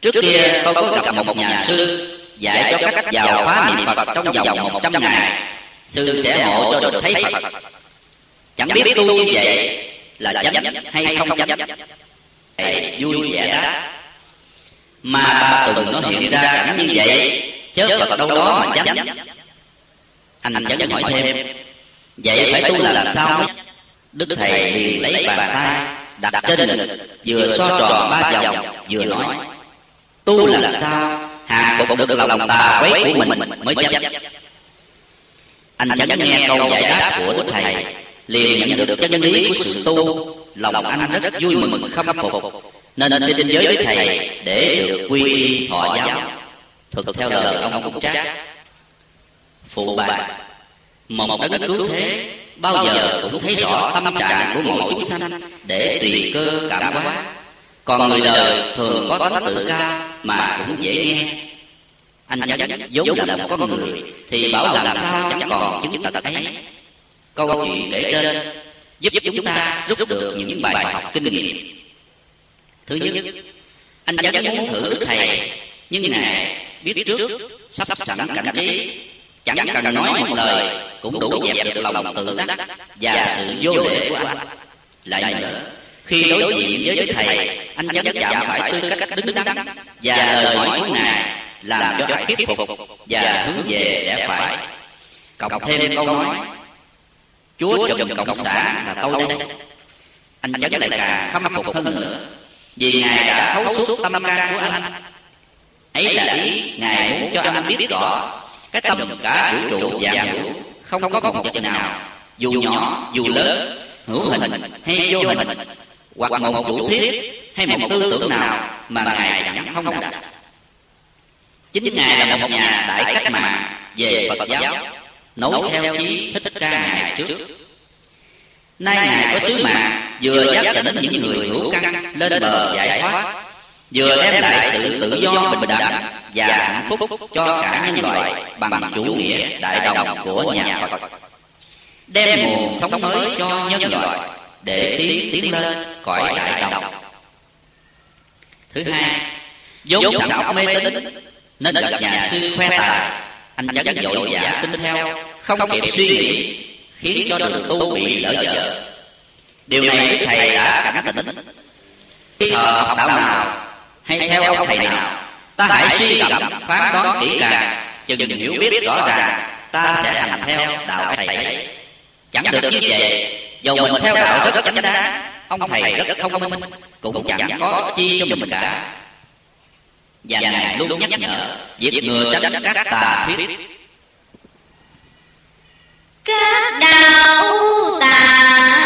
A: trước kia tôi có gặp một nhà sư dạy cho cách vào khóa niệm phật trong vòng một trăm ngày. sư sẽ hộ cho được thấy phật. Chẳng biết tu như vậy là chấp hay không chấp thầy vui vẻ đó. mà ba tuần nó hiện ra cảnh như vậy, chớ ở đâu đó mà chấp anh chấn hỏi thêm, vậy phải tu là làm sao? Đức thầy liền lấy bàn tay, đặt trên ngực, vừa so tròn ba vòng, vừa nói, tu là làm sao? Hà phục được lòng tà quấy của mình mới chấp anh chấn nghe câu giải đáp của đức thầy liền nhận được chân lý của sự tu lòng anh rất vui mừng khâm phục. Nên trên giới với thầy để được quy y thọ giáo. Thực theo lời ông cũng Trác phụ bạc, một đấng cứu thế bao giờ cũng thấy rõ tâm trạng của mỗi chúng sanh để tùy cơ cảm hóa. Còn người đời thường có tánh tự cao mà cũng dễ nghe. Anh chánh vốn là một con người thì bảo làm sao chẳng còn chứng tật ấy câu chuyện kể trên, giúp chúng ta rút được những bài học kinh nghiệm. Thứ nhất, anh chánh muốn thử đức thầy, nhưng ngài biết trước, sắp sẵn cảnh trí, chẳng cần nói một lời, cũng đủ dẹp được lòng tự đắc và sự vô lễ của anh. Lại nữa, khi đối diện với đức thầy, anh vẫn chạm phải tư cách đứng đắn và lời hỏi của ngài làm cho phải thuyết phục và hướng về để phải. Cộng thêm câu nói chúa trùm cộng sản là tôi đây anh chánh lại càng khâm phục hơn nữa. Vì ngài đã thấu suốt tâm can của anh. Ấy là ý ngài muốn cho anh biết rõ, cái tâm cả vũ trụ dạng hữu không có một vật nào, dù nhỏ, dù lớn, hữu hình hay vô hình, hoặc một chủ thiết hay một tư tưởng nào mà ngài chẳng không đặt. Chính ngài là một nhà đại cách mạng về phật giáo nấu theo chí thích ca ngài trước. Nay ngài có sứ mạng vừa giác tỉnh những người hữu căn lên bờ giải thoát. vừa đem lại sự tự do bình đẳng và hạnh phúc cho cả nhân loại bằng chủ nghĩa đại đồng của nhà Phật. Đem nguồn sống mới cho nhân loại để tiến tiến lên cõi đại đồng. thứ hai vốn xảo mê tín nên gặp nhà sư khoe tài anh chấn dội giả tin theo không kịp suy nghĩ khiến cho đường tu bị lỡ dở điều này đức thầy đã cảnh tỉnh. khi thờ học đạo nào hay theo ông thầy nào ta hãy suy gẫm phán đoán kỹ càng chừng hiểu biết rõ ràng ta sẽ hành theo đạo thầy ấy. chẳng được như vậy dầu mình theo đạo rất chánh đáng ông thầy rất thông minh cũng chẳng có chi cho mình cả và ngài luôn nhắc nhở việc ngừa tránh các tà thuyết các đạo tà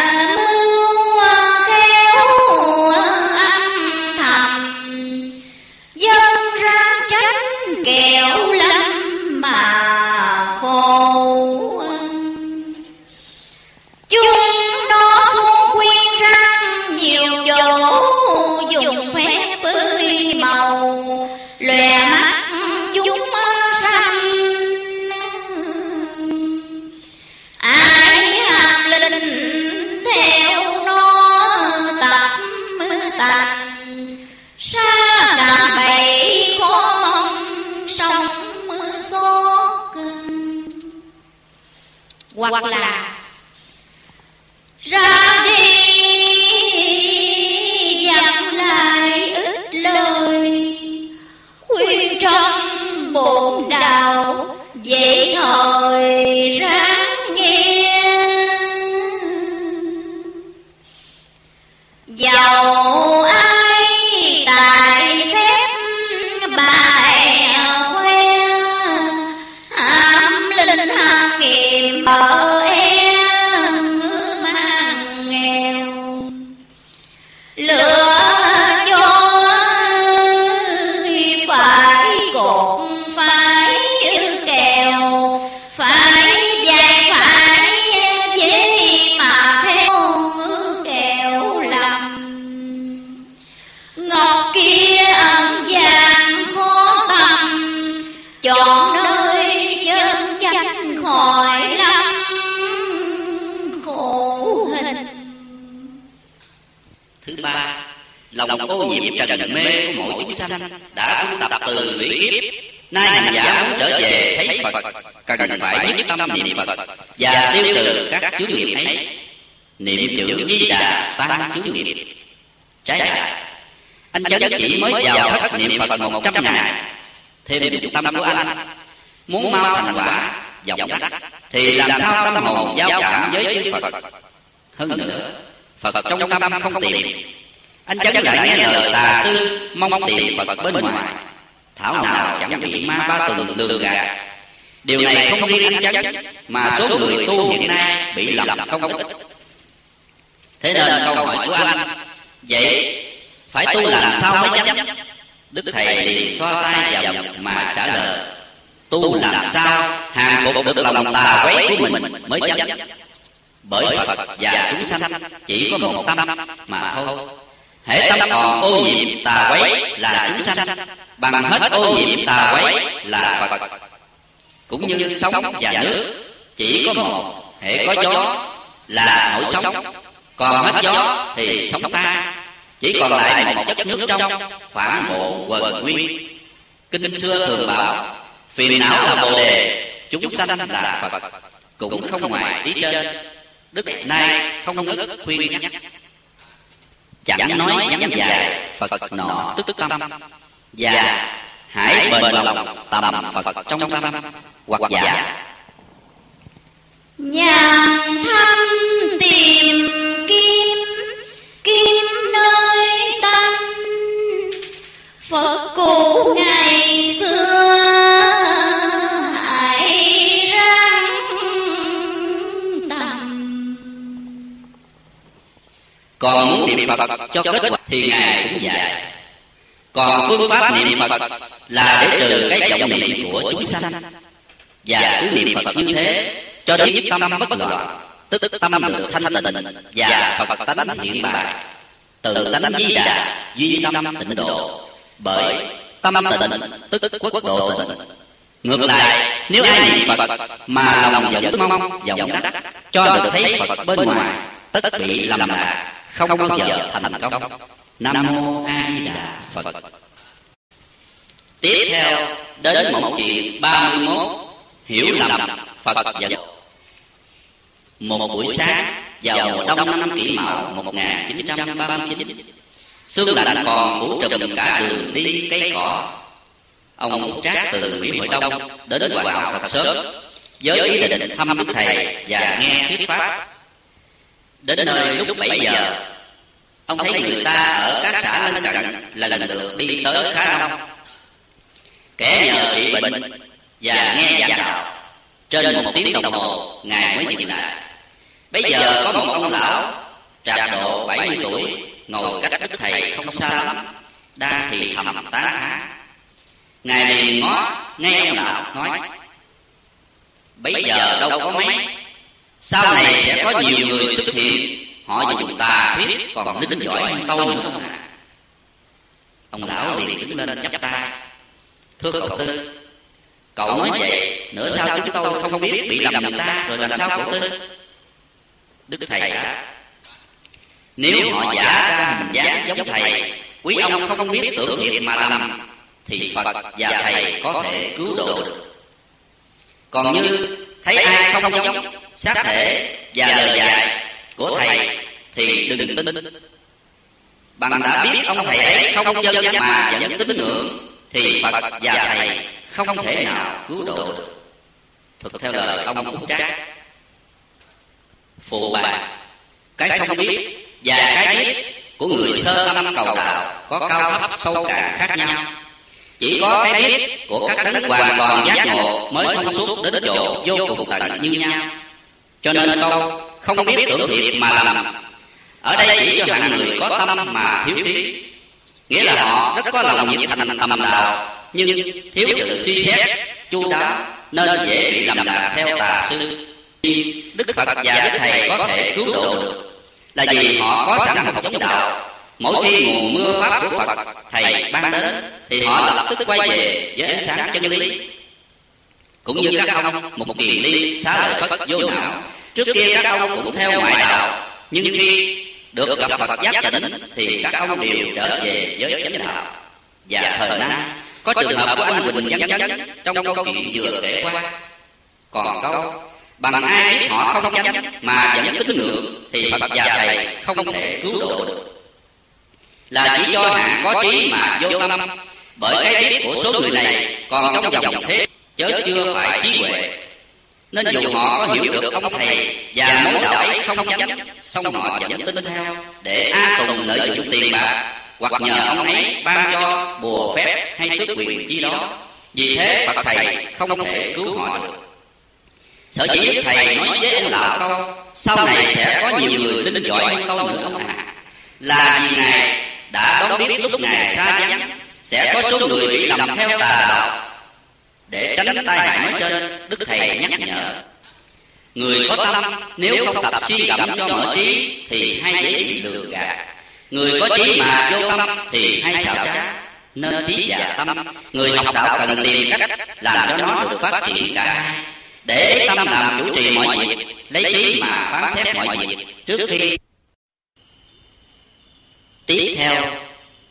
B: hoặc là ra đi dặn lại ít lời. Khuyên trong bồn đạo dễ thời ráng nghe giàu
A: lòng ô nhiễm trần mê của mỗi chúng sanh đã tu tập từ lũy kiếp. Nay hành giả muốn trở về thấy Phật, cần phải nhất tâm niệm Phật và tiêu trừ các chướng nghiệp ấy. Niệm chữ Di Đà tan chướng nghiệp. Trái lại, anh chớ chỉ mới vào thất niệm Phật một trăm ngày, thêm dụng tâm của anh muốn mau thành quả vọng đắc thì làm sao tâm hồn giao cảm với chư Phật hơn nữa Phật trong tâm không tìm anh chớ lại nghe lời tà sư, mong tìm Phật bên ngoài. Thảo nào chẳng bị ma ba tuần lừa gạt. Điều này không riêng anh chớ mà số người tu hiện nay bị lầm không ít. Thế nên câu hỏi của anh, vậy phải tu làm sao mới chánh? Đức thầy liền xoa tay vào mà trả lời, tu làm sao hàng phục được lòng tà quấy của mình mới chánh? Bởi phật và chúng sanh chỉ có một tâm mà thôi hễ tâm còn ô nhiễm tà quấy là chúng sanh. Bằng hết ô nhiễm tà quấy là phật. Cũng như sóng và nước, chỉ có một, hễ có gió là nổi sóng. Còn hết gió thì sóng ta. Chỉ còn lại một chất nước trong, phản bộ quần nguyên kinh xưa thường bảo, phiền não là bồ đề, chúng sanh là phật. Cũng không ngoài ý trên. Đức nay không ngớt khuyên nhắc chẳng nói nhắm dài. phật nọ tức tức tâm. Và hãy bền lòng tầm phật trong tâm hoặc giả.
B: nhàn thăm tìm
A: còn muốn niệm phật cho kết quả thì ngài cũng dạy. Còn phương pháp niệm phật là để trừ cái vọng niệm của chúng sanh. Và cứ niệm phật như thế, cho đến nhất tâm bất loạn, tức tức tâm được thanh tịnh và phật tánh hiện bài từ tánh di đà duy tâm tịnh độ, bởi tâm tịnh, tức quốc độ tịnh. Ngược lại, nếu ai niệm phật mà lòng vẫn mong, vọng đắc, cho được thấy phật bên ngoài, tất bị lầm lạc không bao giờ thành công. Nam mô a di đà phật. Tiếp theo, đến một chuyện ba mươi mốt, hiểu lầm phật và một buổi sáng, vào đông năm kỷ mão một nghìn chín trăm ba mươi chín sương lạnh còn phủ trùm cả đường đi cây cỏ. Ông út trác từ mỹ hội đông đến hòa hảo thật sớm với ý định thăm đức thầy và nghe thuyết pháp đến nơi lúc bảy giờ. ông thấy người ta ở các xã lân cận lần lượt đi tới khá đông. Kẻ nhờ trị bệnh và nghe giảng đạo. Trên một tiếng đồng hồ ngài mới dừng lại. bây giờ có một ông lão trạc độ 70 tuổi ngồi cách đức thầy không xa lắm đang thì thầm tá thán. Ngài liền ngó nghe ông lão nói bây giờ đâu có mấy sau này sẽ có nhiều người xuất hiện. họ dùng tà thuyết còn linh giỏi hơn tôi nữa không ạ ông lão liền đứng lên chắp tay. thưa cậu tư. cậu nói vậy nữa sao chúng tôi không biết bị lầm người ta rồi làm sao cậu tư? đức thầy đáp nếu họ giả ra hình dáng giống thầy quý ông không biết tưởng thiệt mà làm thì phật và thầy có thể cứu độ được. còn như thấy ai không giống xác thể và lời dạy của thầy thì đừng tin. Bằng đã biết ông thầy ấy không chân chắn mà vẫn tín ngưỡng, thì phật và thầy không thể nào cứu độ được. Thực theo lời ông úc trác, phụ bà, cái không biết và cái biết của người sơ tâm cầu đạo có cao thấp sâu cạn khác nhau. Chỉ có cái biết của các đấng hoàn toàn giác ngộ mới thông suốt đến chỗ vô cùng tận như nhau cho nên câu không biết tưởng thiệt mà làm. Ở đây chỉ cho hạng người có tâm mà thiếu trí. Nghĩa là họ rất có lòng nhiệt thành tầm đạo, nhưng thiếu sự suy xét, chu đáo, nên dễ bị lầm lạc theo tà sư. Đức phật và đức thầy có thể cứu độ được. Là vì họ có sẵn học giống đạo. Mỗi khi mùa mưa pháp của phật, thầy ban đến, thì họ lập tức quay về với ánh sáng chân lý cũng như các ông, một tiền ly xá lợi phất vô não. Trước kia các ông cũng theo ngoại đạo. Nhưng khi được gặp phật giác tỉnh thì các ông đều trở về với chánh đạo. Và thời nay, có trường hợp của anh Quỳnh Văn Chánh trong câu chuyện vừa kể qua. Còn câu, bằng ai biết họ không chánh, mà vẫn tín ngưỡng, thì Phật và Thầy không thể cứu độ được. Là chỉ cho hạng có trí mà vô tâm. Bởi cái biết của số người này còn trong vòng thế chớ chưa phải trí huệ. nên dù họ có hiểu được ông thầy và mối đạo ấy không chánh song họ vẫn tin theo để a tùng lợi dụng tiền bạc hoặc nhờ ông ấy ban cho bùa phép hay tước quyền chi đó. vì thế phật thầy không thể cứu họ được. sở dĩ thầy nói với ông lão câu sau này sẽ có nhiều người tin giỏi hơn câu nữa ông à. là vì ngài đã đón biết lúc ngài xa vắng sẽ có số người bị lầm theo tà đạo để tránh tai hại nói trên, đức thầy nhắc nhở. Người có tâm, nếu không tập suy gẫm cho mở trí, thì hay dễ bị lừa gạt. Người có trí mà vô tâm, thì hay xảo trá. Nên trí và tâm, người học đạo cần tìm cách làm cho nó được phát triển cả để tâm làm chủ trì mọi việc, lấy trí mà phán xét mọi việc trước khi. Tiếp theo,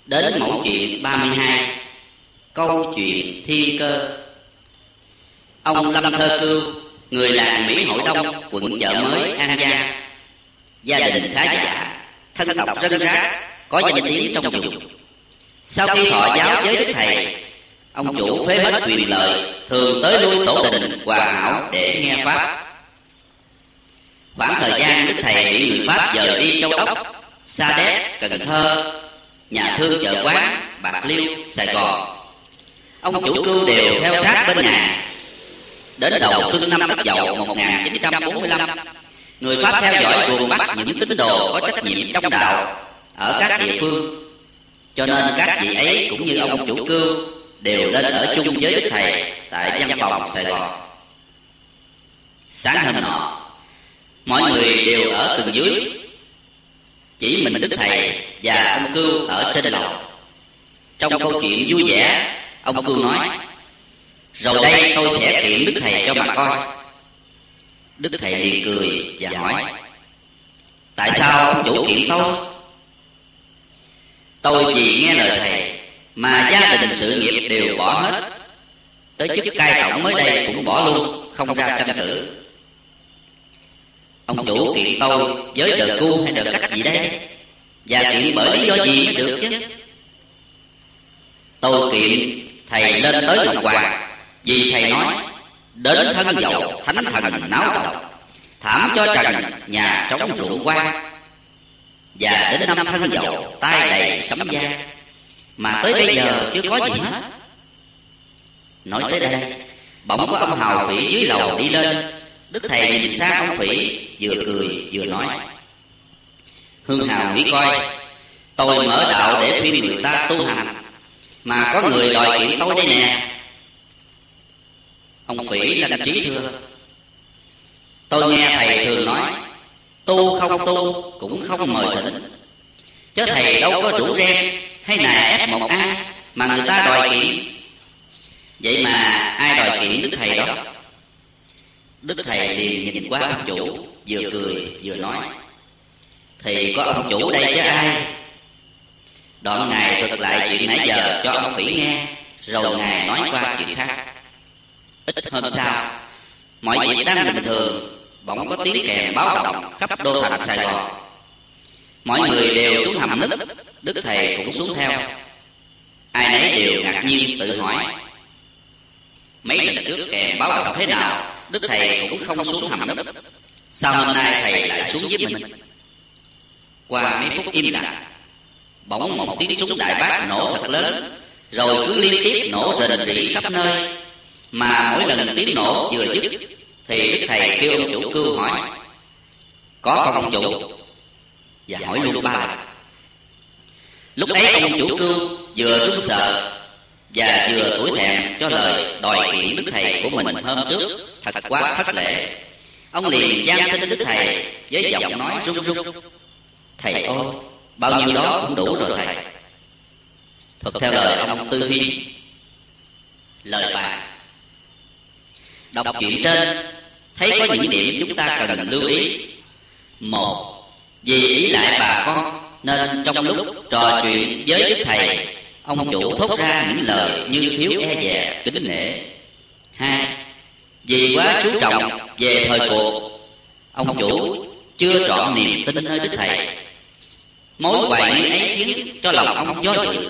A: đến mẫu chuyện 32 câu chuyện thiên cơ ông lâm thơ cưu người làng mỹ hội đông, quận chợ mới, an giang. Gia đình khá giả, thân tộc dân rác có danh tiếng trong vùng. Sau khi thọ giáo với đức thầy, ông chủ phế hết quyền lợi, thường tới lui tổ đình, hòa hảo để nghe pháp. Khoảng thời gian đức thầy bị người pháp dời đi châu đốc, sa đéc, cần thơ, nhà thương chợ quán, bạc liêu, sài gòn. Ông chủ cưu đều theo sát bên nhà đến đầu xuân năm Ất Dậu 1945 người pháp theo dõi ruồng bắt những tín đồ có trách nhiệm trong đạo ở các địa phương. Cho nên các vị ấy cũng như ông chủ cưu đều lên ở chung với đức thầy tại văn phòng sài gòn. Sáng hôm nọ, mọi người đều ở tầng dưới. Chỉ mình đức thầy và ông cưu ở trên lầu. Trong câu chuyện vui vẻ, ông cưu nói rồi đây tôi sẽ kiện đức thầy cho mà coi. Đức thầy liền cười và hỏi, tại sao ông chủ kiện tôi? Tôi vì nghe lời thầy mà gia đình sự nghiệp đều bỏ hết. Tới chức cai tổng mới đây cũng bỏ luôn, không ra tranh cử. Ông chủ kiện tôi với đờ cu hay đờ cách gì đây? Và kiện bởi lý do gì mới được chứ? Tôi kiện thầy lên tới ngọc hoàng vì thầy nói, đến thân dậu thánh thần náo động, thảm cho trần, nhà trống ruộng qua và đến năm thân dậu tay đầy sấm da. Mà tới bây giờ chưa có gì hết. Nói tới đây, bỗng có ông hào phỉ dưới lầu đi lên. Đức thầy nhìn sang ông phỉ, vừa cười, vừa nói, hương hào nghĩ coi, tôi mở đạo để khuyên người ta tu hành. Mà có người đòi kiện tôi đây nè ông phỉ lanh trí thưa. Tôi nghe thầy thường nói, tu không tu, cũng không mời thỉnh. Chứ thầy đâu có chủ ren hay nè ép một ai mà người ta đòi kiện. Vậy mà ai đòi kiện đức thầy đó? Đức thầy liền nhìn qua ông chủ, vừa cười, vừa nói, thì có ông chủ đây chứ ai? Đoạn ngài thuật lại chuyện nãy giờ cho ông phỉ nghe, rồi ngài nói qua chuyện khác ít hôm sau, mọi việc đang bình thường, bỗng có tiếng kèn báo động khắp đô thành sài gòn. Mọi người đều xuống hầm nứt, đức thầy cũng xuống theo. Ai nấy đều ngạc nhiên, tự hỏi, mấy lần trước kèn báo động thế nào, đức thầy cũng không xuống hầm nứt. Sao hôm nay thầy lại xuống với mình? Qua mấy phút im lặng, bỗng một tiếng súng đại bác nổ thật lớn, rồi cứ liên tiếp nổ rền rỉ khắp nơi mà mỗi lần tiếng nổ vừa dứt thì đức thầy kêu ông chủ cưu hỏi có không ông chủ? Và hỏi luôn ba lần. Lúc ấy ông chủ cưu vừa run sợ và vừa tuổi thẹn cho lời đòi kiện đức thầy của mình hôm trước. Thật quá thất lễ. Ông liền gian xin đức thầy với giọng nói run run. Thầy ơi bao nhiêu đó cũng đủ rồi thầy. Thuật theo lời ông tư hi, lời bài đọc chuyện trên. Thấy có những điểm chúng ta cần lưu ý. Một, vì ý lại bà con, nên trong lúc trò chuyện với đức thầy, ông chủ thốt ra những lời như thiếu e dè, kính nể. Hai, vì quá chú trọng về thời cuộc, ông chủ chưa trọn niềm tin nơi đức thầy. Mối hoài nghi ấy khiến cho lòng ông do dự.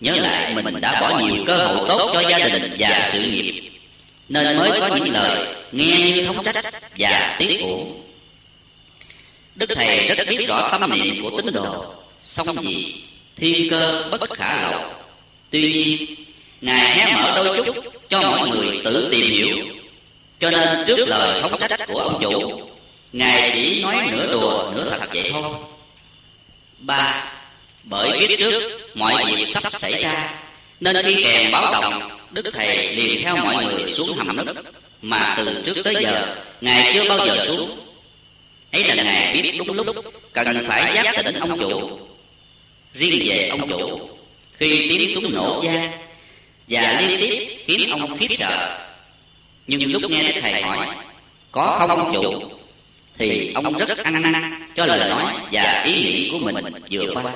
A: Nhớ lại mình đã bỏ nhiều cơ hội tốt cho gia đình và sự nghiệp nên mới có những lời nghe như thống trách và tiếc uổng. Đức thầy rất biết rõ tâm niệm của tín đồ. Song gì, thiên cơ bất khả lậu. Tuy nhiên, ngài hé mở đôi chút cho mọi người tự tìm hiểu. Cho nên trước lời thống trách của ông chủ, ngài chỉ nói nửa đùa nửa thật vậy thôi. Ba, bởi biết trước mọi việc sắp xảy ra, nên khi kèn báo động đức thầy liền theo mọi người xuống hầm nấp mà từ trước tới giờ, ngài chưa bao giờ xuống. Ấy là ngài biết đúng lúc cần phải giác tỉnh ông chủ. Riêng về ông chủ, khi tiếng súng nổ ra và liên tiếp khiến ông khiếp sợ. Nhưng lúc nghe đức thầy hỏi, có không ông chủ? Thì ông rất ăn năn cho lời nói và ý nghĩ của mình vừa qua.